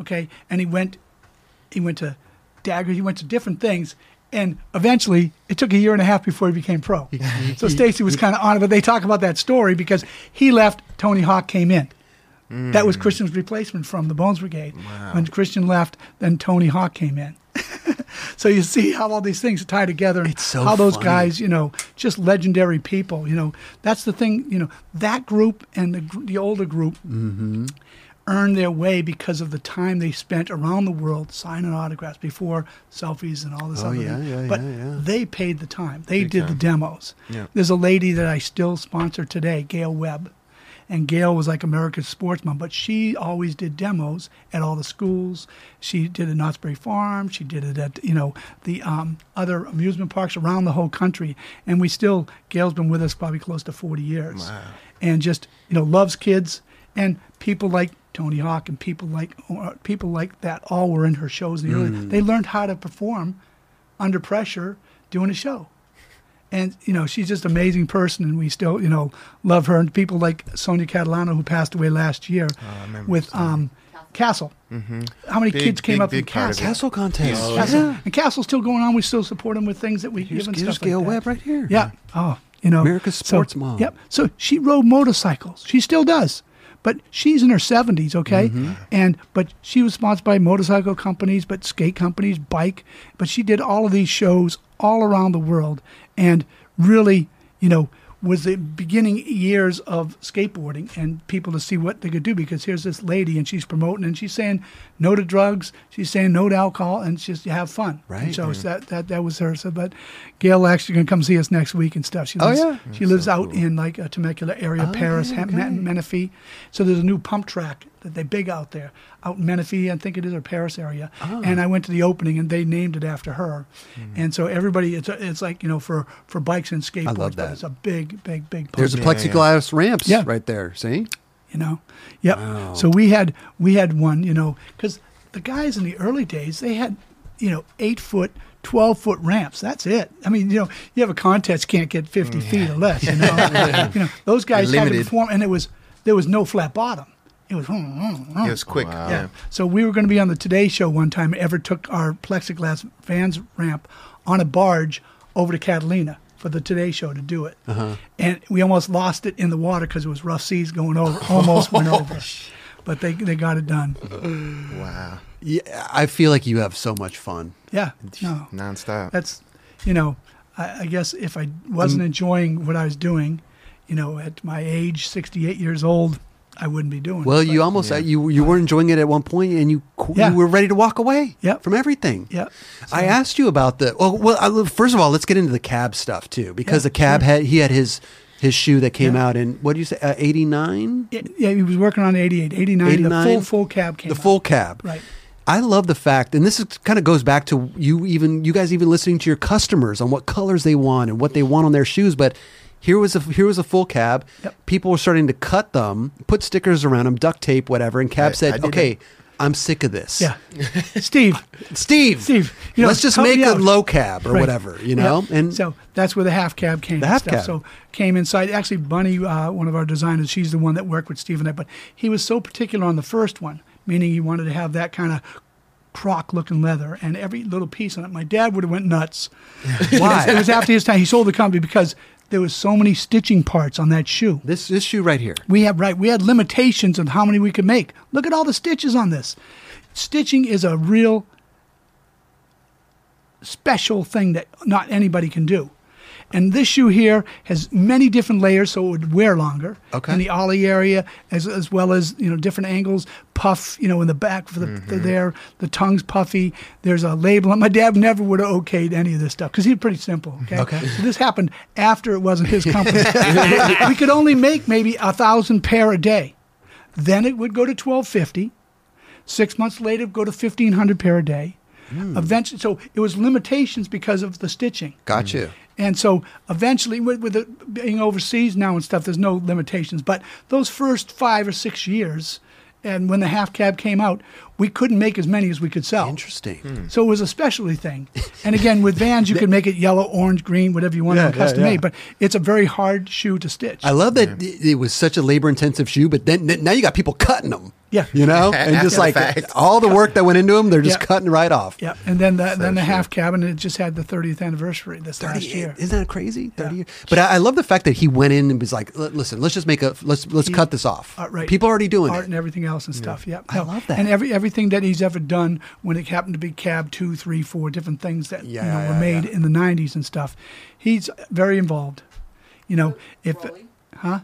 Okay, and he went, he went to Dagger, he went to different things, and eventually it took a year and a half before he became pro. so Stacy was kind of on it, but they talk about that story because he left, Tony Hawk came in. That was Christian's replacement from the Bones Brigade. When Christian left, then Tony Hawk came in. so you see how all these things tie together and It's so how those funny. guys, you know, just legendary people, you know. That's the thing, you know, that group and the, the older group Mm-hmm. earned their way because of the time they spent around the world signing autographs before selfies and all this Oh, other yeah, thing. yeah, but yeah, yeah. they paid the time. They Big did time. the demos. Yeah. There's a lady that I still sponsor today, Gale Webb. And Gale was like America's sportsman, but she always did demos at all the schools. She did it at Knott's Berry Farm. She did it at you know the um, other amusement parks around the whole country. And we still, Gale's been with us probably close to 40 years, Wow. and just you know loves kids and people like Tony Hawk and people like people like that all were in her shows. In the early, they learned how to perform under pressure doing a show and you know she's just an amazing person and we still you know love her and people like Sonja Catalano who passed away last year I remember with um castle how many Big, kids came big, up from big part castle it. Castle contest. Castle. Yeah. and castle's still going on we still support them with things that we Here's, give and here's stuff Gale that. Webb right here. yeah oh you know America's so- sports mom. yep so she rode motorcycles she still does but she's in her 70s, okay? Mm-hmm. And but she was sponsored by motorcycle companies, but skate companies, bike, but she did all of these shows all around the world and really, you know, was the beginning years of skateboarding and people to see what they could do because here's this lady and she's promoting and she's saying no to drugs, she's saying no to alcohol and just have fun. And Right. so mm-hmm. that that that was her. So, but Gale actually gonna come see us next week and stuff. She Oh, lives, yeah? She lives out in like a Temecula area, Oh, Perris, Ham- okay. Menifee. So there's a new pump track that they big out there, out in Menifee, I think it is, or Perris area. Oh. And I went to the opening, and they named it after her. Hmm. And so everybody, it's a, it's like you know for for bikes and skateboards, love but that. it's a big, big, big. Pump There's a Yeah, plexiglass ramps Yeah. right there. See? you know yep Wow. so we had we had one you know because the guys in the early days they had you know eight foot 12 foot ramps that's it i mean you know you have a contest can't get 50 feet or less you know you know those guys had to perform and it was there was no flat bottom it was hmm, hmm, hmm. It was quick. Wow. yeah. So we were going to be on the Today Show one time. Ever took our plexiglass fans ramp on a barge over to Catalina for the Today Show to do it, uh-huh. and we almost lost it in the water because it was rough seas going over. Almost went oh, over, but they they got it done. Wow. Yeah, I feel like you have so much fun. Yeah. No, Nonstop. that's you know, I, I guess if I wasn't enjoying what I was doing, you know, at my age, sixty eight years old, I wouldn't be doing. Well, it. you but- almost you you were enjoying it at one point, and you Yeah. you were ready to walk away. Yep. from everything. Yeah. I asked you about the well. Well, I, first of all, let's get into the cab stuff too, because Yeah, the cab sure. had he had his his shoe that came Yeah. out in what do you say, uh, eighty nine? Yeah, yeah, he was working on 88, 89, the full full cab came The out. full cab. Right. I love the fact, and this is, kind of goes back to you even you guys even listening to your customers on what colors they want and what they want on their shoes. But here was a here was a full cab. Yep. People were starting to cut them, put stickers around them, duct tape, whatever. And Cab I- said, I "Okay, that. I'm sick of this." Yeah. Steve, Steve, Steve, you know, let's just make a out. low cab or Right. whatever, you know. Yeah. And so that's where the half cab came. The and half stuff. cab. So came inside. Actually, Bunny, uh, one of our designers, she's the one that worked with Steve and I. But he was so particular on the first one, meaning he wanted to have that kind of croc looking leather and every little piece on it. My dad would have went nuts. Why? it was after his time. He sold the company because there was so many stitching parts on that shoe. this this shoe right here. We have right. We had limitations on how many we could make. Look at all the stitches on this. Stitching is a real special thing that not anybody can do. And this shoe here has many different layers, so it would wear longer. Okay. In the ollie area, as, as well as you know different angles, puff. You know, in the back for the, the mm-hmm. there, the tongue's puffy. There's a label. My dad never would have okayed any of this stuff because he's pretty simple. Okay. Okay. So this happened after it wasn't his company. we could only make maybe a thousand pair a day. Then it would go to twelve fifty. Six months later, go to fifteen hundred pair a day. Hmm. Eventually, so it was limitations because of the stitching. Got you. And so eventually, with, with it being overseas now and stuff, there's no limitations. But those first five or six years, and when the half cab came out, we couldn't make as many as we could sell. Interesting. Hmm. So it was a specialty thing. And again, with Vans, you could make it yellow, orange, green, whatever you want Yeah, on custom yeah, yeah. made. But it's a very hard shoe to stitch. I love that it it was such a labor intensive shoe, but then then- now you got people cutting them. Yeah. You know, and just like fact. all the work that went into them, they're just Yeah. cutting right off. yeah, and then the, then the true. half cab, and it just had the 30th anniversary this last year. Isn't that crazy? 30 Yeah. years. But I, I love the fact that he went in and was like, "Listen, let's just make a let's let's cut this off." Uh, right. People are already doing art it. and everything else and stuff. Yeah, I love that. And every everything that he's ever done when it happened to be cab two, three, four different things that Yeah, you know yeah, were made yeah. in the '90s and stuff. He's very involved. You know, if Rowley? huh?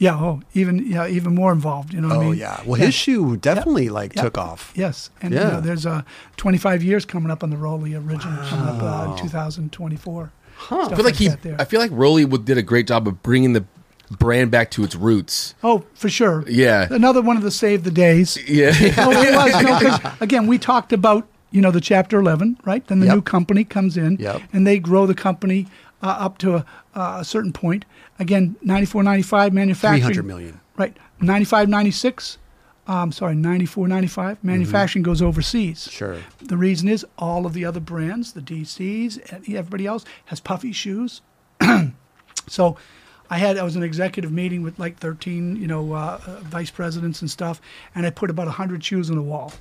Rowley? Yeah. Oh, even yeah, even more involved. You know what I Oh mean? yeah. Well, his shoe definitely like Yeah. took off. Yes, and you know, there's uh, 25 years coming up on the Rowley original coming up uh, in 2024. I feel like he. there. I feel like Rowley did a great job of bringing the brand back to its roots. Oh, for sure. Yeah. Another one of the save the days. Yeah. no, it was no. 'cause, again, we talked about you know the chapter eleven, right? Then the Yep. new company comes in, Yep. and they grow the company uh, up to a, a certain point. Again, 94, 95 manufacturing, 300 million. right? 95, 96. Um, sorry, 94, 95. Manufacturing goes overseas. Mm-hmm. Sure. The reason is all of the other brands, the DCs, and everybody else has puffy shoes. so I had I was in an executive meeting with like 13, you know, uh, uh, vice presidents and stuff, and I put about 100 shoes on the wall.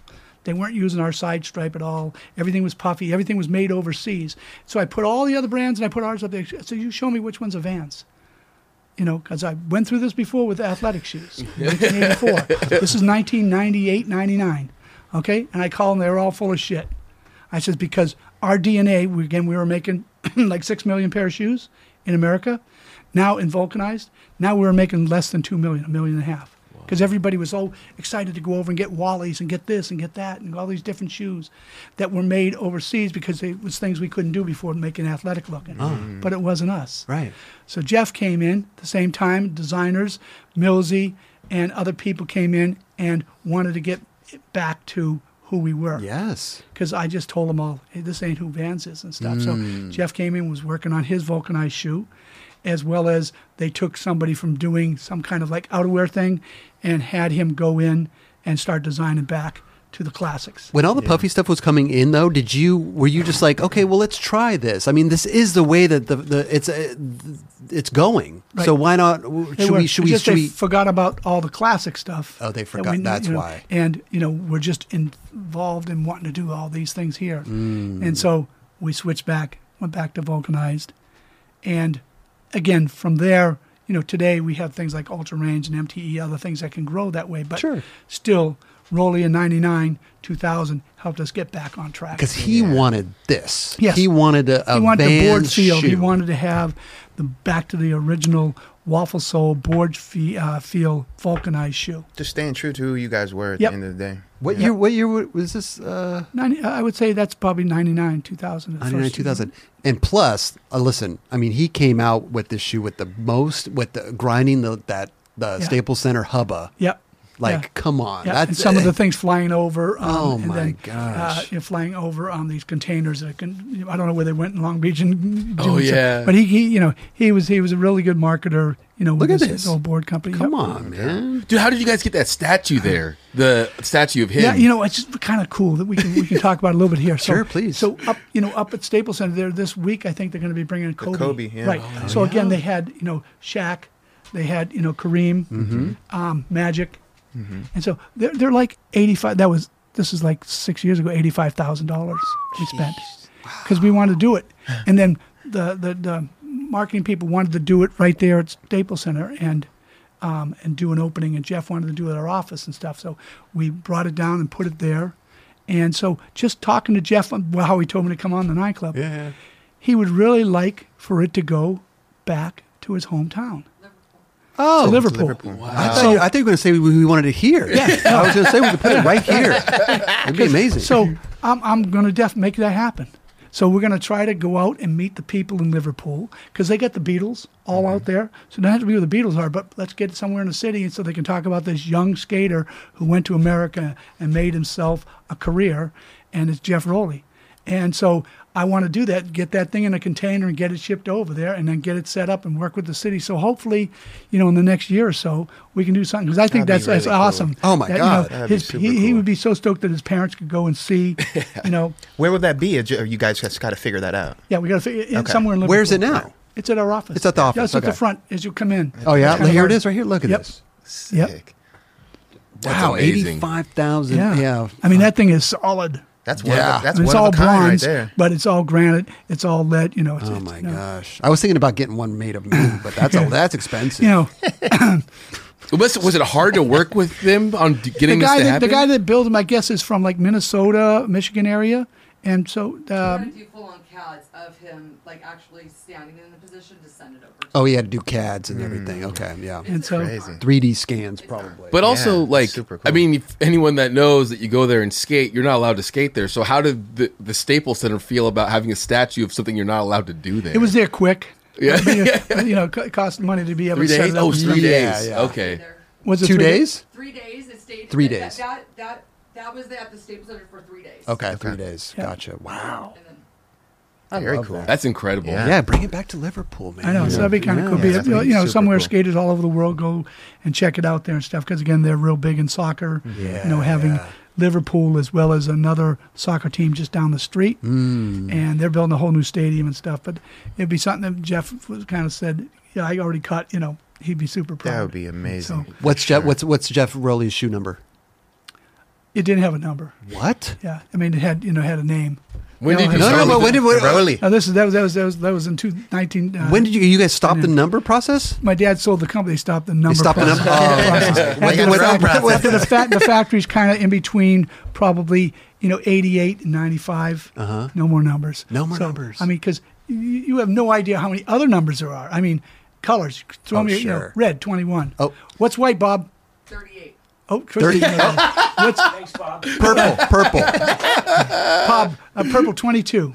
They weren't using our side stripe at all. Everything was puffy. Everything was made overseas. So I put all the other brands and I put ours up there. So you show me which one's a Vans. you know, because I went through this before with athletic shoes. 1984. this is 1998, 99. Okay, and I call them. They're all full of shit. I says because our DNA. We, again, we were making like six million pair of shoes in America. Now in vulcanized, now we were making less than two million, a million and a half. Because everybody was so excited to go over and get Wally's and get this and get that and all these different shoes that were made overseas because it was things we couldn't do before making athletic looking. Ah. Mm. But it wasn't us. Right. So Geoff came in at the same time, designers, Millsy, and other people came in and wanted to get back to who we were. Yes. Because I just told them all, hey, this ain't who Vans is and stuff. So mm. Geoff came in, was working on his vulcanized shoe, as well as they took somebody from doing some kind of like outerwear thing and had him go in and start designing back to the classics. When all the puffy stuff was coming in, though, did you were you just like, okay, well, let's try this? I mean, this is the way that the, the it's uh, it's going. So why not? They Should were- we? Should we? just Should they we? forgot about all the classic stuff. Oh, they that forgot. we- That's you know, why. And you know, we're just involved in wanting to do all these things here. Mm. And so we switched back, went back to vulcanized, and again from there, you know, today we have things like ultra range and MTE, other things that can grow that way. But Sure. still, Rowley in '99, 2000 helped us get back on track. Because he wanted this. Yes. He wanted a, a he wanted the board Vans feel. He wanted to have the back to the original waffle sole board fe- uh, feel vulcanized shoe. Just staying true to who you guys were at Yep. the end of the day. What Yeah. year? What year wa- was this? Uh, 90, I would say that's probably 99, 2000. the 99, first season. 2000. And plus, uh, listen, I mean, he came out with this shoe with the most, with the grinding the that the Yeah. Staples Center hubba. Yep. Like, Yeah. come on. Yeah, That's and some of the things flying over. Um, Oh, and my then, gosh. Uh, you know, flying over on these containers that can. I don't know where they went in Long Beach and. Oh, doing some- yeah. But he, he, you know, he was he was a really good marketer. You know, Look with at his, this. old board company. Come Yep. on, man. Dude, how did you guys get that statue there? The statue of him. Yeah, you know, it's just kind of cool that we can we can talk about a little bit here. So, Sure, please. So up, you know, up at Staples Center there this week, I think they're going to be bringing in Kobe. Kobe, yeah. Right. Oh, so again, they had you know Shaq, they had you know Kareem, Mm-hmm. um, Magic, and so they're they're like eighty five. That was this is like six years ago, eighty five thousand dollars we spent because we wanted to do it, and then the, the the marketing people wanted to do it right there at Staples Center, and um, and do an opening, and Geoff wanted to do it at our office and stuff. So we brought it down and put it there. And so just talking to Geoff, well, how he told me to come on the nightclub, Yeah. he would really like for it to go back to his hometown, Oh, to Liverpool. Liverpool. I thought, you, I thought you were going to say we, we wanted to hear. Yeah. I was going to say we could put it right here. It'd be amazing. So I'm, I'm going to def make that happen. So we're going to try to go out and meet the people in Liverpool because they got the Beatles all out mm-hmm. there. So it doesn't have to be where the Beatles are, but let's get somewhere in the city and so they can talk about this young skater who went to America and made himself a career, and it's Geoff Rowley. And so I want to do that, get that thing in a container and get it shipped over there, and then get it set up and work with the city. So hopefully, you know, in the next year or so, we can do something because I think That'd that's be that's cool. awesome. Oh, my That, you God. know, his, super he, he would be so stoked that his parents could go and see, you know. Where would that be? Or You guys just got to figure that out. Yeah, we got to figure it Okay. somewhere in Liverpool. Where's it now? It's at our office. It's at the office, Yeah, it's at the front as you come in. oh, yeah. It's Here it is right here. Look at Yep. this. Yep. Sick. That's wow. 85,000. Yeah. Yeah. I mean, that thing is solid. That's one. Yeah. Of a, that's I mean, it's one all of a kind bronze, right there. but it's all granite. It's all lead. You know. It's, Oh, it's, my you know, gosh. I was thinking about getting one made of me, but that's a, that's expensive. You know, Was, was it hard to work with them on d- the getting this guy to that happen? the guy that built them, I guess, is from like Minnesota, Michigan area, and so uh, We're gonna do full on CADs of him like actually standing in the position to send it over. To Oh, he had to do CADs and hmm. everything. Okay. Yeah. and so Crazy. 3D scans, probably. But also, Yeah, like, super I mean, if anyone that knows that you go there and skate, you're not allowed to skate there. So, how did the, the Staples Center feel about having a statue of something you're not allowed to do there? it was there quick. Yeah. I mean, you know, it cost money to be able three to set days. it up. Oh, and three stuff. Yeah, days. yeah. Okay. there. Was it Two three days? Three days. It stayed. Three that- days. That that that was at the Staples Center for three days. Okay. Okay. Three days. Yeah. Gotcha. Wow. And then I Very cool. that. That's incredible. Yeah. Yeah. Bring it back to Liverpool, man. I know, so that'd be kind of Yeah. cool. Be, you know, be you know somewhere cool. skaters all over the world go and check it out there and stuff. Because again, they're real big in soccer. Yeah, you know, having yeah. Liverpool as well as another soccer team just down the street, Mm. and they're building a whole new stadium and stuff. But it'd be something that Geoff was kind of said. Yeah, I already cut. You know, he'd be super proud. That would be amazing. So What's Geoff? What's what's Geoff Rowley's shoe number? it didn't have a number. What? Yeah, I mean, it had you know had a name. When did you No, no, start no. with When did when, Broly. Now this is that was that was that was, that was in two, 19. Uh, when did you you guys stop the number process? my dad sold the company? They stopped the number. stopped the number- oh, okay. Process. Well, After, the, got your fact- the, fa- the factory's kind of in between, probably you know 88 and 95. Uh-huh. No more numbers. No more So, numbers. I mean, because you, you have no idea how many other numbers there are. I mean, colors. Throw Oh, me, you know, sure. red 21. Oh. what's white, Bob? 38. Oh, Christy. What's Purple, purple. Bob? Uh, purple 22.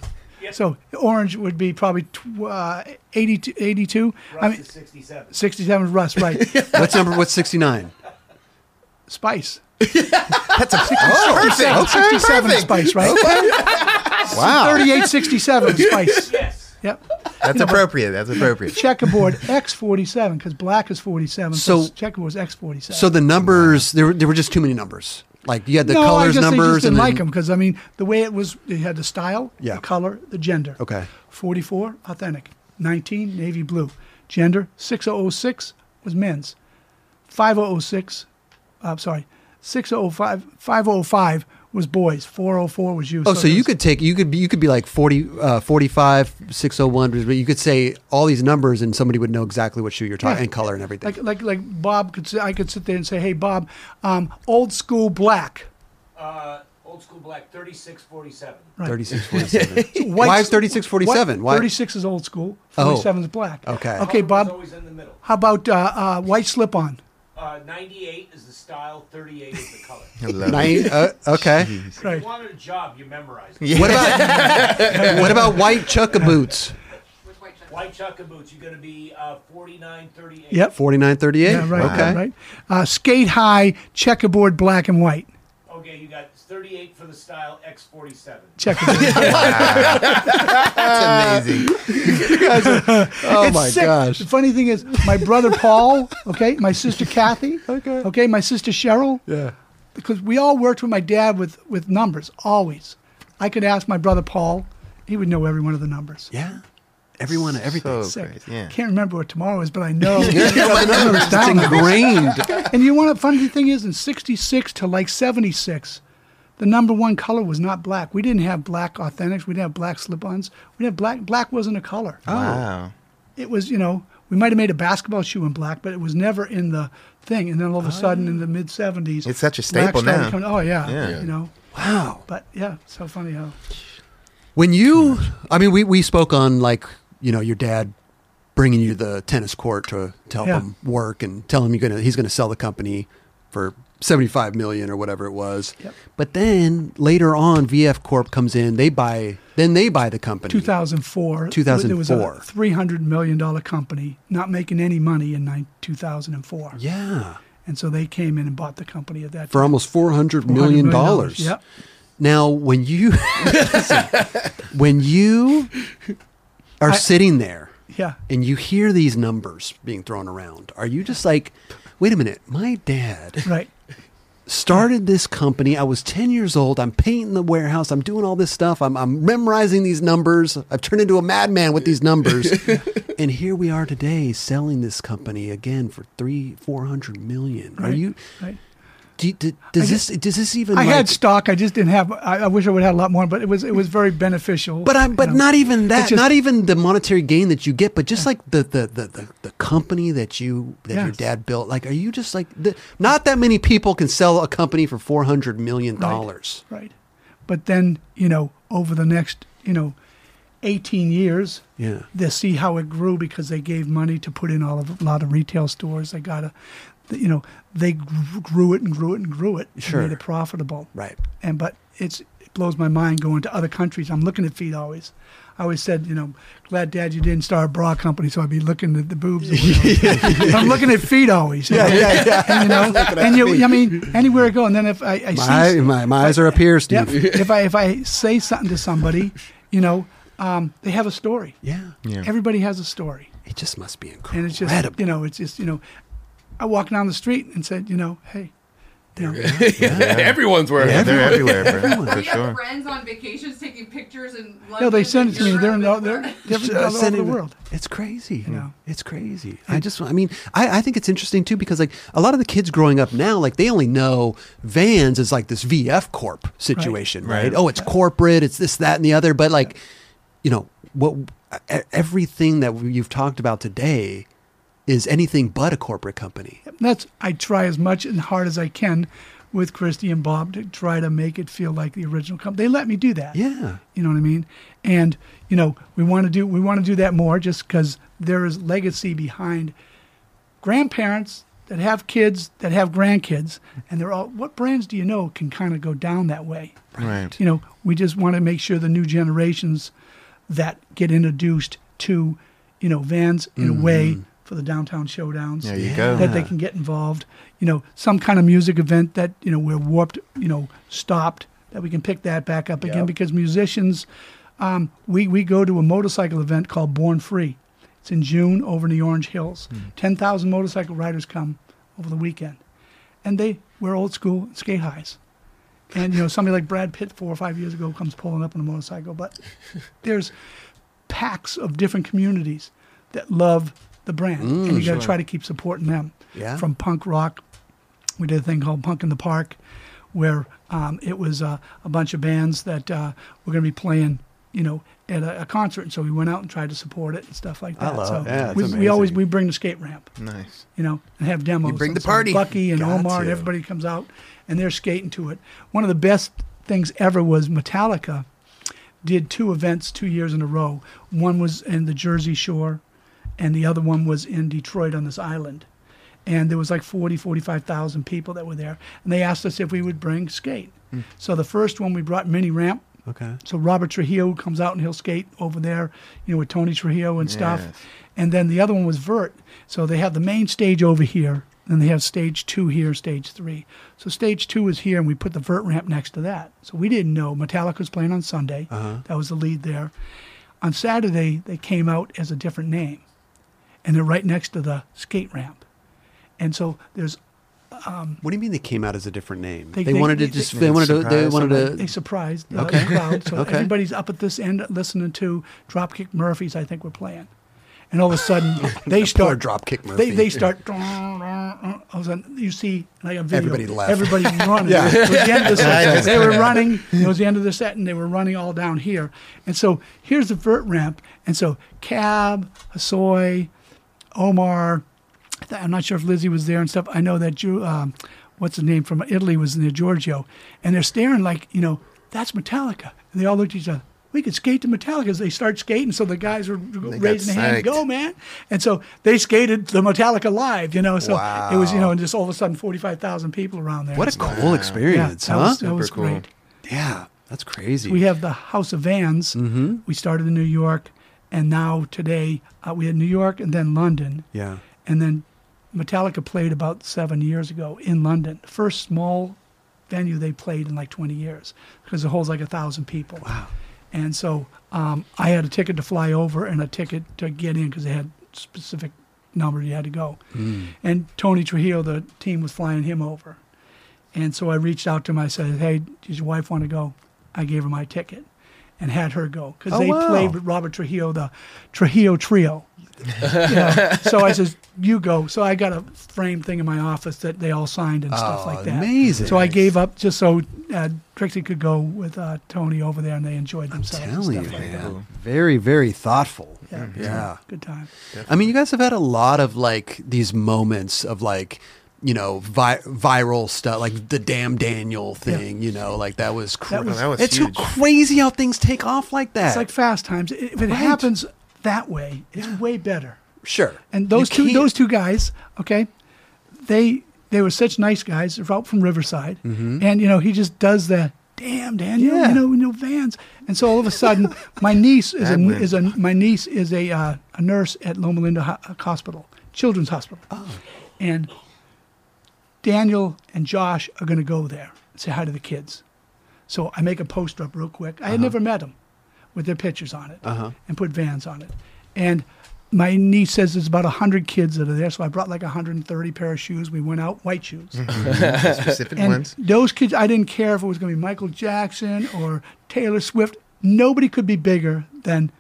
So orange would be probably tw- uh, 82. 82. I mean, 67. 67 is rust, right? What's number? What's sixty nine? Spice. That's a oh, perfect. 67 perfect. spice, right? Wow. 38, 67 spice. Yes. Yep. That's appropriate. That's appropriate. Checkerboard X47 because black is 47. So, So- checkerboard is X47. So the numbers there were, there were just too many numbers. Like you had the no, colors I guess numbers they just didn't and like then, them because I mean the way it was, you had the style, Yeah. the color, the gender. Okay. 44 authentic, 19 navy blue, gender 6006 was men's, 5006, I'm uh, sorry, 6005 5005 was boys, 404 was you. Oh, so there you could take you could be you could be like 40, uh, 45, 601, but you could say all these numbers and somebody would know exactly what shoe you're talking Yeah. and color and everything. like like like Bob could say, I could sit there and say, hey Bob, um, old school black. Uh, old school black, 3647. Right. Thirty six forty seven. White- Why is 3647? Why 36 is old school. Oh. 47 is black. Okay. Okay, Color was Bob. always in the middle. How about uh, uh, white slip on? Uh, 98 is the style, 38 is the color. I love it. Nine, uh, okay. If Right. you wanted a job, you memorized it. Yeah. What about what about white chukka boots? Which white check? White chukka boots, you're going to be uh, 4938. Yep. Forty nine thirty eight. Yeah, right. Okay. Right. Uh, skate high, checkerboard, black and white. Okay, you got 38 for the style, X47. Checkerboard. That's amazing. Uh, oh It's my sick. gosh. The funny thing is, my brother Paul, okay, my sister Kathy, okay, okay, my sister Cheryl, Yeah. because we all worked with my dad with with numbers always. I could ask my brother Paul; he would know every one of the numbers. Yeah. Everyone, everything. So Sick. crazy. Yeah. Can't remember what tomorrow is, but I know Yeah, the numbers, it's down. ingrained. And you know what? Funny thing is, in '66 to like '76, the number one color was not black. We didn't have black authentics. We didn't have black slip-ons. We didn't have black. Black wasn't a color. Wow. Oh. It was, you know, we might have made a basketball shoe in black, but it was never in the thing. And then all of a oh. sudden, in the mid '70s, It's such a black staple started now. coming- oh yeah, Yeah. you know. Wow. But yeah, so funny how. When you, I mean, we, we spoke on like, you know, your dad bringing you to the tennis court to, to help Yeah. him work and tell him you're gonna he's gonna sell the company for seventy five million or whatever it was. Yep. But then later on, VF Corp comes in. They buy. Then they buy the company. 2004. 2004. There was a 300 million dollar company not making any money in nine, 2004. Yeah. And so they came in and bought the company at that For time. almost four hundred $400 million. Yep. Now, when you when you are I- sitting there Yeah. and you hear these numbers being thrown around, are you just like, wait a minute, my dad Right. Started this company. I was 10 years old. I'm painting the warehouse. I'm doing all this stuff. I'm, I'm memorizing these numbers. I've turned into a madman with these numbers. and here we are today selling this company again for three, 400 million. Are you, Right. Do you- d- does I this, does this even I like, had stock. I just didn't have. I, I wish I would have had a lot more, but it was it was very beneficial. But I, but know. not even that. Just- not even the monetary gain that you get, but just like the the, the, the, the company that you that your dad built. Like, are you just like the, not that many people can sell a company for four hundred million dollars? Right. But then you know over the next you know, eighteen years, Yeah. they see how it grew because they gave money to put in all of a lot of retail stores. They got a, you know, they grew it and grew it and grew it. and Sure. made it profitable. Right. And but it's it blows my mind going to other countries. I'm looking at feet always. I always said, you know, glad Dad you didn't start a bra company, so I'd be looking at the boobs. or whatever. I'm looking at feet always. Yeah, know? yeah, yeah. And, you know, and you, I mean, anywhere I go, and then if I, I My, see, my, my eyes are up here, yeah, Steve. if I if I say something to somebody, you know, um, they have a story. Yeah. Yeah. Everybody has a story, It just must be incredible. and incredible. it's just you know, it's just you know, I walked down the street and said, you know, hey, You know, Everyone's wearing Yeah, they're everywhere, for, for We have sure. friends on vacations taking pictures and. no, they send it to me. They're in all, they're, they're all uh, over the world. It's crazy. Yeah. It's crazy. I just, I mean, I, I think it's interesting too because like a lot of the kids growing up now, like they only know Vans as like this VF Corp situation, right? Right. Oh, it's corporate. It's this, that, and the other. But like, you know, what e- everything that you've talked about today is anything but a corporate company. That's I try as much and hard as I can with Christy and Bob to try to make it feel like the original company. They let me do that. Yeah. You know what I mean? And you know, we want to do we want to do that more just because there is legacy behind grandparents that have kids that have grandkids, and they're all. What brands do you know can kind of go down that way? Right. You know, we just want to make sure the new generations that get introduced to, you know, Vans in a way mm-hmm. For the downtown showdowns There you go. that they can get involved. You know, some kind of music event that you know we're warped, you know, stopped that we can pick that back up again Yep. because musicians, um, we we go to a motorcycle event called Born Free. It's in June over in the Orange Hills. Ten thousand motorcycle riders come over the weekend, and they wear old school skate highs. And you know, somebody like Brad Pitt four or five years ago comes pulling up on a motorcycle, but there's packs of different communities that love the brand, and you got to try to keep supporting them. Yeah. From punk rock, we did a thing called Punk in the Park, where um, it was uh, a bunch of bands that uh, were going to be playing, you know, at a, a concert. And so we went out and tried to support it and stuff like that. I that. love so it. Yeah, it's we, we always we bring the skate ramp Nice. you know, and have demos. You bring And the so party. Bucky and Got Omar and everybody comes out and they're skating to it. One of the best things ever was Metallica did two events two years in a row. One was in the Jersey Shore, and the other one was in Detroit on this island. And there was like 40, 45,000 people that were there. And they asked us if we would bring skate. So the first one we brought mini ramp. Okay. So Robert Trujillo comes out and he'll skate over there, you know, with Tony Trujillo and stuff. Yes. And then the other one was Vert. So they have the main stage over here, and they have stage two here, stage three. So stage two is here, and we put the Vert ramp next to that. So we didn't know Metallica was playing on Sunday. Uh-huh. That was the lead there. On Saturday, they came out as a different name, and they're right next to the skate ramp. And so there's um, What do you mean they came out as a different name? They- They, they- wanted to they- just. they- They, wanted to. They surprise wanted they to. surprised the, Okay. the crowd. So Okay. everybody's up at this end listening to Dropkick Murphys. I think we're playing, and all of a sudden they start Dropkick They they start. All of a sudden you see like a video. Everybody left. Everybody's running. It was the end of the set. They were running. It was the end of the set, and they were running all down here. And so here's the vert ramp. And so Cab, Hosoi, Omar. I'm not sure if Lizzie was there and stuff. I know that Ju, um, what's his name from Italy was in there, Giorgio, and they're staring like you know that's Metallica, and they all looked at each other. We could skate to Metallica as they start skating. So the guys were got raising their hand, go man! And so they skated the Metallica live, you know. So it was you know, and just all of a sudden forty five thousand people around there. What a cool yeah, experience, that huh? was, that was Super cool. great. yeah, that's crazy. We have the House of Vans. Mm-hmm. We started in New York, and now today uh, we had New York and then London. yeah. And then Metallica played about seven years ago in London. The first small venue they played in like 20 years because it holds like a thousand people. Wow. And so um, I had a ticket to fly over and a ticket to get in because they had specific number you had to go. And Tony Trujillo, the team was flying him over. And so I reached out to him. I said, "Hey, does your wife want to go?" I gave her my ticket and had her go because Oh, they wow. played with Robert Trujillo, the Trujillo Trio. You know, so I says, "You go." So I got a framed thing in my office that they all signed and stuff Oh, like that. amazing. So I gave up just so uh, Trixie could go with uh, Tony over there, and they enjoyed themselves. and Telling you, stuff like that. Very, very thoughtful. Yeah, Yeah. good time. I mean, you guys have had a lot of like these moments of like, you know, vi- viral stuff, like the damn Daniel thing. You know, like that was. Cr- That was- That was it's huge. so crazy how things take off like that. It's like fast times. If it Right. happens that way, it's way better. sure. And those You two, can't- those two guys, okay, they they were such nice guys. They're out from Riverside, and you know he just does the damn Daniel, Yeah. you know, you know Vans. And so all of a sudden, my niece is a is a my niece is a uh, a nurse at Loma Linda Ho- Hospital, Children's Hospital, and Daniel and Josh are going to go there and say hi to the kids. So I make a poster up real quick. I had never met them with their pictures on it Uh-huh. and put Vans on it. And my niece says there's about 100 kids that are there, so I brought like 130 pair of shoes. We went out, white shoes. Specific And ones. those kids, I didn't care if it was going to be Michael Jackson or Taylor Swift. Nobody could be bigger than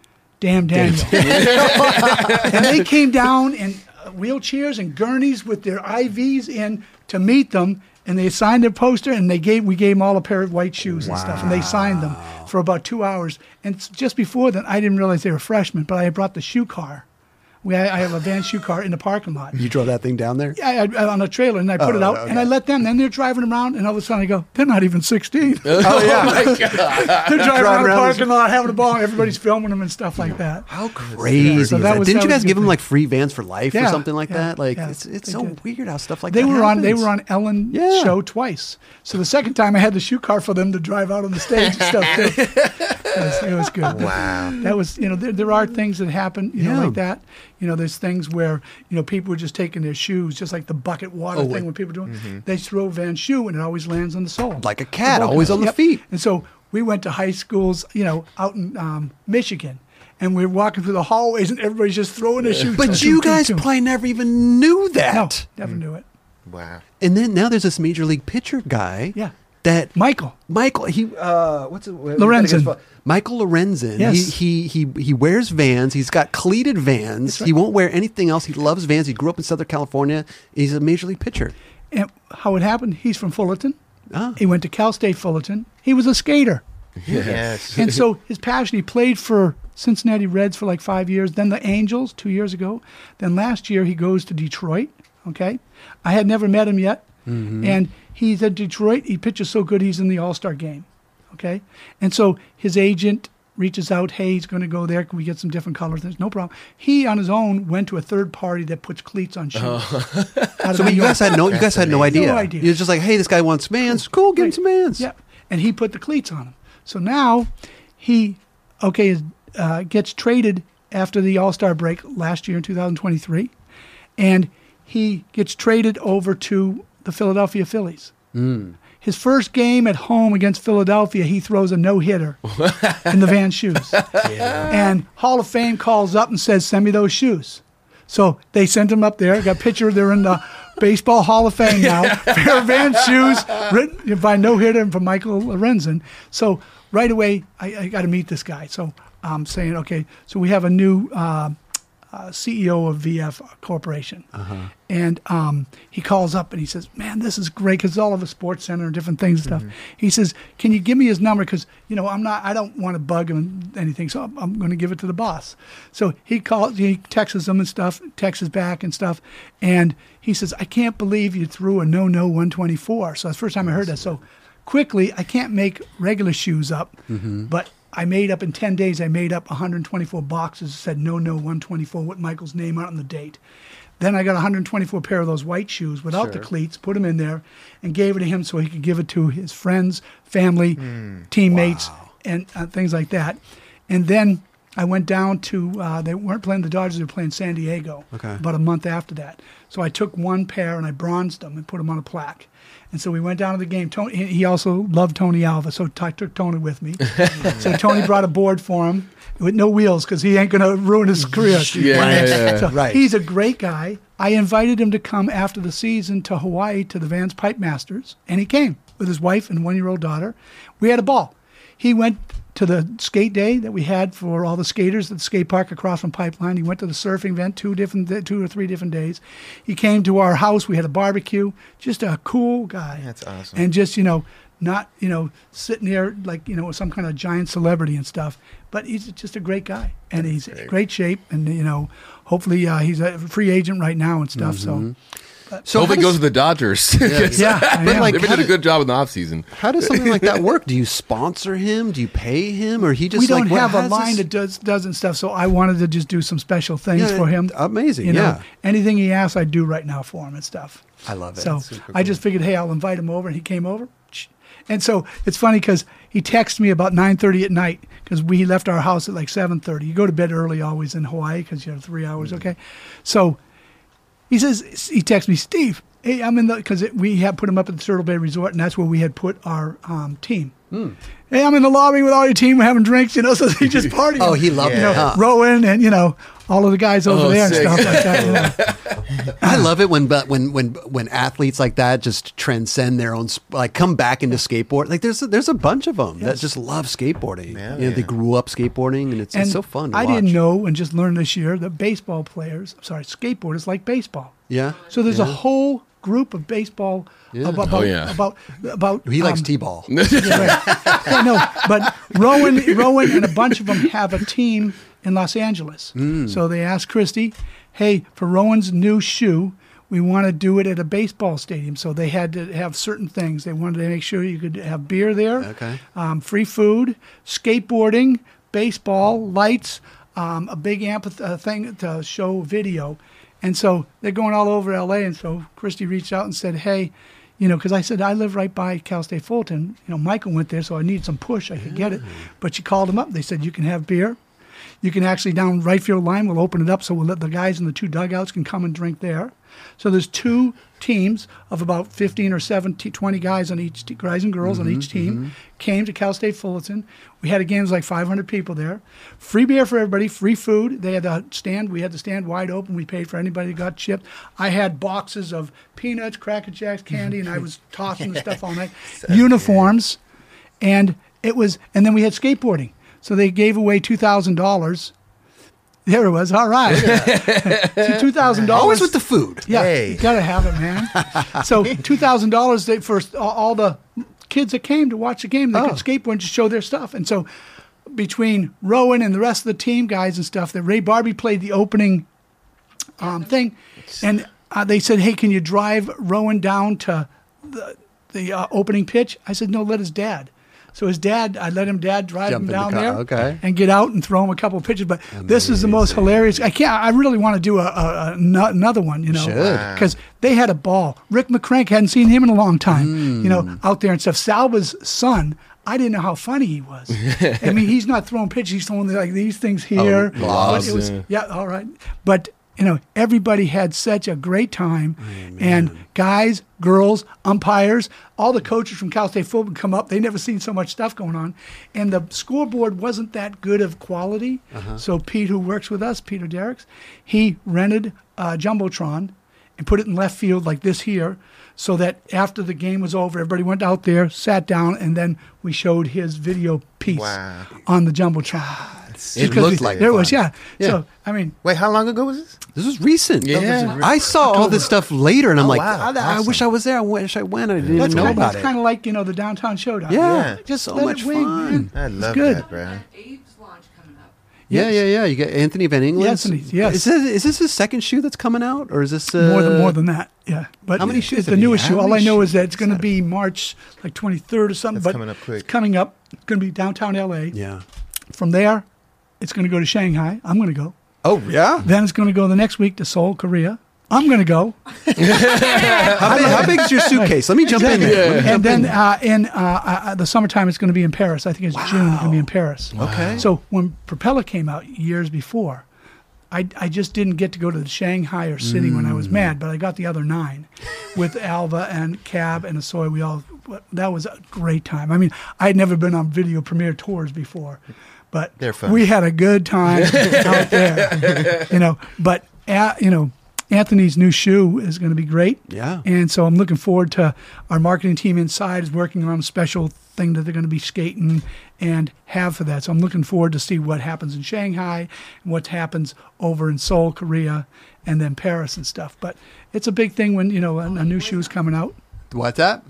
Damn Daniel. and they came down uh, wheelchairs and gurneys with their IVs in to meet them. And they signed their poster, and they gave we gave them all a pair of white shoes and stuff, and they signed them for about two hours. And just before then, I didn't realize they were freshmen, but I had brought the shoe car. We, I have a van shoe car in the parking lot. You drove that thing down there? I, I, on a trailer and I put Oh, it out okay. and I let them. Then they're driving around and all of a sudden I go, they're not even 16. Oh yeah. they're driving around around the parking lot having a ball and everybody's filming them and stuff like that. How crazy! So is that was- Didn't that you guys give good them thing. like free vans for life or something like yeah, that? Like yeah, it's it's so did. weird how stuff like They that were on they were on Ellen Yeah. show twice. So the second time I had the shoe car for them to drive out on the stage and stuff too. it, was, it was good. Wow. That was you know there, there are things that happen you know like that. You know there's things where you know people were just taking their shoes just like the bucket water Oh, thing wait. when people do it. They throw Van's shoe and it always lands on the sole. Like a cat, always on the Yep. feet. And so we went to high schools, you know, out in um, Michigan, and we're walking through the hallways, and everybody's just throwing their shoes. But Tum, you tum, tum, guys tum. probably never even knew No, that. never knew it. Wow. And then now there's this major league pitcher guy. Yeah. That Michael. Michael, he uh, what's it? Lorenzen. Michael Lorenzen. Yes. He, he he he wears Vans. He's got cleated Vans. Right. He won't wear anything else. He loves Vans. He grew up in Southern California. He's a major league pitcher. And how it happened? He's from Fullerton. Ah. He went to Cal State Fullerton. He was a skater, Yes. and so his passion. He played for Cincinnati Reds for like five years. Then the Angels two years ago. Then last year he goes to Detroit. Okay, I had never met him yet, and he's at Detroit. He pitches so good. He's in the All Star game. Okay, and so his agent reaches out. Hey, he's going to go there. Can we get some different colors? There's no problem. He on his own went to a third party that puts cleats on shoes. Out of So you guys had no you guys had no idea. No idea. You're just like, hey, this guy wants Vans. Cool, give him some Vans. Yeah, and he put the cleats on him. So now he, okay, is, uh, gets traded after the All Star break last year in 2023, and he gets traded over to the Philadelphia Phillies. His first game at home against Philadelphia, he throws a no hitter in the Van shoes. And Hall of Fame calls up and says, Send me those shoes. So they sent him up there. Got a picture. They're in the Baseball Hall of Fame now. Pair of Van shoes written by no hitter from Michael Lorenzen. So right away, I, I got to meet this guy. So I'm saying, okay, so we have a new uh, uh, CEO of VF Corporation. And um, he calls up and he says, Man, this is great because all of a sports center and different things and stuff. He says, Can you give me his number? Because, you know, I'm not, I don't want to bug him anything. So I'm, I'm going to give it to the boss. So he calls, he texts him and stuff, texts back and stuff. And he says, I can't believe you threw a no no 124. So that's the first time I heard that. So quickly, I can't make regular shoes up, but I made up in 10 days, I made up 124 boxes that said no, no, 124 with Michael's name on it and the date. Then I got 124 pair of those white shoes without the cleats, put them in there, and gave it to him so he could give it to his friends, family, teammates, and uh, things like that. And then I went down to, uh, they weren't playing the Dodgers, they were playing San Diego Okay. about a month after that. So I took one pair and I bronzed them and put them on a plaque. And so we went down to the game. Tony, he also loved Tony Alva, so I took Tony with me. so Tony brought a board for him with no wheels because he ain't going to ruin his career. Yeah, yeah, yeah. So Right. He's a great guy. I invited him to come after the season to Hawaii to the Vans Pipe Masters, and he came with his wife and one year old daughter. We had a ball. He went to the skate day that we had for all the skaters at the skate park across from Pipeline. He went to the surfing event two different, two or three different days. He came to our house. We had a barbecue. Just a cool guy. That's awesome. And just you know, not you know sitting there like you know some kind of giant celebrity and stuff. But he's just a great guy, and he's in great shape, and you know, hopefully uh, he's a free agent right now and stuff. So So Hope how he goes does- to the Dodgers. yeah, I But am. like- They've been how doing a good job in the offseason. How does something like that work? Do you sponsor him? Do you pay him, or he just we don't like, have a line this- that does doesn't stuff. So I wanted to just do some special things Yeah, for him. amazing, You know, yeah. anything he asks, I do right now for him and stuff. I love it. So Super I just figured, hey, I'll invite him over, and he came over. And so it's funny because he texted me about 9:30 at night because we left our house at like 7:30. You go to bed early always in Hawaii because you have three hours. Mm-hmm. Okay, so he says he texts me, Steve. Hey, I'm in the because we had put him up at the Turtle Bay Resort, and that's where we had put our um, team. Hmm. Hey, I'm in the lobby with all your team. We're having drinks, you know. So he just partying. Oh, he loved Yeah. it. huh? rowing and you know all of the guys over Oh, there and stuff like that. yeah. I love it when but when when when athletes like that just transcend their own like come back into skateboard. Like there's a, there's a bunch of them that just love skateboarding. Yeah, you know, they grew up skateboarding, and it's, And it's so fun. To I watch. didn't know and just learned this year that baseball players, sorry, skateboarders like baseball. Yeah. So there's Yeah. a whole group of baseball Yeah. about Oh, yeah. about about He likes um, t-ball. Yeah, right. Yeah, no, but Rowan, Rowan, and a bunch of them have a team in Los Angeles. Mm. So they asked Christy, "Hey, for Rowan's new shoe, we want to do it at a baseball stadium." So they had to have certain things. They wanted to make sure you could have beer there, Okay. um, free food, skateboarding, baseball, lights, um, a big amp uh, thing to show video. And so they're going all over LA. And so Christy reached out and said, Hey, you know, because I said, I live right by Cal State Fullerton. You know, Michael went there, so I needed some push. I could get it. But she called him up. They said, You can have beer. You can actually down right field line. We'll open it up so we'll let the guys in the two dugouts can come and drink there. So there's two teams of about 15 or 17, 20 guys on each te- guys and girls on each mm-hmm, team mm-hmm. came to Cal State Fullerton. We had a game, it like 500 people there. Free beer for everybody, free food. They had the stand. We had the stand wide open. We paid for anybody that got chipped. I had boxes of peanuts, Cracker Jacks, candy, and I was tossing the stuff all night. Uniforms, and it was. And then we had skateboarding. So they gave away two thousand dollars. There it was. All right, two thousand dollars. Always with the food. Yeah, Hey. you gotta have it, man. so two thousand dollars for all- all the kids that came to watch the game. They Oh. could skateboard and just show their stuff. And so between Rowan and the rest of the team guys and stuff, that Ray Barbee played the opening um, thing, and uh, they said, "Hey, can you drive Rowan down to the the uh, opening pitch?" I said, "No, let his dad." So his dad, I let him dad drive Jump him in the down car, there, okay. and get out and throw him a couple of pitches. But this is the most hilarious. I can't. I really want to do a, a, a another one. You know, because they had a ball. Rick McCrank hadn't seen him in a long time. You Hmm. know, out there and stuff. Salva's son. I didn't know how funny he was. I mean, he's not throwing pitches; he's throwing like these things here. But lobs, it was, yeah. yeah, all right. But you know, everybody had such a great time, and guys, girls, umpires, all the coaches from Cal State football come up. They never seen so much stuff going on, and the scoreboard wasn't that good of quality. Uh-huh. So Pete, who works with us, Peter Derricks, he rented a jumbotron and put it in left field like this here. So that after the game was over, everybody went out there, sat down, and then we showed his video piece Wow. on the jumbotron. It Because looked like there it was, yeah. Yeah. So I mean, Wait, how long ago was this? This was recent. Yeah. I saw all this stuff later, and I'm Oh, like, wow. I, I Awesome. wish I was there. I wish I went. I didn't that's even know kind, about that's it. kind of like you know the downtown showdown. yeah, Yeah. just so Let much wing, fun. man. I love good. that, bro. Abe's launch. Yeah, yeah, yeah. You got Anthony Van Engelen. Anthony, yes. Is this, is this his second shoe that's coming out, or is this uh, more than more than that. Yeah, but How many it's shoes the have you newest shoe. All I know is that it's going to be March like 23rd or something. That's but coming up quick. It's coming up. It's going to be downtown LA. Yeah. From there, it's going to go to Shanghai. I'm going to go. Oh yeah. Then it's going to go the next week to Seoul, Korea. I'm going to go. How big, how your suitcase? Let me jump in there. Me and then in uh, in uh, uh, the summertime, it's going to be in Paris. I think it's June. It's going to be in Paris. Okay. So when Propeller came out years before, I, I just didn't get to go to the Shanghai or Sydney when I was mad, but I got the other nine with Alva and Cab and Hosoi. We all that was a great time. I mean, I had never been on video premiere tours before, but They're we had a good time out there. You know, but uh, you know. Anthony's new shoe is going to be great. Yeah. And so I'm looking forward to our marketing team inside is working on a special thing that they're going to be skating and have for that. So I'm looking forward to see what happens in Shanghai and what happens over in Seoul, Korea, and then Paris and stuff. But it's a big thing when you know a, a new shoe is coming out. What's that?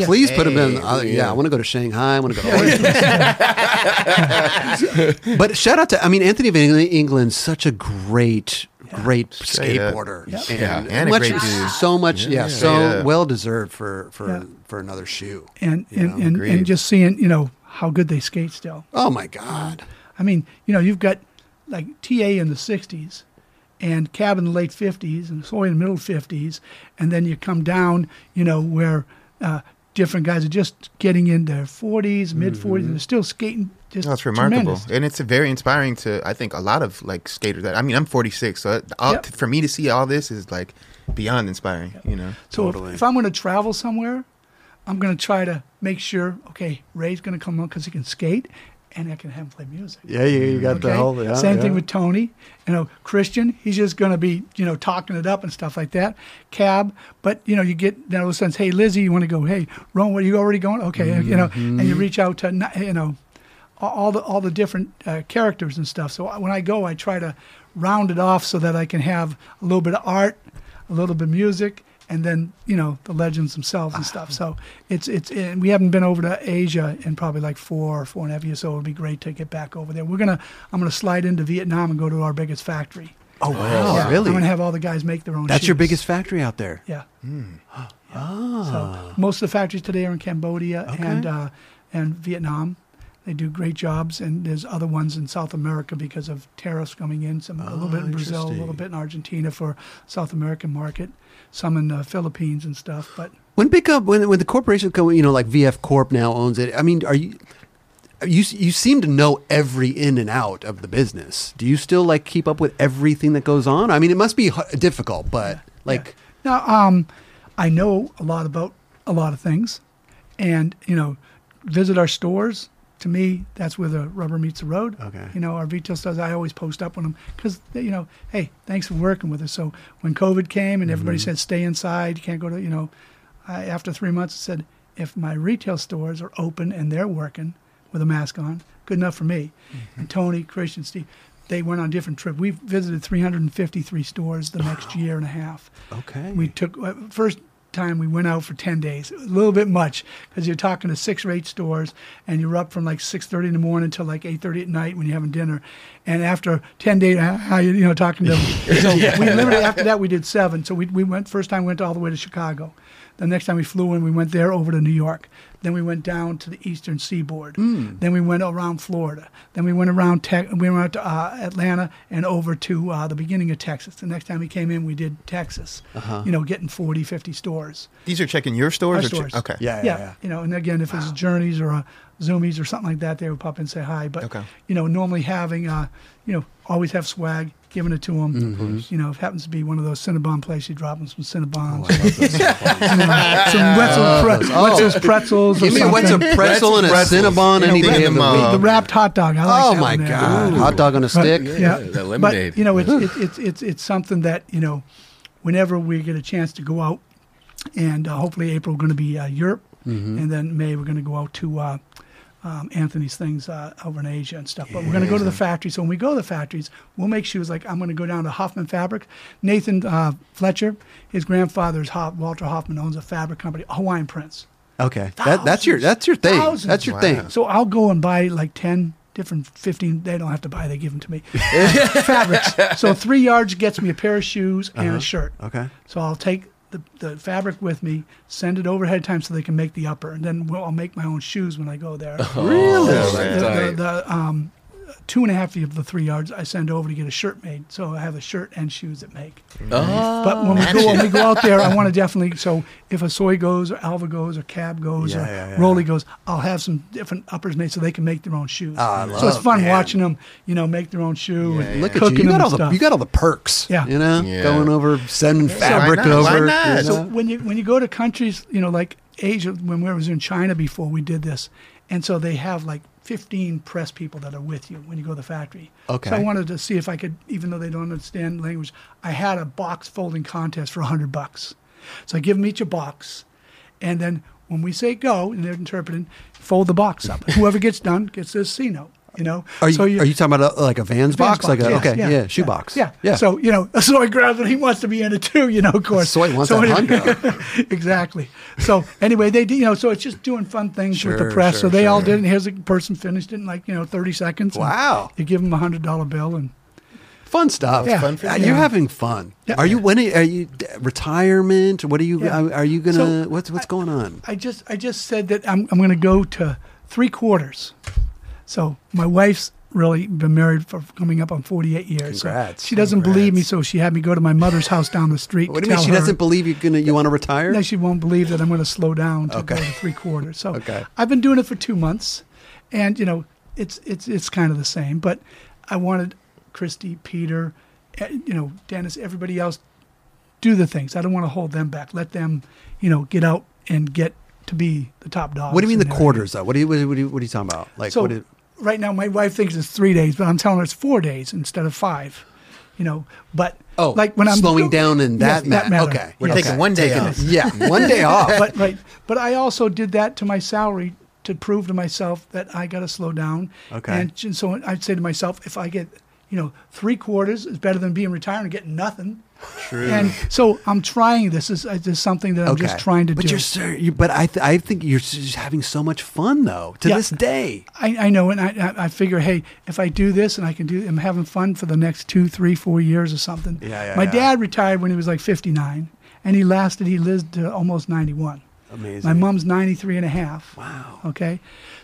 I'll put you on the list. Yes. Please put them in. Uh, yeah, yeah. I want to go to Shanghai. I want to go. but shout out to, I mean, Anthony Van Engelen's such a great, great Straight skateboarder. Yep. And, Yeah. And a much- great dude. So much, yeah, Straight so up. well deserved for for Yeah. for another shoe. And and, know, and, agreed. and just seeing you know how good they skate still. Oh my God. I mean, you know, you've got like TA in the 60s and Cab in the late 50s and Soy in the middle 50s. And then you come down, you know, where uh, different guys are just getting in their 40s, mid 40s, and mm-hmm. they're still skating just No, it's remarkable, tremendous. and it's very inspiring to I think a lot of like skaters. That I mean, I'm 46, so all, Yep. for me to see all this is like beyond inspiring. You know, So if- Totally. if, I'm going to travel somewhere, I'm going to try to make sure, okay, Ray's going to come on because he can skate. And I can have him play music. Yeah, you, you got the whole. Yeah, Same thing with Tony. You know, Christian, he's just going to be, you know, talking it up and stuff like that. Cab, but you know, you get then all of a sudden, hey, Lizzie, you want to go? Hey, Ron, what are you already going? Okay, you know, and you reach out to, you know, all- all the all the different uh, characters and stuff. So when I go, I try to round it off so that I can have a little bit of art, a little bit of music, and then you know the legends themselves and stuff. So it's it's and we haven't been over to Asia in probably like four or four and a half years. So it would be great to get back over there. We're gonna I'm gonna slide into Vietnam and go to our biggest factory. Oh wow, Yeah, really? I'm gonna have all the guys make their own. That's your biggest factory out there. Yeah. Ah. So most of the factories today are in Cambodia Okay. and uh, and Vietnam. They do great jobs, and there's other ones in South America because of tariffs coming in. Some a little Oh, bit in Brazil, a little bit in Argentina for South American market, some in the Philippines and stuff. But When big up when when the corporation come, you know, like VF Corp now owns it. I mean, are you? You you seem to know every in and out of the business. Do you still like keep up with everything that goes on? I mean, it must be h- difficult, but like, Now, um, I know a lot about a lot of things, and you know, visit our stores. To me, that's where the rubber meets the road. Okay. You know, our retail stores. I always post up on them because you know, hey, thanks for working with us. So when COVID came and everybody said stay inside, you can't go to, you know, I, after three months, I said if my retail stores are open and they're working with a mask on, good enough for me. And Tony, Christian, Steve. They went on different trips. We visited 353 stores the next year and a half. okay, We took uh, first time we went out for 10 days. A little bit much because you're talking to six or eight stores and you're up from like 6.30 in the morning till like 8.30 at night when you're having dinner. And after 10 days how- you, you know talking to them so we literally after that we did seven. So we, we went first time we went all the way to chicago. The next time we flew in we went there over to new york then we went down to the eastern seaboard then we went around florida then we went around Te- we went to uh, atlanta and over to uh, the beginning of texas the next time we came in we did texas you know getting 40 50 stores These are checking your stores? Our or che- okay. yeah, yeah, yeah, yeah. you know, and again, if it's journeys or a Zumiez or something like that, they would pop in and say hi. But Okay. you know, normally having, uh, you know, always have swag, giving it to them. Mm-hmm. You know, if it happens to be one of those Cinnabon places, you drop them some Cinnabons, Oh, some Wetzel's, pre- Oh. Wetzel's pretzels. Give or me a Wetzel something. pretzel and a Pretzels. Cinnabon You know, any day of the week. the wrapped hot dog. I like Oh that my one there. god, hot dog on a But- stick. Yeah, that lemonade. But you know, it's, it's it's it's it's something that you know, whenever we get a chance to go out, and uh, hopefully April we're going to be uh, Europe, Mm-hmm. and then May we're going to go out to uh, um, Anthony's things uh, over in Asia and stuff. But we're going to go to the factory. So when we go to the factories, we'll make shoes. Like I'm going to go down to Hoffman Fabric. Nathan uh, Fletcher, his grandfather's Ho- Walter Hoffman owns a fabric company, Hawaiian Prince. Okay, that, that's your that's your thing. Thousands. That's your Wow. thing. So I'll go and buy like 10 different 15 they don't have to buy they give them to me fabrics so three yards gets me a pair of shoes and a shirt Okay. so i'll take the, the fabric with me send it over ahead of time so they can make the upper and then we'll, i'll make my own shoes when i go there Really? Oh, the, the, the, um, two and a half of the three yards I send over to get a shirt made. So I have a shirt and shoes that make. Oh. But when we go when we go out there, I want to definitely. So if Hosoi goes or Alva goes or Cab goes Yeah, or yeah, yeah. Rowley goes, I'll have some different uppers made so they can make their own shoes. Ah, I so it's fun man. watching them, you know, make their own shoe and Look at you. cooking You got all the stuff. you got all the perks. Yeah. You know, Yeah. going over sending why fabric not? Why over. not? you So when you when you go to countries, you know, like Asia, when we was in China before, we did this, and so they have like 15 press people that are with you when you go to the factory. Okay. So I wanted to see if I could, even though they don't understand language, I had a box folding contest for 100 bucks. So I give them each a box, and then when we say go, and they're interpreting, fold the box up. Whoever gets done gets this C note. You know. Are you, so are you talking about a, like a Vans, Vans box? Like a yes, okay, yeah, shoe box. Yeah. yeah. So you know, Soy grabs it. He wants to be in it too. You know, of course. Soy wants so that anyway- hundo. exactly. So anyway, they do. You know, so it's just doing fun things with the press. sure, so they all did. And here's a person finished it in like you know 30 seconds. Wow. You give them a hundred dollar bill and fun stuff. Yeah. Fun for Uh, you. You're having fun. Yeah. Are you? When are are you? Retirement? What are you? Yeah. Are, are you gonna? So, what's what's going on? I just I just said that I'm I'm going to go to three quarters. So my wife's really been married for coming up on 48 years. So Congrats. she doesn't believe me, so she had me go to my mother's house down the street. What do you mean? She her- doesn't believe you're gonna. You want to retire? No, she won't believe that I'm going to slow down to Okay. go to three quarters. So Okay. I've been doing it for two months, and you know it's it's it's kind of the same. But I wanted Christy, Peter, eh, you know Dennis, everybody else do the things. I don't want to hold them back. Let them, you know, get out and get to be the top dog. What do you mean the quarters though? What are you? What are you, what are you, what are you talking about? Like So what? Is, right now my wife thinks it's three days, but I'm telling her it's four days instead of five. You know, but Oh, like when I'm slowing down in Yes, that, ma- matter. Okay, We're Yes. taking one day Taking- off. Yeah, one day off. but right, but I also did that to my salary to prove to myself that I got to slow down. Okay. And, j- so I'd say to myself, if I get, you know, three quarters is better than being retired and getting nothing. True. And so I'm trying this. Is uh, this is something that I'm okay, just trying to but do. You're, sir, you, but I, th- I think you're just having so much fun though to Yeah. this day. I, I know, and I, I I figure, hey, if I do this and I can do, I'm having fun for the next two, three, four years or something. Yeah, yeah, My yeah. dad retired when he was like 59, and he lasted. He lived to almost 91. Amazing. My mom's 93 and a half. Wow. Okay.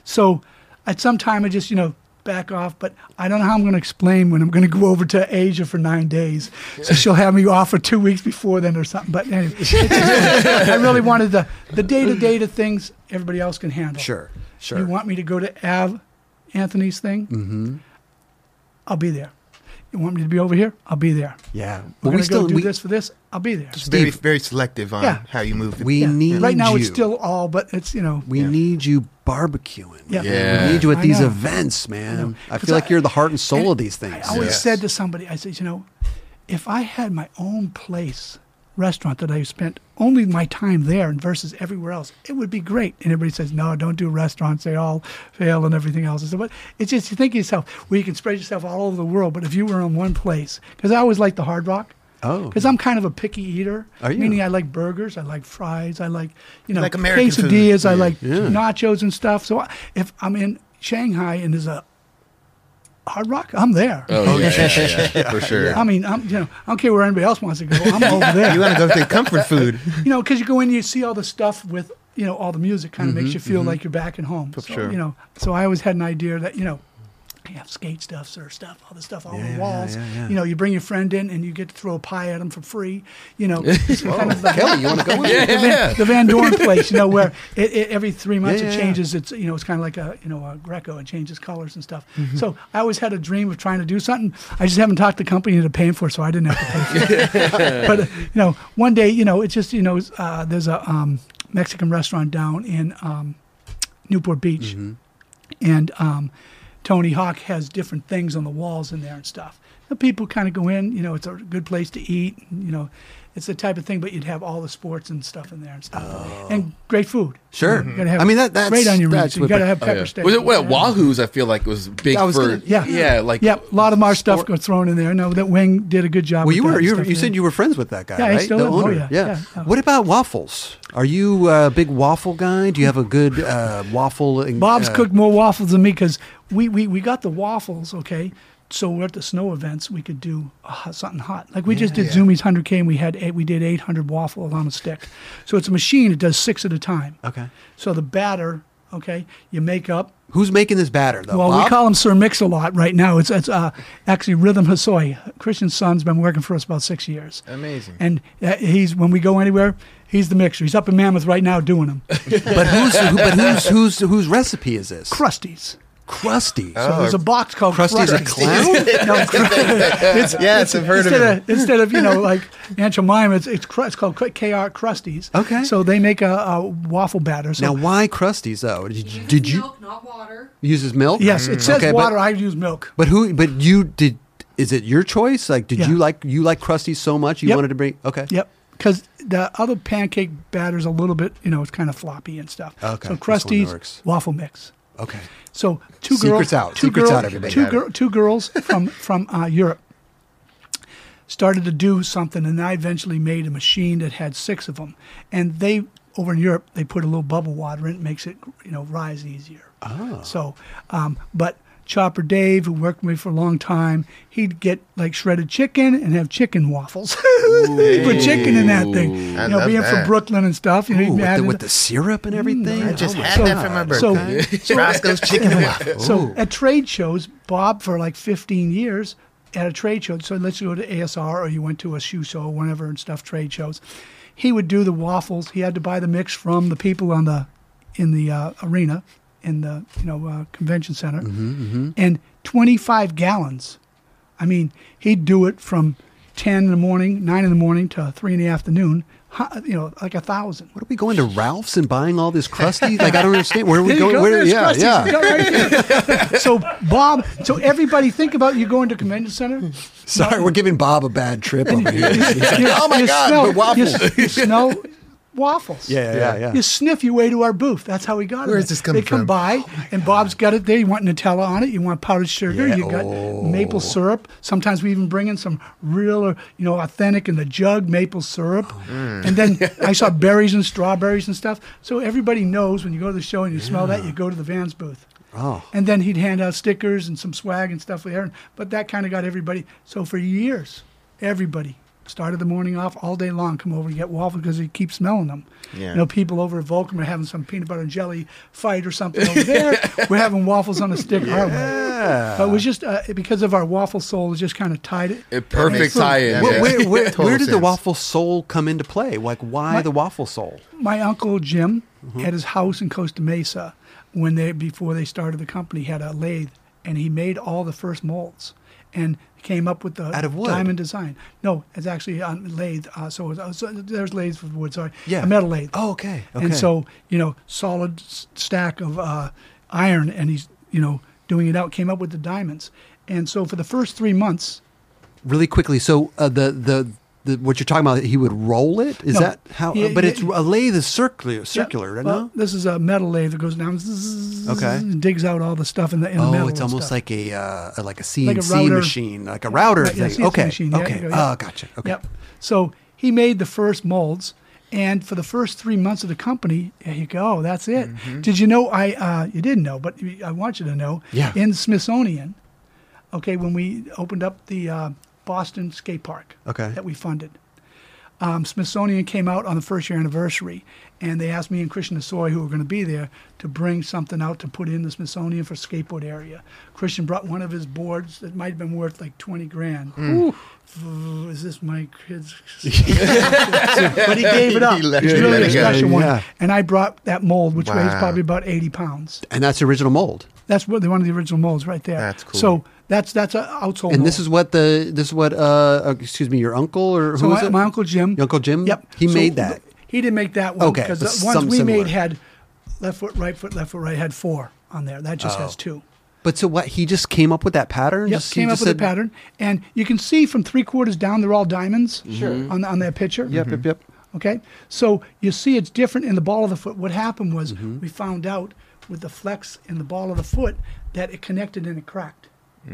So at some time I just, you know, back off, but I don't know how I'm going to explain when I'm going to go over to Asia for nine days. So she'll have me off for two weeks before then or something. But anyway, I really wanted the, the day-to-day to things everybody else can handle. Sure, sure. You want me to go to Av Anthony's thing? Mm-hmm. I'll be there. You want me to be over here? I'll be there. yeah. We're Well, going we to go still do we, this for this. I'll be there. Just very, Steve. very selective on Yeah. how you move. The, we Yeah. need right now you. it's still all, but it's, you know, We need you barbecuing. Yeah. Yeah. We need you at I these know. events, man. I, I 'Cause feel like I- you're the heart and soul And of these things. I always Yes. said to somebody, I said, you know, if I had my own place, restaurant that I spent only my time there and versus everywhere else, it would be great. And everybody says, no, don't do restaurants. They all fail and everything else. I said, but it's just, you think to yourself, well, you can spread yourself all over the world, but if you were in one place, because I always like the Hard Rock. Oh. Because I'm kind of a picky eater. Are you? Meaning I like burgers, I like fries, I like, you know, like American food. quesadillas, I like Yeah. nachos and stuff. So I- if I'm in Shanghai and there's a Hard Rock, I'm there. Oh, yeah, yeah, yeah, for sure. I mean, I'm, you know, I don't care where anybody else wants to go. I'm over there. You want to go to comfort food. you know, because you go in, and you see all the stuff with, you know, all the music kind of makes you feel mm-hmm, like mm-hmm. you're back at home. So, sure. you know, so I always had an idea that, you know, you have skate stuff, or stuff, all the stuff all Yeah, the walls. yeah, yeah. You know, you bring your friend in and you get to throw a pie at them for free. You know, it's kind of the, Kelly, you want to go in? Yeah, the, yeah, Van, the Van Doren place, you know, where it, it, every three months Yeah, it yeah, changes. It's you know, it's kind of like a you know a Greco. It changes colors and stuff. Mm-hmm. So I always had a dream of trying to do something. I just haven't talked the company into paying for it, so I didn't have to pay for it. but uh, you know, one day, you know, it's just you know, uh, there's a um, Mexican restaurant down in um, Newport Beach, Mm-hmm. and um, Tony Hawk has different things on the walls in there and stuff. The people kind of go in, you know, it's a good place to eat, you know, it's the type of thing. But you'd have all the sports and stuff in there and stuff, and great food. Sure. you gotta have I mean, that- that's- great on your rings. You got to have Oh, pepper yeah. steak. Was it what Yeah. Wahoo's? I feel like was big was for gonna- Yeah. yeah, like Yep, a lot of our stuff got thrown in there. No, that Wing did a good job. Well, you were you, stuff, you said you were friends with that guy, Yeah, I right? still the am. Oh, owner. yeah, yeah, yeah. What about waffles? Are you a big waffle guy? Do you have a good uh, waffle? in- Bob's uh, cooked more waffles than me because we, we, we got the waffles, okay? So we're at the snow events, we could do uh, something hot. Like we just did Zumiez 100K and we had eight, we did 800 waffles on a stick. So it's a machine, it does six at a time. Okay. So the batter, okay, you make up. Who's making this batter though? Well, Bob? we call him Sir Mix a lot right now. It's, it's uh, actually Rhythm Hosoi. Christian's son's been working for us about six years. Amazing. And uh, he's when we go anywhere, he's the mixer. He's up in Mammoth right now doing them. but who's who, but who's whose whose recipe is this? Krusteaz. Krusty. Oh, so there's a box called Krusty's a Krusties. clown. no, it's, it's, Yes, I've heard of instead him. of, instead of you know like Aunt Jemima, it's it's, cru- it's called KR Krusteaz. Okay. So they make a, a waffle batter. So now, why Krusty's though? Did you, did you Milk, not water. uses milk? yes, it says Okay, but- water. I use milk. But who? But you did? Is it your choice? Like, did Yeah. you like you like Krusty so much you Yep. wanted to bring? Okay. Yep. Because the other pancake batter's a little bit, you know, it's kind of floppy and stuff. Okay, So this Krusty's waffle mix. Okay. So two Secrets girls, out. two Secrets girls, out, everybody. Two, gir- two girls from from uh, Europe started to do something, and I eventually made a machine that had six of them. And they over in Europe, they put a little bubble water in it, makes it you know rise easier. Oh. So, um, but Chopper Dave, who worked with me for a long time, he'd get like shredded chicken and have chicken waffles. he put chicken in that thing. You know, love being that. from Brooklyn and stuff, you know, Ooh, he'd with, add the, it- with the syrup and everything. I just Oh had So- that for my so- birthday. Roscoe's Chicken and Waffles. So at trade shows, Bob for like 15 years at a trade show. So let's go to ASR or you went to a shoe show or whatever and stuff trade shows. He would do the waffles. He had to buy the mix from the people on the in the uh, arena in the you know uh, convention center, and 25 gallons. I mean, he'd do it from 10 in the morning, 9 in the morning to 3 in the afternoon, you know, like a thousand. What are we going to Ralph's and buying all this crusty? Like I don't understand. Where are we going? go. Where, yeah, Krusty's. yeah. Right so Bob, so everybody think about you going to convention center. Sorry, we're giving Bob a bad trip over here. Oh my you God, smell- waffles. You, you smell waffles. Yeah, yeah, yeah. You sniff your way to our booth. That's how we got it. Where is this coming They come from? by, and Bob's got it there. You want Nutella on it. You want powdered sugar. Yeah, You got oh. maple syrup. Sometimes we even bring in some real, or, you know, authentic in the jug maple syrup. Mm. And then I saw berries and strawberries and stuff. So everybody knows when you go to the show and you smell that, you go to the Vans booth. Oh. And then he'd hand out stickers and some swag and stuff there. But that kind of got everybody. So for years, everybody started the morning off all day long, come over and get waffles because he keeps smelling them. Yeah. You know, people over at Vulcan are having some peanut butter and jelly fight or something over there. We're having waffles on a stick. our way. Yeah. But it was just uh, because of our waffle sole, it just kind of tied it. A perfect tie-in. Where, where, where, Total where did the waffle sole come into play? Like, why My- the waffle sole? my uncle Jim at his house in Costa Mesa when they before they started the company had a lathe and he made all the first molds and came up with the Out of wood? diamond design. No, it's actually on lathe. Uh, so, was, so there's lathes for wood. Sorry, Yeah. a metal lathe. Oh, okay. Okay. And so you know, solid s- stack of uh, iron, and he's you know doing it out. Came up with the diamonds, and so for the first three months, really quickly, so uh, the, the the what you're talking about, he would roll it. Is No. that how? Yeah, but yeah, it's a lathe is circular, circular, Yeah, right? well, no? this is a metal lathe that goes down, zzz, Okay. and digs out all the stuff in the in the metal. Oh, it's almost stuff. like a uh, like a CNC Like a machine, like a router yeah, thing. CNC okay, machine. Yeah, okay. go. Oh, gotcha. Okay. Yep. So he made the first molds, and for the first three months of the company, there you go. That's it. Did you know? I uh, you didn't know, but I want you to know. Yeah. In Smithsonian, okay, when we opened up the uh, Boston skate park, Okay. that we funded. Um, Smithsonian came out on the first year anniversary, and they asked me and Christian Hosoi, who were going to be there, to bring something out to put in the Smithsonian for skateboard area. Christian brought one of his boards that might have been worth like twenty grand. Ooh, is this my kid's? but he gave it up. He let It's really a special one. And I brought that mold, which weighs probably about eighty pounds. And that's the original mold. That's one of the original molds right there. That's cool. So that's that's a outsole. And this is what the this is what uh, uh excuse me your uncle or So who is my, it? my uncle Jim. Your Uncle Jim? Yep. He So made that. He didn't make that one Okay, because but the ones we similar. made had left foot, right foot, left foot, right had four on there. That just Oh. has two. But so what? He just came up with that pattern. Yep, Just, came up just with said, a pattern, and you can see from three quarters down, they're all diamonds Sure. on on that picture. Yep, yep, yep. Okay, so you see it's different in the ball of the foot. What happened was Mm-hmm. we found out with the flex in the ball of the foot that it connected and it cracked.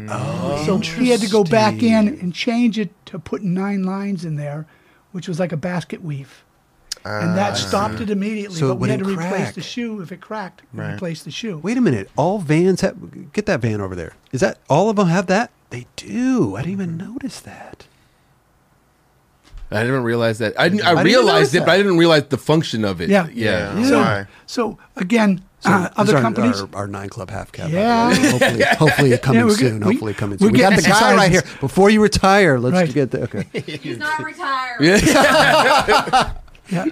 Oh, So he had to go back in and change it to put nine lines in there, which was like a basket weave. And that stopped it immediately. Ah, So it but we had to wouldn't replace crack. the shoe if it cracked. We Right. replaced the shoe. Wait a minute. All vans have get that van over there. Is that all of them have that? They do. I didn't even notice that. I didn't realize that. I, didn't, I, I realized notice it, but. I didn't realize the function of it. Yeah. yeah. Yeah. So, Why? so again, So uh, other our, companies. our, our nine club half cap. Yeah. Hopefully, hopefully it coming Yeah, we're good. soon. Hopefully coming we're soon. We got the guy right here. Before you retire, let's Right. get the okay. He's not retired. yeah,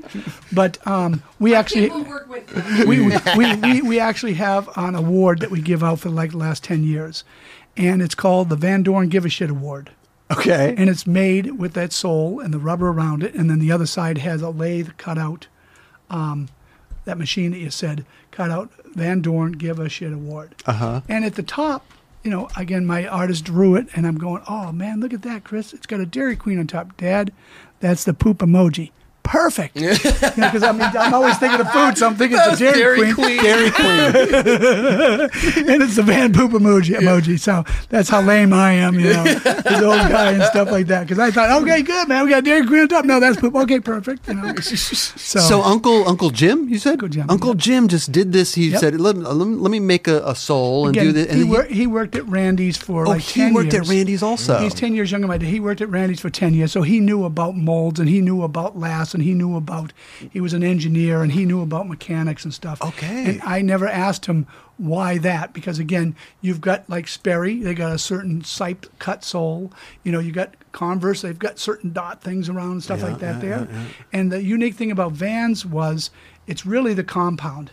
but um, we actually work with him. we, we, we, we actually have an award that we give out for like the last 10 years. And it's called the Van Doren Give a Shit Award. Okay. And it's made with that sole and the rubber around it. And then the other side has a lathe cut out, um, that machine that you said, cut out Van Doren Give a Shit Award. Uh huh. And at the top, you know, again, my artist drew it. And I'm going, oh man, look at that, Chris. It's got a Dairy Queen on top. Dad, that's the poop emoji. Perfect. Because I mean, I'm always thinking of food, so I'm thinking it's a Dairy, Dairy Queen. Queen. Dairy Queen. and it's the Van Poop emoji. emoji. So that's how lame I am, you know, this old guy and stuff like that. Because I thought, okay, good, man. We got Dairy Queen on top. No, that's poop. Okay, perfect. You know. So, So Uncle Uncle Jim, you said Uncle Jim, Uncle yep. Jim just did this. He Yep. said, let, let, me- let me make a, a sole and do this. And he, he- wor- he worked at Randy's for oh, like he worked years. at Randy's also. He's 10 years younger than I did. He worked at Randy's for 10 years. So he knew about molds and he knew about lasts and he knew about, he was an engineer and he knew about mechanics and stuff. Okay. And I never asked him why that because again, you've got like Sperry, they got a certain siped cut sole. You know, you got Converse, they've got certain dot things around and stuff Yeah, like that yeah, there. yeah. And the unique thing about Vans was it's really the compound.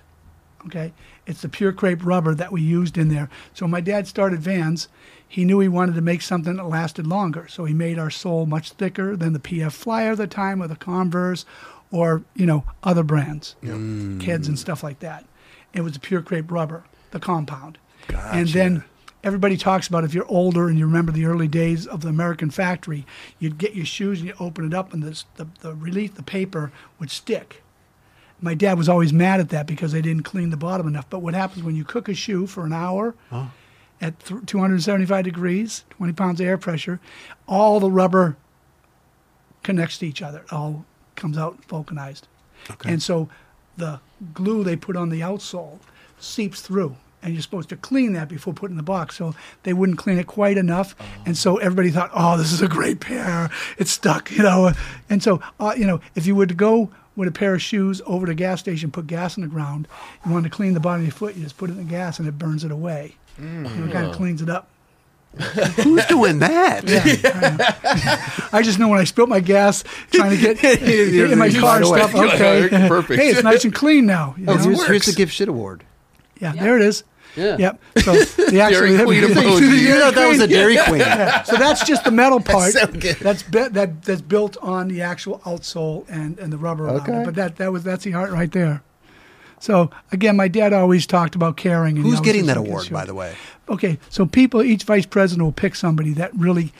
Okay, it's the pure crepe rubber that we used in there. So my dad started Vans, he knew he wanted to make something that lasted longer. So he made our sole much thicker than the PF Flyer at the time, or the Converse, or you know other brands, kids mm. and stuff like that. It was the pure crepe rubber, the compound, and then everybody talks about if you're older and you remember the early days of the American factory, you'd get your shoes and you open it up and this, the the relief the paper would stick. My dad was always mad at that because they didn't clean the bottom enough. But what happens when you cook a shoe for an hour at 275 degrees, 20 pounds of air pressure, all the rubber connects to each other. It all comes out vulcanized. And so the glue they put on the outsole seeps through. And you're supposed to clean that before putting the box. So they wouldn't clean it quite enough. And so everybody thought, oh, this is a great pair. It's stuck, you know. And so, uh, you know, if you were to go with a pair of shoes over to a gas station, put gas in the ground, you want to clean the bottom of your foot, you just put it in the gas and it burns it away. You know, it kind of cleans it up. Who's doing that? I just know when I spilt my gas trying to get in my car and stuff. You're Okay, "Oh, perfect." Hey, it's nice and clean now. you Oh, know? here's, here's the Give Shit Award. yeah, there it is. Yeah. Yep. So the actually Dairy Queen emoji. You know, that was a Dairy Queen. So that's just the metal part. so good. That's be, that that's built on the actual outsole and, and the rubber around Okay. it. But that that was that's the art right there. So again, my dad always talked about caring. And Who's getting that award, shoes." by the way? Okay, so people, each vice president will pick somebody that really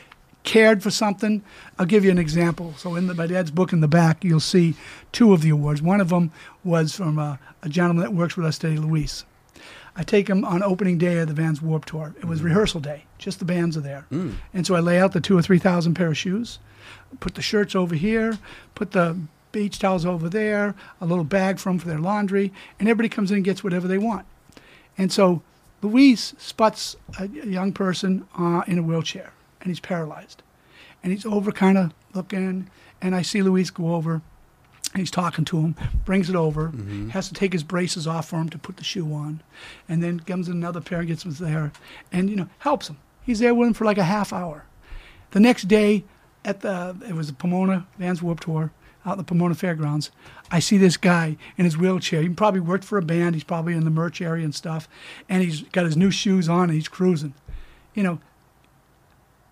cared for something. I'll give you an example. So in the, my dad's book in the back, you'll see two of the awards. One of them was from a, a gentleman that works with us today, Luis. I take him on opening day of the Vans Warped Tour. It was mm. rehearsal day. Just the bands are there. Mm. And so I lay out the two or three thousand pair of shoes, put the shirts over here, put the beach towels over there, a little bag for them for their laundry, and everybody comes in and gets whatever they want. And so Luis spots a, young person uh, in a wheelchair, and he's paralyzed. And he's over kind of looking, and I see Luis go over, and he's talking to him, brings it over, has to take his braces off for him to put the shoe on, and then comes in another pair and gets him there, and, you know, helps him. He's there with him for like a half hour. The next day, at the it was the Pomona Vans Warped Tour out in the Pomona Fairgrounds. I see this guy in his wheelchair. He probably worked for a band. He's probably in the merch area and stuff, and he's got his new shoes on and he's cruising. You know,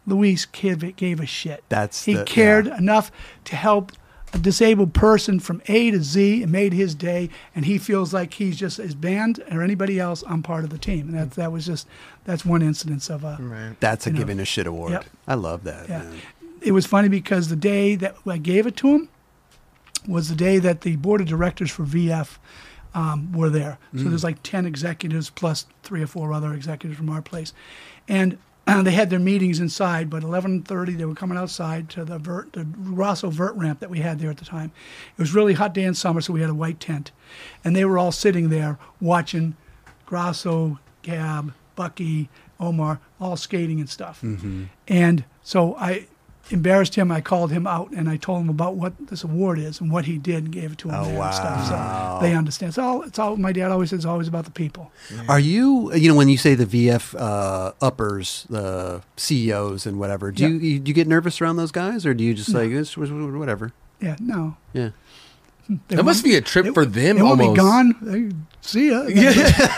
Luis kid gave a shit. That's he the- cared yeah. enough to help a disabled person from A to Z and made his day. And he feels like he's just his band or anybody else. I'm part of the team, and that that was just that's one instance of a. Right. That's a know. giving a shit award. Yep. I love that. Yeah. man. It was funny because the day that I gave it to him was the day that the board of directors for VF um, were there. So there's like 10 executives plus three or four other executives from our place. And uh, they had their meetings inside, but 11:30 they were coming outside to the vert, the Rosso vert ramp that we had there at the time. It was really hot day in summer, so we had a white tent, and they were all sitting there watching Grosso, Cab, Bucky, Omar, all skating and stuff. And so I embarrassed him. I called him out and I told him about what this award is and what he did and gave it to him Oh, and stuff. So they understand. It's all. It's all. My dad always says, always about the people. Are you, you know, when you say the VF uh, uppers, the CEOs and whatever, do you, you do you get nervous around those guys, or do you just like it's whatever? Yeah. No. Yeah. They That must be a trip they- for them They won't almost. be gone. They, see ya.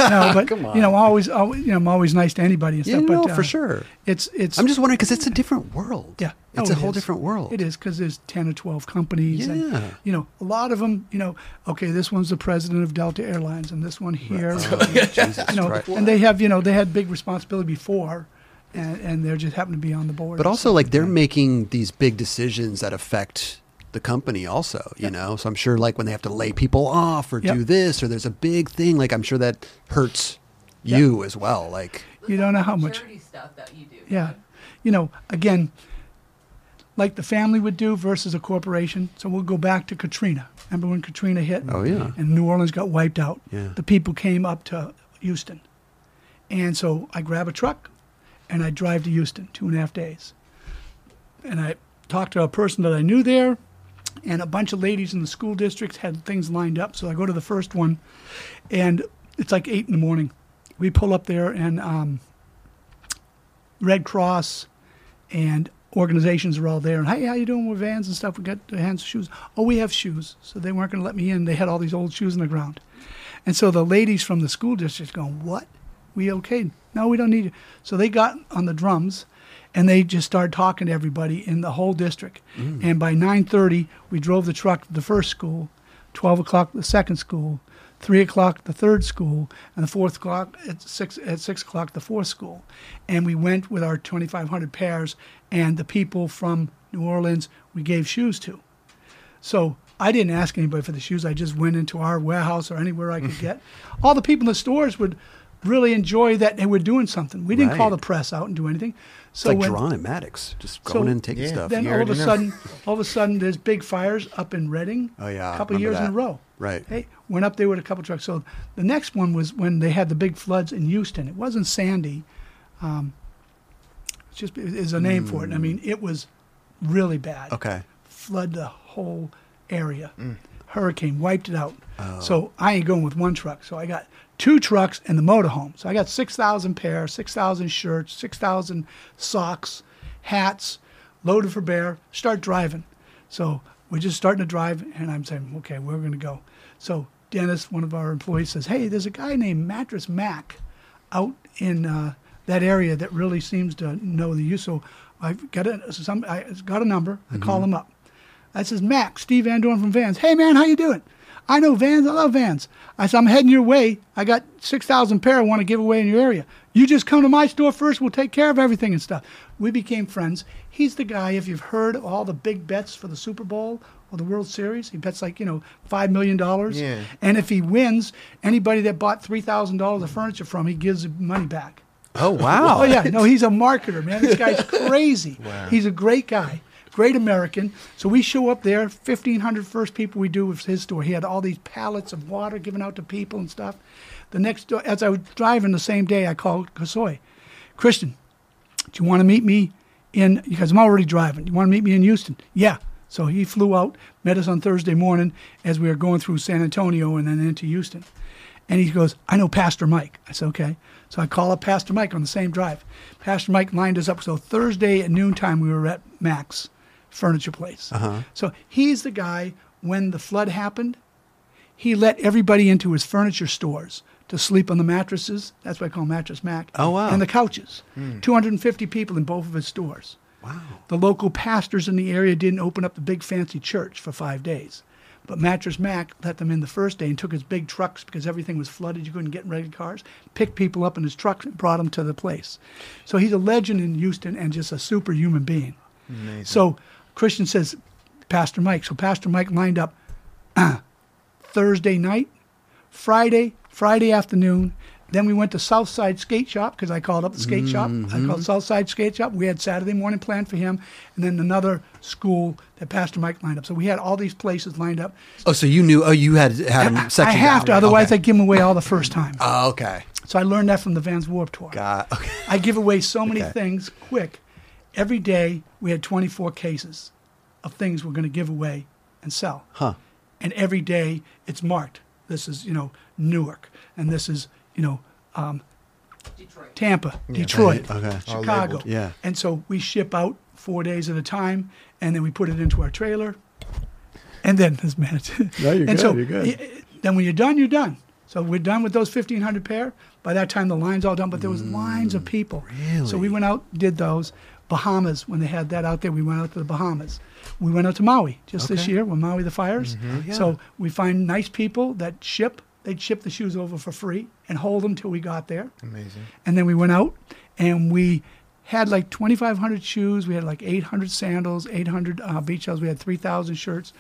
no, but you know, always, always, you know, I'm always nice to anybody and Yeah, stuff. no, but uh, for sure. It's it's. I'm just wondering because it's a different world. Yeah. it's Oh, a it whole is. different world. It is because there's ten or twelve companies, Yeah. and you know a lot of them. You know, okay, this one's the president of Delta Airlines, and this one here, you know, Christ. and they have you know they had big responsibility before, and and they're just happen to be on the board. But also, like they're making these big decisions that affect the company, also. You Yep. know, so I'm sure like when they have to lay people off or Yep. do this, or there's a big thing, like I'm sure that hurts you as well. Like, You don't know how much. stuff that you do. Yeah, you know, again, like the family would do versus a corporation. So we'll go back to Katrina. Remember when Katrina hit? Oh, yeah. And New Orleans got wiped out. Yeah. The people came up to Houston, and so I grab a truck, and I drive to Houston two and a half days, and I talked to a person that I knew there. And a bunch of ladies in the school districts had things lined up. So I go to the first one, and it's like eight in the morning. We pull up there, and um, Red Cross and organizations are all there. And hey, how you doing with vans and stuff? We got the hands of shoes. Oh, we have shoes. So they weren't going to let me in. They had all these old shoes in the ground. And so the ladies from the school district going, what? We okay? No, we don't need you. So they got on the drums and they just started talking to everybody in the whole district. Mm. And by 9:30, we drove the truck to the first school 12 o'clock the second school, 3 o'clock the third school, and the fourth o'clock at 6, at 6 o'clock the fourth school. And we went with our 2,500 pairs, and the people from New Orleans we gave shoes to. So I didn't ask anybody for the shoes. I just went into our warehouse or anywhere I could get. All the people in the stores would really enjoy that they were doing something. We didn't call the press out and do anything. It's So like when, Drawn and Maddox, just So going in and taking Yeah, stuff. then all of a already know. sudden, all of a sudden, there's big fires up in Redding. Oh, yeah, a couple remember years in a row. Right. Hey, went up there with a couple trucks. So the next one was when they had the big floods in Houston. It wasn't Sandy. Um, it's just is a name for it. I mean, it was really bad. Hmm. Okay. Flood the whole area. Hurricane wiped it out. Oh. So I ain't going with one truck. So I got two trucks and the motorhome. So I got 6,000 pair, 6,000 shirts, 6,000 socks, hats, loaded for bear, start driving. So we're just starting to drive, and I'm saying, okay, we're going to go. So Dennis, one of our employees, says, hey, there's a guy named Mattress Mac out in uh, that area that really seems to know the use. So I've got a, some, I got a number. I call him up. I says, Mac, Steve Van Doren from Vans. Hey, man, how you doing? I know Vans. I love Vans. I said, I'm heading your way. I got 6,000 pair I want to give away in your area. You just come to my store first. We'll take care of everything and stuff. We became friends. He's the guy, if you've heard of all the big bets for the Super Bowl or the World Series, he bets like, you know, $5 million. Yeah. And if he wins, anybody that bought $3,000 of furniture from, he gives the money back. Oh wow. Oh yeah, no, he's a marketer, man. This guy's crazy. wow. He's a great guy, great American. So we show up there, 1,500 first people we do with his store. He had all these pallets of water given out to people and stuff. The next, as I was driving the same day, I called Hosoi, Christian, do you want to meet me in? Because I'm already driving. do You want to meet me in Houston? Yeah. So he flew out, met us on Thursday morning as we were going through San Antonio and then into Houston. And he goes, I know Pastor Mike. I said, okay. So I call up Pastor Mike on the same drive. Pastor Mike lined us up. So Thursday at noontime, we were at Max Furniture Place. Uh-huh. So he's the guy, when the flood happened, he let everybody into his furniture stores to sleep on the mattresses. That's why I call Mattress Mac. Oh, wow. And the couches. Hmm. 250 people in both of his stores. Wow. The local pastors in the area didn't open up the big fancy church for five days. But Mattress Mac let them in the first day and took his big trucks because everything was flooded. You couldn't get in regular cars. Picked people up in his trucks and brought them to the place. So he's a legend in Houston and just a superhuman being. Amazing. So Christian says, Pastor Mike. So Pastor Mike lined up Thursday night, Friday, Friday afternoon. Then we went to Southside Skate Shop because I called up the skate shop. I called mm-hmm. Southside Skate Shop. We had Saturday morning planned for him, and then another school that Pastor Mike lined up. So we had all these places lined up. Oh, so you knew? Oh, you had had him I have to, otherwise okay. I give them away all the first time. Oh, okay. So I learned that from the Vans Warped Tour. Got. Okay. I give away so many Okay. things quick. Every day we had 24 cases of things we're going to give away and sell. Huh. And every day it's marked. This is, you know, Newark. And this is, you know, um, Detroit. Tampa, Detroit, okay. Chicago. Yeah. And so we ship out four days at a time, and then we put it into our trailer. And then this man. No, you're and good, So you're good. y- y- then when you're done, you're done. So we're done with those 1,500 pair. By that time, the line's all done, but there was lines of people. Really? So we Mm, went out, did those. Bahamas, when they had that out there, we went out to the Bahamas. We went out to Maui just this Okay. Mm-hmm. year when Maui the fires. yeah. So we find nice people that ship. They'd ship the shoes over for free and hold them till we got there. Amazing. And then we went out and we had like 2,500 shoes. We had like 800 sandals, 800 uh, beach towels. We had 3,000 shirts.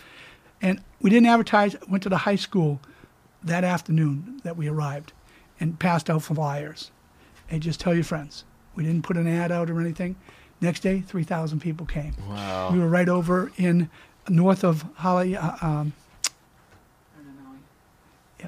And we didn't advertise. Went to the high school that afternoon that we arrived and passed out flyers. And just tell your friends. We didn't put an ad out or anything. Next day, 3,000 people came. Wow. We were right over in north of Holly, uh, um, I.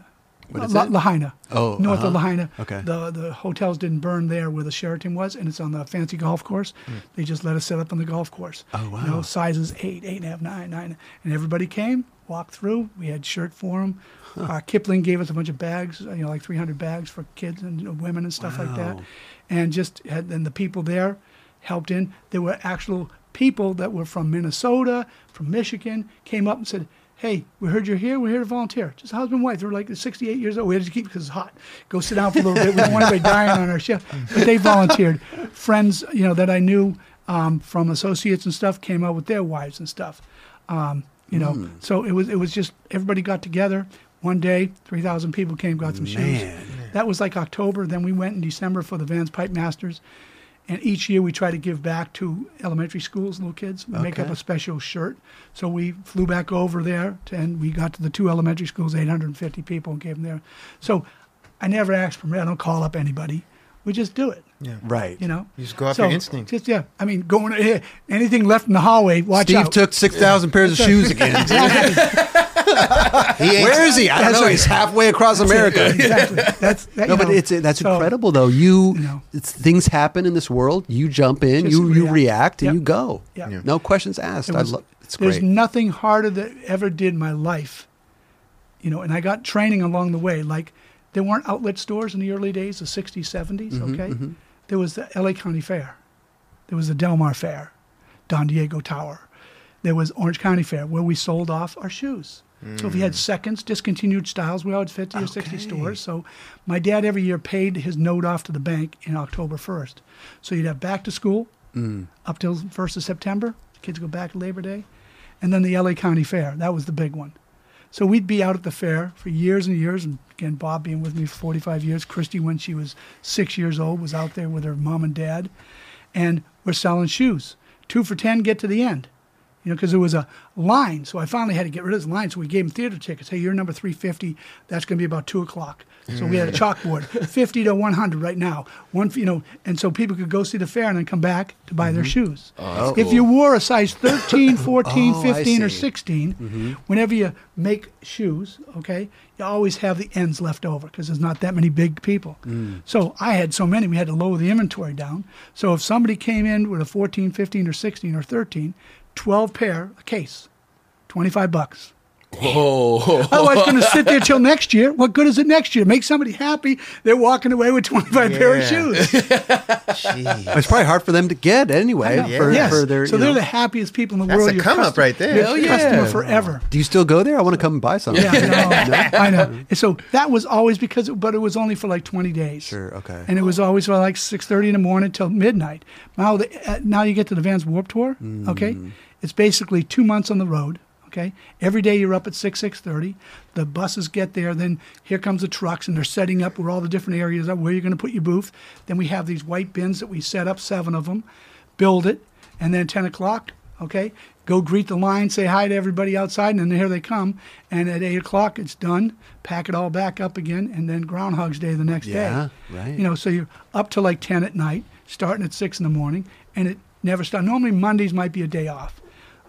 What is La- it? Lahaina. Oh, north of uh-huh. Lahaina. Okay. The the hotels didn't burn there where the Sheraton was, and it's on the fancy golf course. They just let us set up on the golf course. Oh, You know, wow. sizes eight, eight and a half, nine, nine, and everybody came, walked through. We had shirt for them. Uh, Kipling gave us a bunch of bags, you know, like 300 bags for kids and women and stuff like that, and just had, and the people there helped in. There were actual people that were from Minnesota, from Michigan, came up and said, "Hey, we heard you're here. We're here to volunteer." Just a husband and wife. They were like 68 years old. We had to keep because it's hot. Go sit down for a little bit. We don't want anybody dying on our shift. But they volunteered. Friends, you know, that I knew um, from associates and stuff came out with their wives and stuff. Um, You know, so it was it was just everybody got together one day. Three thousand people came, got some shoes. That was like October. Then we went in December for the Vans Pipe Masters. And each year we try to give back to elementary schools, little kids. We make up a special shirt. So we flew back over there to, and we got to the two elementary schools, 850 people, and gave them there. So I never ask permission. I don't call up anybody. We just do it. Yeah. Right. You know, You just go off So, your instinct. Just yeah. I mean, going eh, anything left in the hallway. Watch Steve out. took 6,000 pairs of shoes again. Where is he? I don't That's know. He's halfway across America. exactly. That's that, No, but know, it's that's so- incredible though. You, You know. it's things happen in this world. You jump in, Just you you react. react, and Yep. you go. Yeah. Yeah. No questions asked. It I was- love. It's There's great. nothing harder that ever did in my life. You know, and I got training along the way. Like there weren't outlet stores in the early days, the 60s, 70s, Mm-hmm, okay? There was the LA County Fair. There was the Del Mar Fair, Don Diego Tower. There was Orange County Fair where we sold off our shoes. So if you had seconds, discontinued styles, we had 50 or 60 stores. So my dad every year paid his note off to the bank in October 1st. So you'd have back to school mm. up till 1st of September. Kids go back Labor Day. And then the LA County Fair. That was the big one. So we'd be out at the fair for years and years. And again, Bob being with me for 45 years. Christy, when she was six years old, was out there with her mom and dad. And we're selling shoes. Two for 10, get to the end. You know, because it was a line. So I finally had to get rid of this line. So we gave them theater tickets. Hey, you're number 350. That's going to be about 2 o'clock. So we had a mm. chalkboard 50 to 100 right now. One, you know, and so people could go see the fair and then come back to buy their mm-hmm. shoes. Oh, if cool. you wore a size 13, 14, Oh, 15, or see. 16, mm-hmm. whenever you make shoes, okay, you always have the ends left over because there's not that many big people. Mm. So I had so many, we had to lower the inventory down. So if somebody came in with a 14, 15, or 16, or 13, 12 pair, a case, 25 bucks. Whoa. Otherwise, it's going to sit there till next year. What good is it next year? Make somebody happy. They're walking away with 25 pair of shoes. Jeez. It's probably hard for them to get anyway. I know. For, yes. for their, so they're know. the happiest people in the That's world. That's a Your come up right there. your Hell yeah. Customer forever. Do you still go there? I want to come and buy something. Yeah, no, I know. And so that was always because, but it was only for like 20 days. Sure. Okay. And it was always for like 6:30 in the morning till midnight. Now, the, uh, now you get to the Vans Warped Tour. Okay, it's basically two months on the road. Okay, every day you're up at six six thirty. The buses get there. Then here comes the trucks, and they're setting up where all the different areas are where you're going to put your booth. Then we have these white bins that we set up, seven of them, build it, and then 10 o'clock. Okay, go greet the line, say hi to everybody outside, and then here they come. And at eight o'clock, it's done. Pack it all back up again, and then Groundhog's Day the next Yeah, day. right. You know, so you're up to like 10 at night, starting at 6 in the morning, and it never stops. Normally, Mondays might be a day off,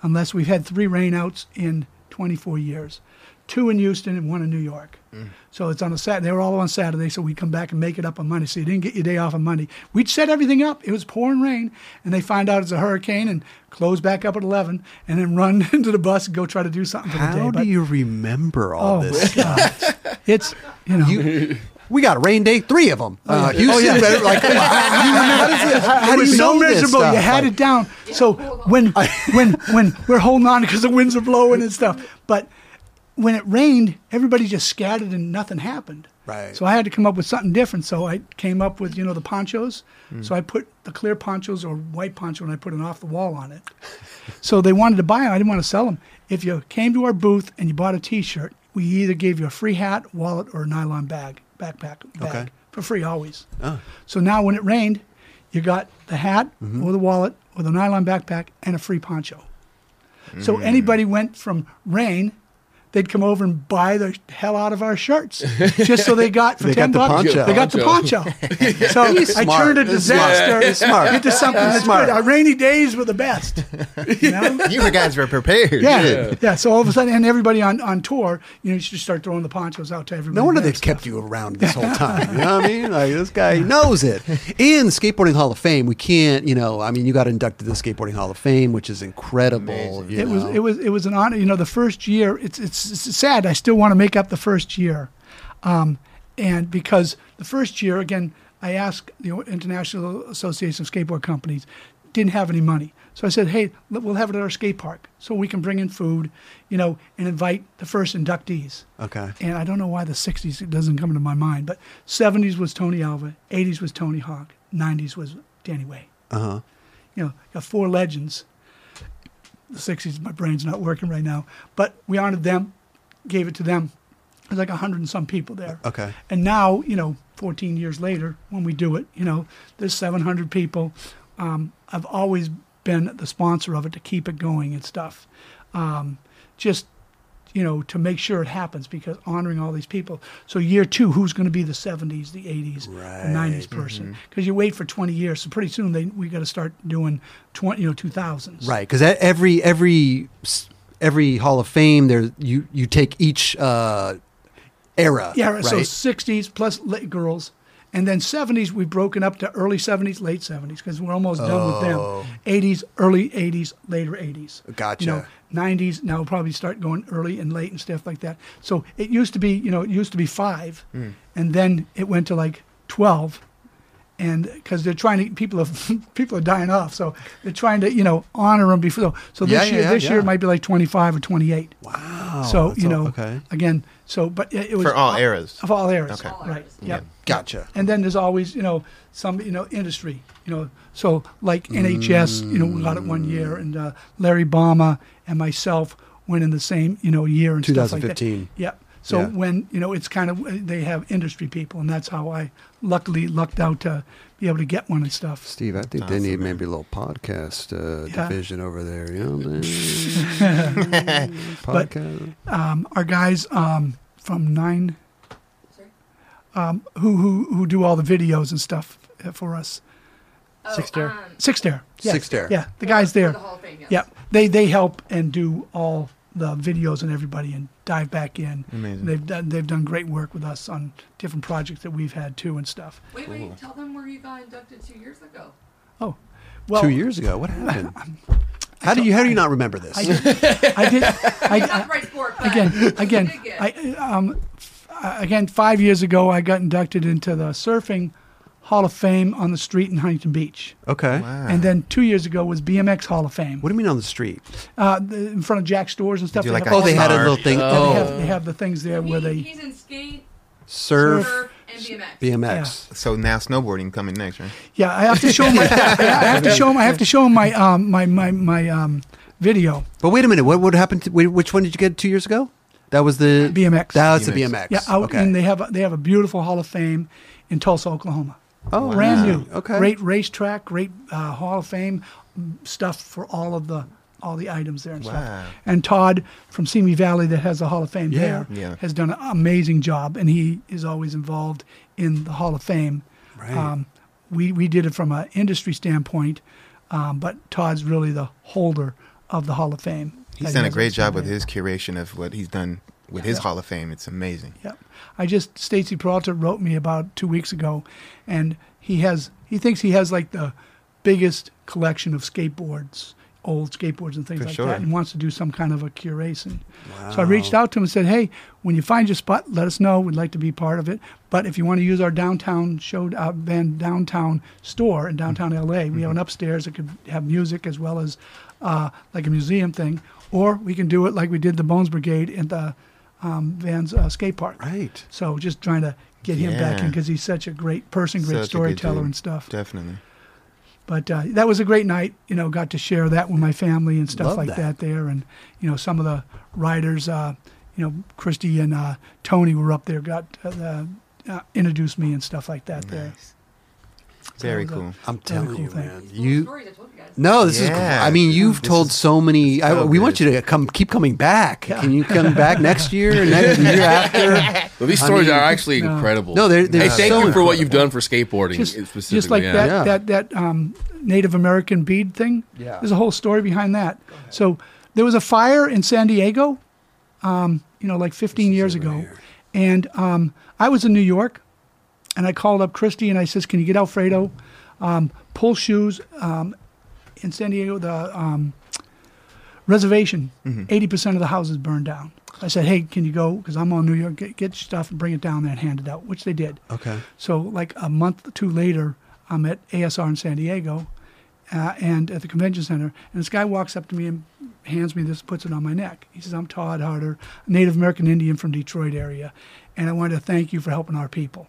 unless we've had three rainouts in 24 years two in Houston and one in New York. Mm. So it's on a Saturday. They were all on Saturday, so we come back and make it up on Monday. So you didn't get your day off on Monday. We'd set everything up. It was pouring rain, and they find out it's a hurricane and close back up at 11, and then run into the bus and go try to do something for the day. How do But- you remember all Oh this? it's you know. We got a rain day, three of them. Uh, yeah. Houston, Oh, yeah. better- like, how, does it, how, how it do you so miserable. stuff? You had Like, it down. So when when when we're holding on because the winds are blowing and stuff, but when it rained, everybody just scattered and nothing happened. Right. So I had to come up with something different. So I came up with you know the ponchos. So I put the clear ponchos or white poncho and I put an off the wall on it. so they wanted to buy them. I didn't want to sell them. If you came to our booth and you bought a T-shirt, we either gave you a free hat, wallet, or a nylon bag, backpack bag Okay. for free always. Oh. So now when it rained, you got the hat mm-hmm. or the wallet or the nylon backpack and a free poncho. So mm. anybody went from rain, they'd come over and buy the hell out of our shirts just so they got for They got ten the bucks. poncho. They got the poncho. so I turned a disaster smart. Smart. into something that's smart. good. Our rainy days were the best. You know? You guys were prepared. Yeah. yeah, So all of a sudden, and everybody on, on tour, you know, you should start throwing the ponchos out to everybody. No wonder they've stuff. kept you around this whole time. You know what I mean? Like this guy knows it. In the Skateboarding Hall of Fame, we can't, you know, I mean, you got inducted to the Skateboarding Hall of Fame, which is incredible. Amazing. you it was it was it was an honor. You know, the first year, it's it's, it's sad. I still want to make up the first year, um, and because the first year, again, I asked the International Association of Skateboard Companies, didn't have any money, so I said, hey, we'll have it at our skate park, so we can bring in food, you know, and invite the first inductees. Okay. And I don't know why the 60s it doesn't come into my mind, but 70s was Tony Alva, 80s was Tony Hawk, 90s was Danny Way Uh huh. you know, got four legends. The 60s. My brain's not working right now. But we honored them, gave it to them. There's like 100 and some people there. Okay. And now, you know, 14 years later, when we do it, you know, there's 700 people. Um, I've always been the sponsor of it to keep it going and stuff. Um, just, you know, to make sure it happens because honoring all these people. So year two, who's going to be the 70s, the 80s, the 90s person? Because you wait for 20 years, so pretty soon they we got to start doing 20, you know, 2000s. Right, because every every every Hall of Fame, there you you take each uh, era. Yeah, right. so 60s plus late girls. And then 70s, we've broken up to early 70s, late 70s, because we're almost done with them. 80s, early 80s, later 80s. Oh. Gotcha. You know, 90s, now we'll probably start going early and late and stuff like that. So it used to be, you know, it used to be five, Hmm. and then it went to like 12. And because they're trying to, people are people are dying off, so they're trying to, you know, honor them before. So this Yeah, year, yeah, this yeah. year it might be like 25 or 28. wow. so that's you all- know, okay, again, so but it, it was For all eras. of all eras. Okay. All Right. eras. Yep. gotcha. And then there's always, you know, some, you know, industry, you know, so like NHS, you know, we got it one year, and uh, Larry Balma and myself went in the same, you know, year and stuff like that. 2015. Yep. So Yeah. when you know, it's kind of they have industry people, and that's how I luckily lucked out to be able to get one and stuff. Steve, I think Awesome, they need man. maybe a little podcast uh, Yeah. division over there. You know, what But- podcast. Um, our guys um, from Nine, um, who who who do all the videos and stuff uh, for us. Oh, Six there. Um, Six there. Yes. Six there. Yeah, the for- guys there. The Hall of Fame, yes. Yep. They they help and do all the videos and everybody and dive back in. Amazing. They've done they've done great work with us on different projects that we've had too and stuff. Wait, wait. Tell them where you got inducted two years ago. Well, Two years ago, what happened? How do you how do you not remember this? I did. I did. I, Not the right sport, again, again, I, um, f- uh, again, five years ago, I got inducted into the surfing Hall of Fame on the street in Huntington Beach, okay. Wow. and then two years ago was BMX Hall of Fame What do you mean on the street? uh, the, in front of Jack Stores and stuff. they like have a Oh, they had a little thing. yeah, they, Oh, have, they have the things there where they. he's in skate, surf, surf, and BMX. BMX. so now snowboarding coming next, right? Yeah, I have to show My, I have to show 'em- I have to show 'em my um, my my my um, video. But wait a minute. What what happened? To, which one did you get two years ago? That was the BMX. That was the BMX. BMX. Yeah, out okay. and they have a, they have a beautiful Hall of Fame in Tulsa, Oklahoma. Oh, brand wow. new. Okay. Great racetrack, great uh, Hall of Fame mm, stuff for all of the all the items there and Wow. stuff. And Todd from Simi Valley that has the Hall of Fame Yeah. there Yeah. has done an amazing job, and he is always involved in the Hall of Fame. Right. Um, we we did it from an industry standpoint, um, but Todd's really the holder of the Hall of Fame. He's done a great job with his curation of what he's done with his Hall of Fame. It's amazing. Yep. I just Stacy Peralta wrote me about two weeks ago, and he has he thinks he has like the biggest collection of skateboards, old skateboards and things For like sure. that, and wants to do some kind of a curation. So I reached out to him and said, "Hey, when you find your spot, let us know. We'd like to be part of it. But if you want to use our downtown show, uh, Van downtown store in downtown LA, we Mm-hmm. have an upstairs that could have music as well as uh, like a museum thing, or we can do it like we did the Bones Brigade at the um, Van's uh, skate park. Right. So just trying to get him back in because he's such a great person, great Such storyteller and stuff. Definitely. But uh, that was a great night. You know, got to share that with my family and stuff Love like that. that. there, and you know, some of the riders, uh, you know, Christy and uh, Tony were up there, got uh, uh, introduced me and stuff like that there. Nice. Very that was a- cool. I'm telling cool you, thing. man. You stories I told you guys. no, this is. Cool. I mean, you've This told so many. I, so we want you to come, keep coming back. Yeah. Can you come back next year and next year after? Well, these I stories mean, are actually no. incredible. No, they're- they're hey, thank so you for what you've done for skateboarding Just, specifically. just like yeah. that, Yeah. that that um, Native American bead thing. Yeah. There's a whole story behind that. So there was a fire in San Diego, um, you know, like 15 years ago, here. and um, I was in New York, and I called up Christy and I says, "Can you get Alfredo, um, pull shoes um, in San Diego? The um, reservation, 80 percent of the houses burned down." I said, "Hey, can you go? Because I'm on New York. Get, get stuff and bring it down there and hand it out," which they did. Okay. So, like a month or two later, I'm at ASR in San Diego uh, and at the convention center. And this guy walks up to me and hands me this, puts it on my neck. He says, I'm Todd Harder, Native American Indian from Detroit area, and I wanted to thank you for helping our people.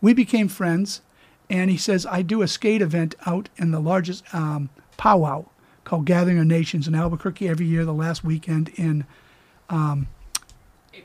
We became friends, and he says, I do a skate event out in the largest um, powwow called Gathering of Nations in Albuquerque every year, the last weekend in um,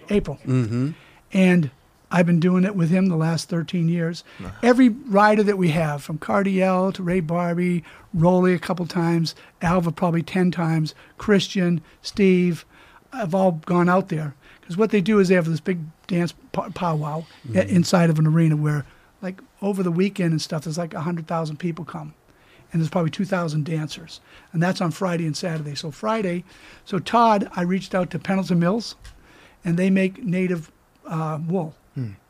April. Mm-hmm. And I've been doing it with him the last 13 years. Every rider that we have, from Cardiel to Ray Barbee, Rowley a couple times, Alva probably 10 times, Christian, Steve, have all gone out there. Because what they do is they have this big dance pow- powwow i- inside of an arena where, like, over the weekend and stuff, there's like 100,000 people come. And there's probably 2,000 dancers. And that's on Friday and Saturday. So, Friday, so Todd, I reached out to Pendleton Mills, and they make native uh, wool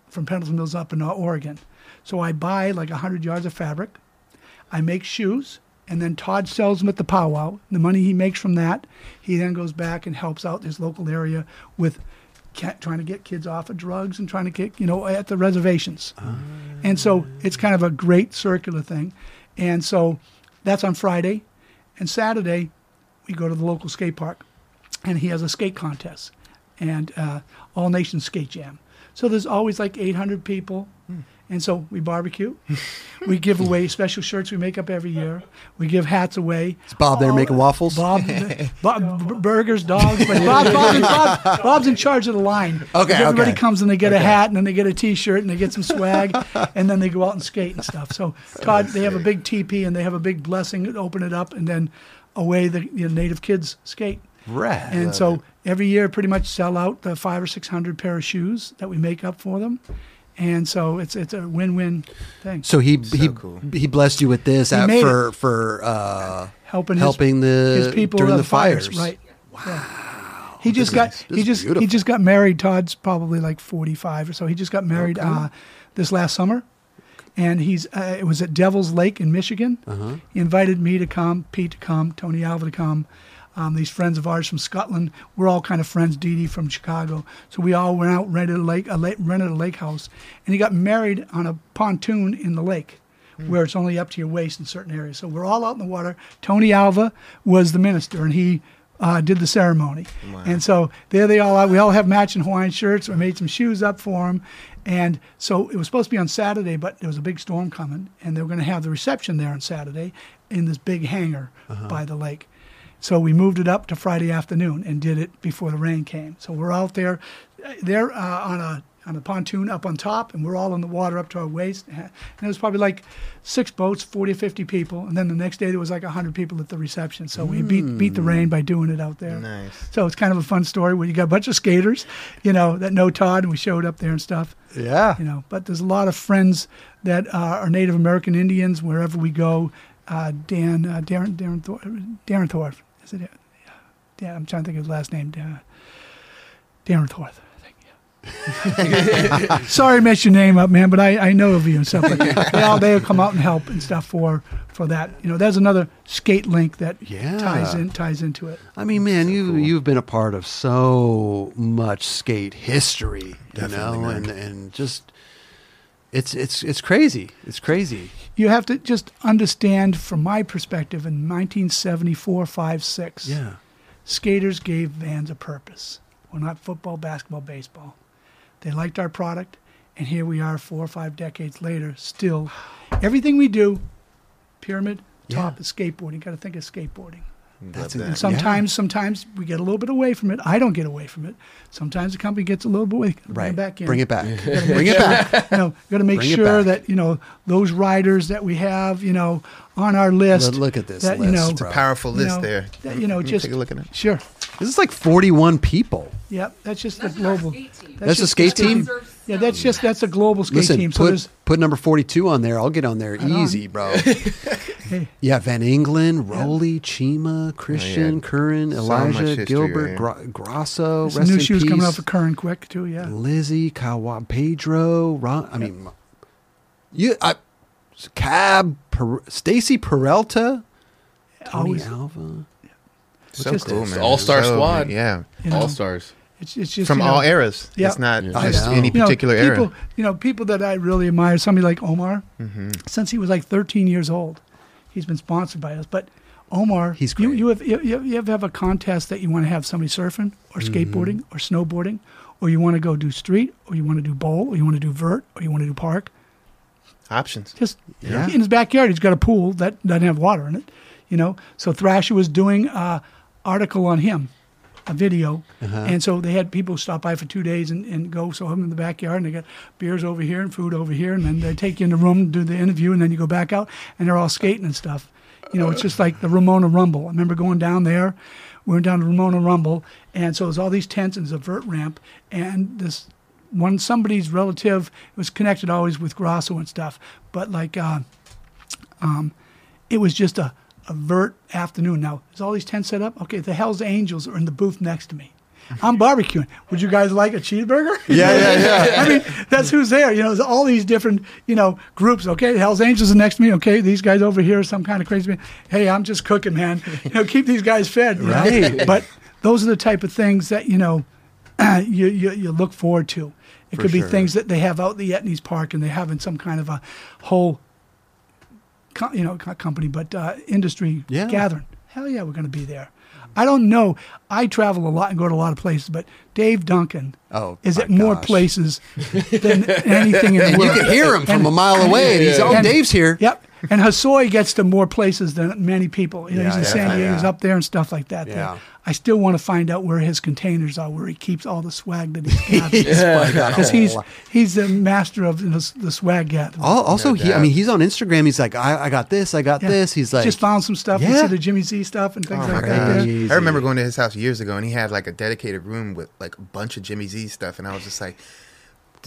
from Pendleton Mills up in uh, Oregon. So I buy like 100 yards of fabric. I make shoes, and then Todd sells them at the powwow. The money he makes from that, he then goes back and helps out his local area with trying to get kids off of drugs and trying to get, you know, at the reservations. And so it's kind of a great circular thing. And so that's on Friday. And Saturday, we go to the local skate park, and he has a skate contest and uh, all nation skate jam. So there's always like 800 people. And so we barbecue. we give away special shirts we make up every year. We give hats away. Is Bob there making uh, waffles? Bob, Bob burgers, dogs. But Bob, Bob, Bob, Bob's in charge of the line. Okay, Everybody okay. comes and they get a hat and then they get a T-shirt and they get some swag and then they go out and skate and stuff. So Todd, they have a big teepee and they have a big blessing. Open it up and then away the you know, native kids skate. Rad. And so every year, pretty much sell out the five or six hundred pair of shoes that we make up for them, and so it's it's a win-win thing. So he he cool. he blessed you with this at, made for for uh, helping helping his, the his people during the fires. right? Wow. He just got this he is just he just got married. Todd's probably like forty-five or so. He just got married uh, this last summer, and he's uh, it was at Devil's Lake in Michigan. Uh-huh. He invited me to come, Pete to come, Tony Alva to come. Um, these friends of ours from Scotland, we're all kind of friends. Dee Dee from Chicago, so we all went out rented a lake, a lake, rented a lake house, and he got married on a pontoon in the lake, where it's only up to your waist in certain areas. So we're all out in the water. Tony Alva was the minister, and he uh, did the ceremony. And so there they all are. We all have matching Hawaiian shirts. We made some shoes up for him. And so it was supposed to be on Saturday, but there was a big storm coming, and they were going to have the reception there on Saturday in this big hangar by the lake. So we moved it up to Friday afternoon and did it before the rain came. So we're out there, there uh, on a on a pontoon up on top, and we're all in the water up to our waist. And it was probably like six boats, 40 or 50 people. And then the next day there was like 100 people at the reception. So we beat beat the rain by doing it out there. Nice. So it's kind of a fun story where you got a bunch of skaters, you know, that know Todd, and we showed up there and stuff Yeah. you know. But there's a lot of friends that uh, are Native American Indians wherever we go. Uh, Dan, uh, Darren, Darren, Thor- Darren Thorpe. Is it? Yeah. Dan, I'm trying to think of his last name. Dan, Darren Thorpe. I think. Sorry, I messed your name up, man, but I, I know of you and stuff. But they all they come out and help and stuff for for that. You know, there's another skate link that Yeah. ties in ties into it. I mean, man, you you've been a part of so much skate history, you know, and and just it's it's it's crazy. It's crazy. You have to just understand, from my perspective, in 1974, 5, 6. Yeah. skaters gave Vans a purpose. Well, not football, basketball, baseball. They liked our product, and here we are four or five decades later, still. Everything we do, pyramid, top Yeah. is skateboarding. Got to think of skateboarding. That's Love a- And that. sometimes, sometimes we get a little bit away from it. I don't get away from it. Sometimes the company gets a little bit away. Bring Right. it back in. Bring it back. Bring it back. You know, got to make Bring sure that you know those riders that we have, you know, on our list. Look- look at this That, list, you know, bro. Powerful you list there. that, you know, Let just take a look at it. Sure. This is like 41 people. Yep. That's just That's the just our global. skate team. That's the just skate team? Yeah, that's just that's a global skate Listen, team. So put there's put number 42 on there. I'll get on there on. easy, bro. hey, Yeah, Van Engelen, Rowley, Chima, Christian, Curran, So Elijah, much Gilbert, right? Gra- Grosso, some rest new in shoes peace. coming out for Curran quick too. Yeah. Lizzie, Kawa, Pedro, Ron, I mean, you, I, Cab, per, Stacy Peralta, Tony Always. Alva. So just- cool, it's man. all-star So, squad. Yeah. You know, All stars. It's, it's just From you know, all eras. Yeah. It's not Yeah. just I know. any you know, particular people, era. You know, people that I really admire. Somebody like Omar, Mm-hmm. since he was like 13 years old, he's been sponsored by us. But Omar, He's You, great. you have you, you you ever have a contest that you want to have somebody surfing or Mm-hmm. skateboarding or snowboarding, or you want to go do street, or you want to do bowl, or you want to do vert, or you want to do park. Options. Just Yeah. in his backyard, he's got a pool that doesn't have water in it. you know. So Thrasher was doing a article on him, a video, and so they had people stop by for two days and, and go. So I'm in the backyard, and they got beers over here and food over here, and then they take you in the room do the interview, and then you go back out, and they're all skating and stuff. You know, it's just like the Ramona Rumble. I remember going down there. We went down to Ramona Rumble, and so there's all these tents and there's a vert ramp, and this one somebody's relative was connected always with Grosso and stuff, but like uh, um, it was just a, a vert afternoon. Now, there's all these tents set up. Okay, the Hells Angels are in the booth next to me. I'm barbecuing. Would you guys like a cheeseburger? Yeah, yeah, yeah. I mean, that's who's there. You know, there's all these different, you know, groups. Okay, Hell's Angels are next to me. Okay, these guys over here are some kind of crazy man. Hey, I'm just cooking, man. You know, keep these guys fed. you know? Right. But those are the type of things that you know you, you you look forward to. It For could be sure. things that they have out in the Etnies Park, and they have in some kind of a whole, co- you know, co- company, but uh, industry Yeah. gathering. Hell yeah, we're going to be there. I don't know. I travel a lot and go to a lot of places, but Dave Duncan Oh, is at more places than anything in the And you can hear him from And- a mile away, and he's, oh, and- Dave's here. Yep. And Hosoi gets to more places than many people. You know, Yeah, he's in San definitely, Diego, he's up there and stuff like that. Yeah. I still want to find out where his containers are, where he keeps all the swag that he's He's got a Because he's he's the master of the, the swag gathering. Also, No he, I mean, he's on Instagram. He's like, I, I got this, I got Yeah. this. He's like, just found some stuff. You Yeah. see the Jimmy Z stuff and things Oh like that. gosh! There. I remember going to his house years ago, and he had like a dedicated room with like a bunch of Jimmy Z stuff, and I was just like,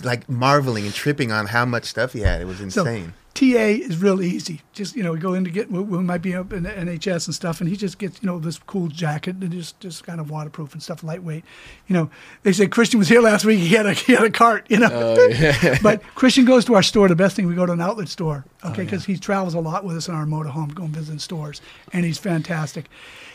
like marveling and tripping on how much stuff he had. It was So insane. TA is real easy. Just you know, we go in to get we, we might be up in the NHS and stuff, and he just gets you know this cool jacket and just just kind of waterproof and stuff, lightweight. You know, they said Christian was here last week. He had a he had a cart. You know, Oh, but Christian goes to our store. The best thing we go to an outlet store. Oh, Okay, because he travels a lot with us in our motorhome, going visiting stores, and he's fantastic.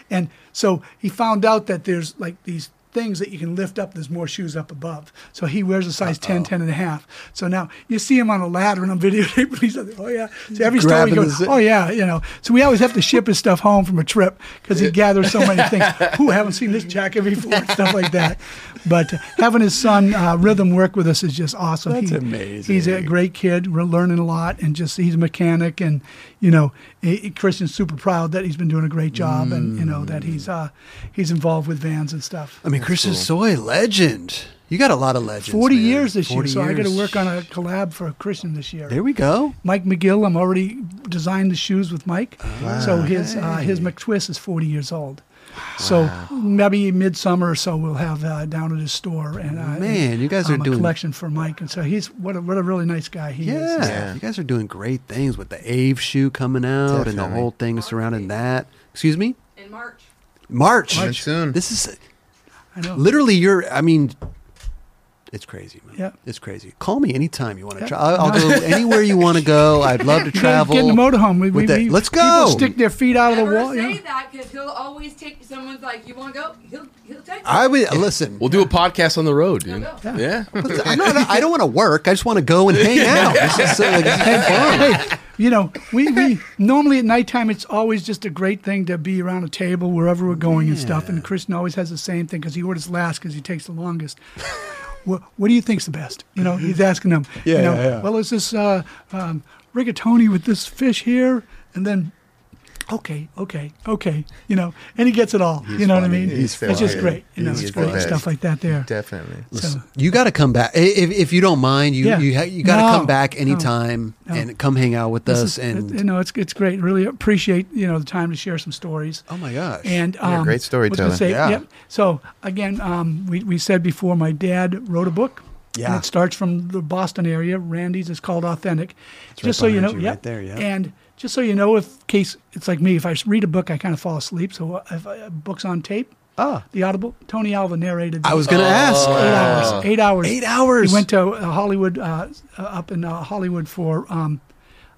And so he found out that there's like these things that you can lift up. There's more shoes up above. So he wears a size 10, 10 and a half. So now you see him on a ladder and on videotape. And he's like, oh yeah. So every store he goes, oh yeah, you know. So we always have to ship his stuff home from a trip because he gathers so many things. Who haven't seen this jacket before and stuff like that. But uh, having his son uh, Rhythm work with us is just awesome. That's He- amazing. He's a great kid. We're learning a lot, and just he's a mechanic, and you know, he- Christian's super proud that he's been doing a great job, and you know that he's uh, he's involved with vans and stuff. I mean, Christian Hosoi, legend. You got a lot of legends. Forty man. years this year, 40 so I got to work on a collab for Christian this year. There we go. Mike McGill, I'm already designed the shoes with Mike. So his uh, his McTwist is 40 years old. So maybe midsummer or so we'll have uh, down at his store and uh, Man, you guys are um, a doing- collection for Mike, and so he's what a, what a really nice guy he Yeah. is. Yeah. you guys are doing great things with the Ave shoe coming out and the whole thing surrounding that. Excuse me, In March. March. Coming soon. This is I know. literally your. I mean, it's crazy, man. Yeah. it's crazy. Call me anytime you want to Yeah. try. I'll, I'll go anywhere you want to go. I'd love to travel. Get in the motorhome. We, we, with that. we- Let's People go. stick their feet out of the Never wall. say Yeah. that because he'll always take. Someone's like, "You want to go?" He'll he'll text. I you. would listen. We'll do a podcast on the road, dude. Go. Yeah. I'm not, I don't want to work. I just want to go and hang out. This is so, like, have fun. Hey, you know, we, we normally at nighttime it's always just a great thing to be around a table wherever we're going and stuff. And Christian always has the same thing because he orders last because he takes the longest. what, what do you think's the best? You know, he's asking them. Yeah, you know, yeah, yeah. Well, is this uh, um, rigatoni with this fish here, and then. Okay, okay, okay. You know, and he gets it all. He's you know what I mean? He's it's just great. You know, it's great stuff like that there. Definitely. So, You got to come back if, if you don't mind. You Yeah. you ha- you got to No, come back anytime no. and come hang out with this us. is- and you know, it's it's great. Really appreciate you know the time to share some stories. oh my gosh, And You're a um, great was gonna storyteller. Say, Yeah. Yep. So again, um, we we said before, my dad wrote a book. Yeah. And it starts from the Boston area. Randy's is called Authentic. right just so you know, behind you, yep. right there, yeah. And just so you know, if case it's like me, if I read a book, I kind of fall asleep. So if uh, books on tape, ah, the Audible, Tony Alva narrated. I was going to ask. eight hours. Eight hours. Eight hours. He went to uh, Hollywood, uh, uh, up in uh, Hollywood for, um,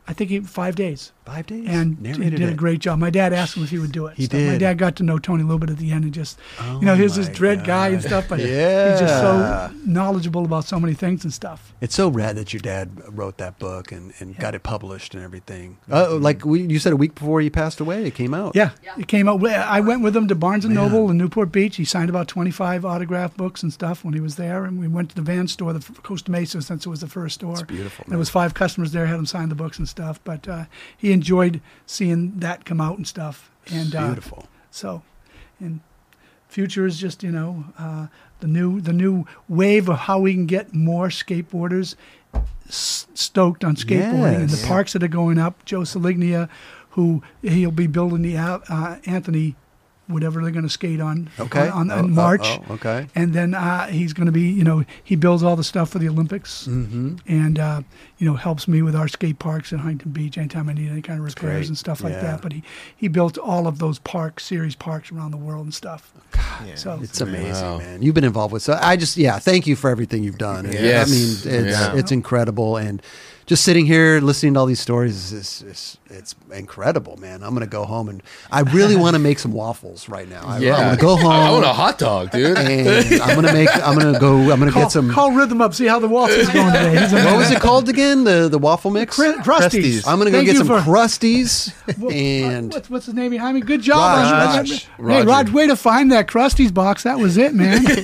I think, he, five days Five days and he Narrated did a great job. My dad asked him if he would do it. He So My dad got to know Tony a little bit at the end and just, Oh you know, he's this my dread guy and stuff, but yeah. he's just so knowledgeable about so many things and stuff. It's so rad that your dad wrote that book and, and got it published and everything. Uh, like we, you said, a week before he passed away, it came out. Yeah, Yeah. it came out. I went with him to Barnes and Man. Noble in Newport Beach. He signed about twenty-five autograph books and stuff when he was there, and we went to the van store, the Costa Mesa, since it was the first store. It's beautiful, There was five customers there, had him sign the books and stuff. But uh, he enjoyed seeing that come out and stuff. And uh, Beautiful. so, and future is just you know uh, the new the new wave of how we can get more skateboarders s- stoked on skateboarding and the Yes. parks that are going up. Joe Ciaglia, who he'll be building the Al- uh, Anthony, whatever they're going to skate on Okay. on, on Oh, in oh, March. oh, okay. And then uh, he's going to be, you know, he builds all the stuff for the Olympics, Mm-hmm. and uh, you know helps me with our skate parks in Huntington Beach anytime I need any kind of repairs and stuff like Yeah. that. But he he built all of those parks, series parks around the world and stuff. Yeah. So It's amazing, Wow. man. You've been involved with so I just yeah, thank you for everything you've done. And, Yes. I mean, it's Yeah. it's incredible and just sitting here listening to all these stories is, is it's incredible, man. I'm gonna go home and I really want to make some waffles right now. I, Yeah. I'm gonna go home. I want a hot dog, dude. and I'm gonna make. I'm gonna go. I'm gonna call, get some. call Rhythm up, see how the waltz is going today. What was it called again? The the waffle mix. Cr- Krusteaz. Krusteaz. I'm gonna go Thank get some for- Krusteaz Well, and what's, what's his name behind me? Good job, Raj. on- Raj. Hey, Roger. Raj, way to find that Krusteaz box. That was it, man. 'Cause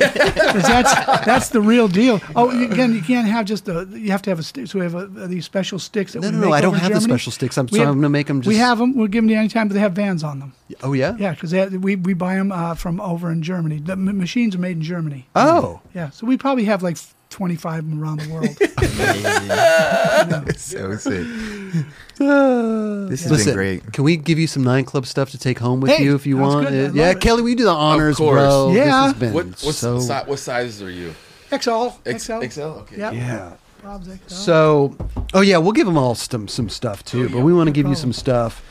that's that's the real deal. Oh, again, you can't have just a. You have to have a. So we have a, these special sticks that No, we no, make no, I don't over in have the special sticks. I'm We so have- I'm gonna make them. Just, we have them. We'll give them to you anytime, but they have vans on them. Oh yeah. Yeah, because we we buy them uh, from over in Germany. The m- machines are made in Germany. Oh. Yeah, so we probably have like 25 of them around the world. so sick. Uh, This has Listen, been great. can we give you some nine club stuff to take home with Hey, you if you want? good. I Uh, yeah, it. Kelly, we do the honors, course. bro. Yeah. This has been what what, so. si- what sizes are you? XL, X- XL, XL. Okay. Yep. yeah. Bob's XL. So, oh yeah, we'll give them all some some stuff too, but we want to give you some stuff.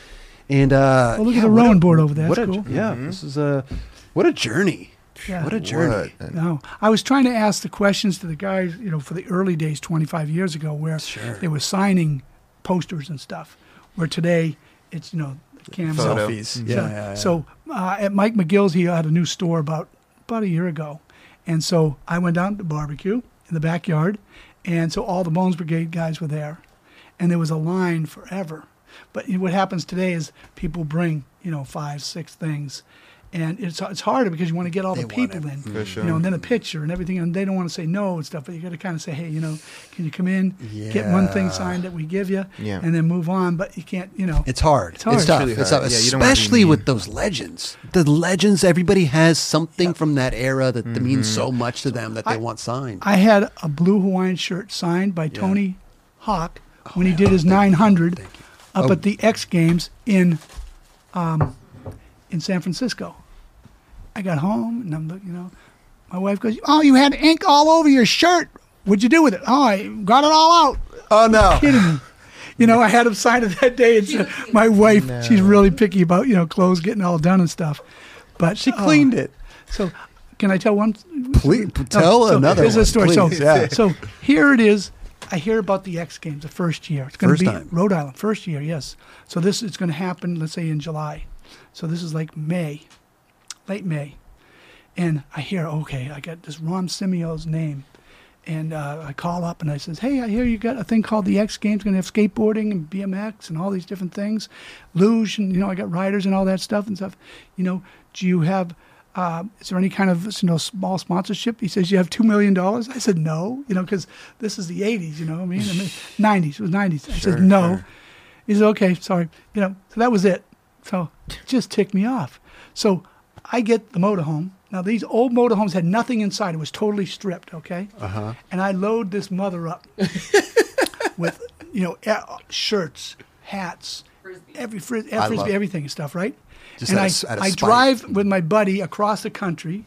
And uh, Oh, look at yeah, the what a- rowing board over there. What That's a, cool. Yeah, this is a what a journey. Yeah. What a journey. What? No, I was trying to ask the questions to the guys, you know, for the early days, 25 years ago, where Sure. they were signing posters and stuff. Where today, it's you know, cam Photo. Selfies. So, Yeah, yeah, yeah. so uh, at Mike McGill's, he had a new store about about a year ago, and so I went down to barbecue in the backyard, and so all the Bones Brigade guys were there, and there was a line forever. But what happens today is people bring you know five, six things, and it's it's harder because you want to get all They the people it. in, For sure. you know, and then a picture and everything, and they don't want to say no and stuff, but you got to kind of say, hey, you know, can you come in, get one thing signed that we give you, Yeah. and then move on, but you can't, you know, It's hard. It's hard. It's tough. It's really It's tough. Yeah, you don't wanna Especially with those legends. The legends, everybody has something from that era that, that means so much to them that they want signed. I had a blue Hawaiian shirt signed by Tony Hawk when he did his 900 up Oh. at the X Games in um, in San Francisco. I got home and I'm looking, you know, my wife goes, "Oh, you had ink all over your shirt. What'd you do with it? Oh, I got it all out." oh no. Kidding me? You know, I had him sign it that day. And so uh, my wife, she's really picky about you know clothes getting all done and stuff. But She oh, cleaned it. So, can I tell one? Please tell so another Here's one, a story. please, so, yeah. so here it is. I hear about the X Games the first year. It's going to be time. Rhode Island, first year, yes. So this is going to happen, let's say in July. So this is like May, late May, and I hear, okay, I got this Ron Semiao's name, and uh, I call up and I says, hey, I hear you got a thing called the X Games, going to have skateboarding and BMX and all these different things, luge, and you know, I got riders and all that stuff and stuff. You know, do you have uh, is there any kind of you know small sponsorship? He says you have two million dollars. I said no, you know, because this is the '80s. You know, what I mean, I mean '90s. It was '90s. I Sure, said no. sure. He said okay, sorry. You know, so that was it. So it just ticked me off. So I get the motorhome. Now these old motorhomes had nothing inside. It was totally stripped. Okay. Uh-huh. And I load this mother up with you know a- shirts, hats, Frisbee. every fris- I frisbee, love- everything and stuff, right? Just and out I, of s- I drive with my buddy across the country,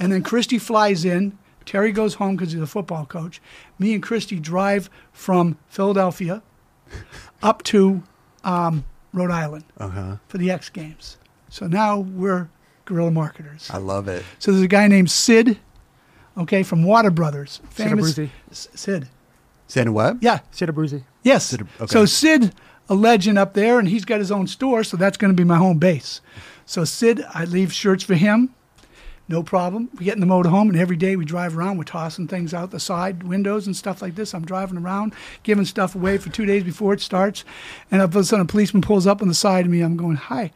and then Christy flies in. Terry goes home because he's a football coach. Me and Christy drive from Philadelphia up to um, Rhode Island Uh-huh. for the X Games. So now we're guerrilla marketers. I love it. So there's a guy named Sid, okay, from Water Brothers, famous Abruzzi. S- Sid. Sandra Webb? Yeah, Sid Abruzzi. Yes. Sid- okay. So Sid, a legend up there, and he's got his own store, so that's going to be my home base. So Sid, I leave shirts for him, no problem. We get in the motorhome, and every day we drive around. We're tossing things out the side windows and stuff like this. I'm driving around, giving stuff away for two days before it starts, and all of a sudden a policeman pulls up on the side of me. I'm going, hi.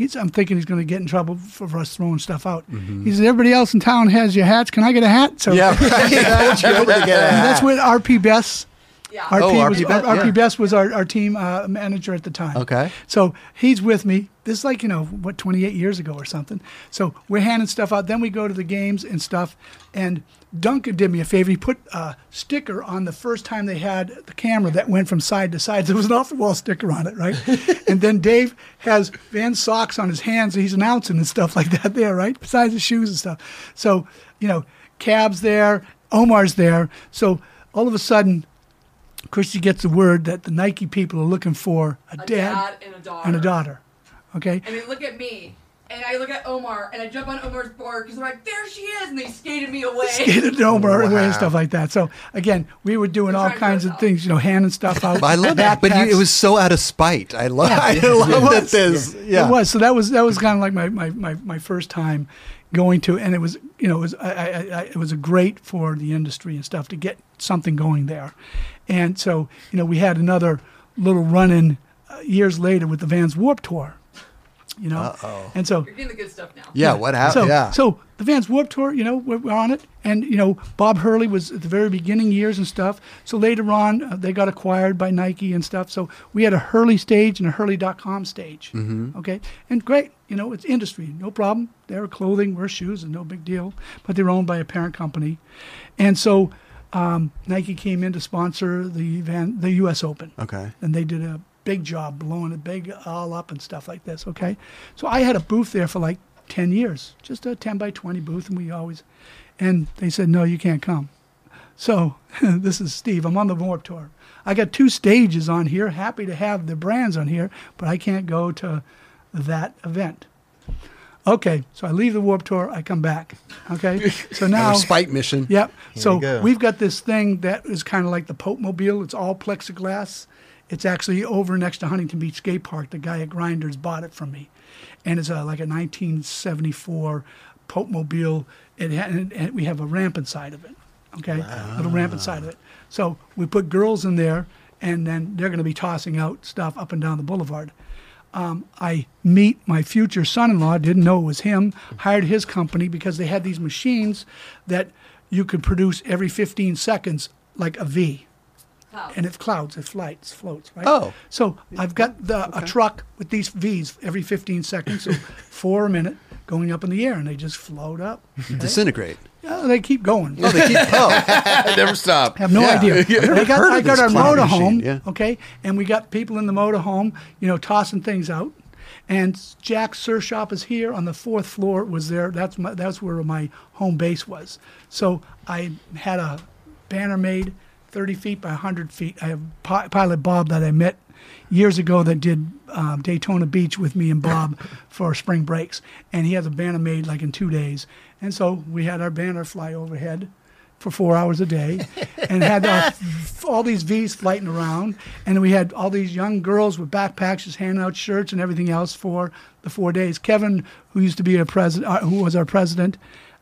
He's, I'm thinking he's going to get in trouble for, for us throwing stuff out. He says, everybody else in town has your hats. Can I get a hat? So Yeah, right. That's good get and at. that's what RP Best Yeah. RP, Oh, was, RP Best, RP yeah. Best was our, our team uh, manager at the time. Okay. So he's with me. This is like, you know, what, 28 years ago or something. So we're handing stuff out. Then we go to the games and stuff. And Duncan did me a favor. He put a sticker on the first time they had the camera that went from side to side. There was an off the wall sticker on it, right? and then Dave has Van socks on his hands. He's announcing and stuff like that there, right? Besides his shoes and stuff. So, you know, Cab's there, Omar's there. So all of a sudden, Christy gets the word that the Nike people are looking for a, A dad, dad and a daughter. and a daughter. Okay? And they look at me, and I look at Omar, and I jump on Omar's board because they're like, "There she is!" and they skated me away. Skated over away and stuff like that. So again, we were doing all kinds of things, you know, handing stuff out. I love that, but you, it was so out of spite. I love. I love that. This, yeah. It was. So that was that was kind of like my, my, my, my first time going to, and it was you know it was I, I, I, it was a great for the industry and stuff to get something going there, and so you know we had another little run in uh, years later with the Vans Warped Tour, you know, Uh-oh. and so You're getting the good stuff now. Yeah. What happened? so, yeah. so the Vans Warped Tour, you know, we're, we're on it, and you know, Bob Hurley was at the very beginning years and stuff. So later on, uh, they got acquired by Nike and stuff. So we had a Hurley stage and a Hurley.com stage. Mm-hmm. Okay, and great, you know, it's industry, no problem. They're clothing, we're shoes, and no big deal. But they're owned by a parent company, and so um, Nike came in to sponsor the Van, the U.S. Open okay. and they did a big job blowing it big all up and stuff like this. Okay, so I had a booth there for like ten years, just a ten by twenty booth, and we always, and they said no, you can't come. So this is Steve. I'm on the Warped Tour. I got two stages on here. Happy to have the brands on here, but I can't go to that event. Okay, so I leave the Warped Tour. I come back. Okay, so now Another spite mission. Yep. Here so we go. we've got this thing that is kind of like the Pope Mobile. It's all plexiglass. It's actually over next to Huntington Beach Skate Park. The guy at Grinders bought it from me, and it's a, like a 1974 Pope Mobile. It ha- and, and we have a ramp inside of it. Okay, little ramp inside of it. So we put girls in there, and then they're going to be tossing out stuff up and down the boulevard. Um, I meet my future son-in-law. Didn't know it was him. Hired his company because they had these machines that you could produce every 15 seconds, like a V, Wow. and it clouds, it flights, floats. Right. Oh. So I've got the, a truck with these V's every 15 seconds, so four a minute, going up in the air, and they just float up. Disintegrate. Yeah, they keep going. Oh, they keep. Oh, I never stop. I have no Yeah. idea. never They got, I got this our clown motorhome, yeah. okay, and we got people in the motorhome, you know, tossing things out. And Jack Sur Shop is here on the fourth floor. Was there? That's my, that's where my home base was. So I had a banner made, 30 feet by 100 feet. I have Pi- Pilot Bob that I met years ago that did um, Daytona Beach with me and Bob for spring breaks, and he has a banner made like in two days. And so we had our banner fly overhead for four hours a day and had uh, all these V's flighting around. And we had all these young girls with backpacks just handing out shirts and everything else for the four days. Kevin, who used to be a president, uh, who was our president,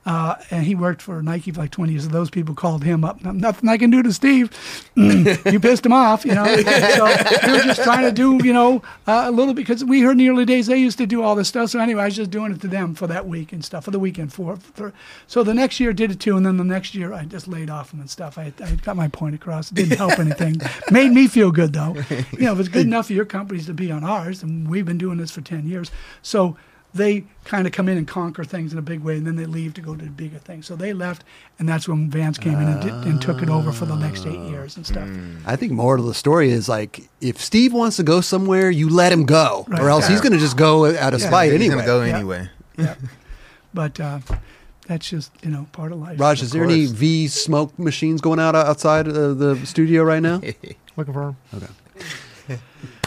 uh, and he worked for Nike for like 20 years. So those people called him up. Nothing I can do to Steve. Mm, you pissed him off, you know. So we were just trying to do, you know, uh, a little because we heard in the early days they used to do all this stuff. So anyway, I was just doing it to them for that week and stuff for the weekend for. for so the next year did it too, and then the next year I just laid off them and stuff. I, I got my point across. It didn't help anything. Made me feel good though. You know, if it's good enough for your companies to be on ours, and we've been doing this for 10 years, so they kind of come in and conquer things in a big way, and then they leave to go to bigger things. So they left, and that's when Vans came in and, did, and took it over for the next eight years and stuff. I think more of the story is like if Steve wants to go somewhere, you let him go, Right. or else he's going to just go out of spite He's anyway. gonna go Yeah. anyway. Yeah. but uh, that's just you know part of life. Raj, is there any. V smoke machines going out outside of the studio right now? Looking for him.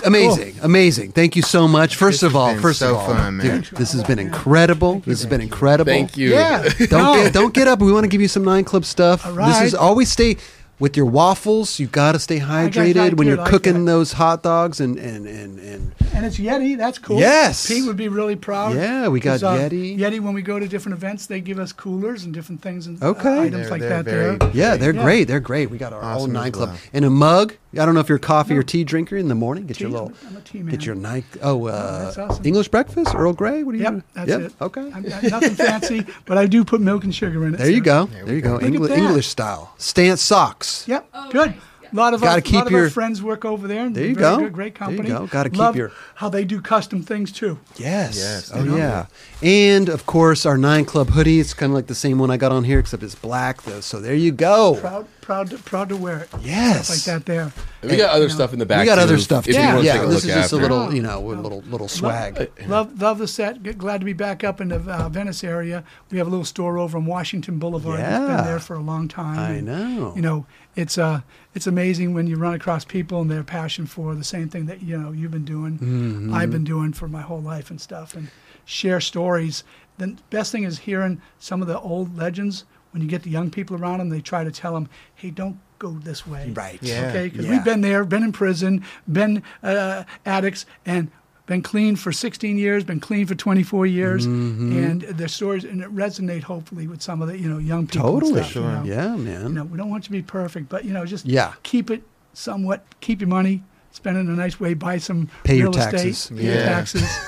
Amazing, amazing. Thank you so much. First of all, first so of all, fun, dude, this has been incredible. This has been incredible. Thank you. Yeah. Don't No. get don't get up. We want to give you some nine club stuff. All This is always stay with your waffles. You got to stay hydrated when you're like cooking that. those hot dogs and and and and And it's Yeti. That's cool. Yes. Pete would be really proud. Yeah, we got 'Cause, uh, Yeti. Yeti, when we go to different events, they give us coolers and different things and Okay. uh, items They're- like they're that very- there. yeah, they're Yeah. great. They're great. We got our Awesome own nine club well. and a mug. I don't know if you're a coffee or tea drinker in the morning. Get your Tea, little I'm a tea man. get your night. Oh, uh, that's awesome. English breakfast, Earl Grey. What do you? Yep, that's yep. it. Okay. I'm, I'm nothing fancy, but I do put milk and sugar in it. There you go. There There you go. go. Look at Engli- that. English style. Stance socks. Yep. Oh, good. nice. Yeah. A lot of Gotta our, keep lot of your- our friends work over there. And There they're you very go. Good, great There you company. go. Gotta keep Love your- how they do custom things too. Yes. Yes, oh yeah. And of course, our nine club hoodie. It's kind of like the same one I got on here, except it's black though. So there you go. Proud, proud, to, proud to wear it. Yes. Stuff like that. There. We got other you know, stuff in the back. we got too, other stuff. If too. you want yeah. This look is just a little, you know, a little little swag. Love, love the set. G- Glad to be back up in the uh, Venice area. We have a little store over on Washington Boulevard. It's Yeah. been there for a long time. I and, know. You know, it's uh, it's amazing when you run across people and their passion for the same thing that you know you've been doing, Mm-hmm. I've been doing for my whole life and stuff, and share stories. The best thing is hearing some of the old legends. When you get the young people around them, they try to tell them, "Hey, don't go this way." Right. Yeah. Okay, because Yeah. we've been there, been in prison, been uh, addicts, and been clean for 16 years, been clean for 24 years, Mm-hmm. and the stories and it resonate hopefully with some of the you know young people. Totally. stuff, you Sure. know. Yeah, You man. know, we don't want you to be perfect, but you know, just Yeah. keep it somewhat. Keep your money. Spend it in a nice way. Buy some Pay your real taxes. estate. Pay your taxes.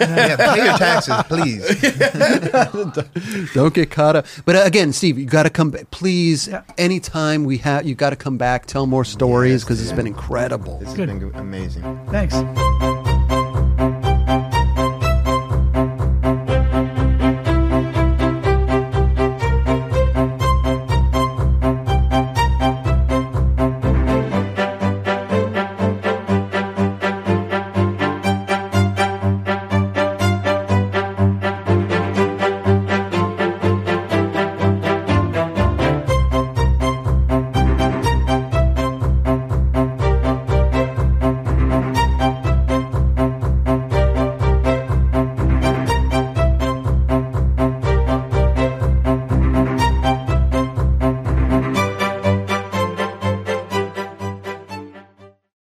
Yeah, pay your taxes, please. Don't get caught up. But uh, again, Steve, you got to come back. Please, Yeah. anytime we have, you got to come back, tell more stories Yes, because it's been incredible. This has Good. been amazing. Thanks.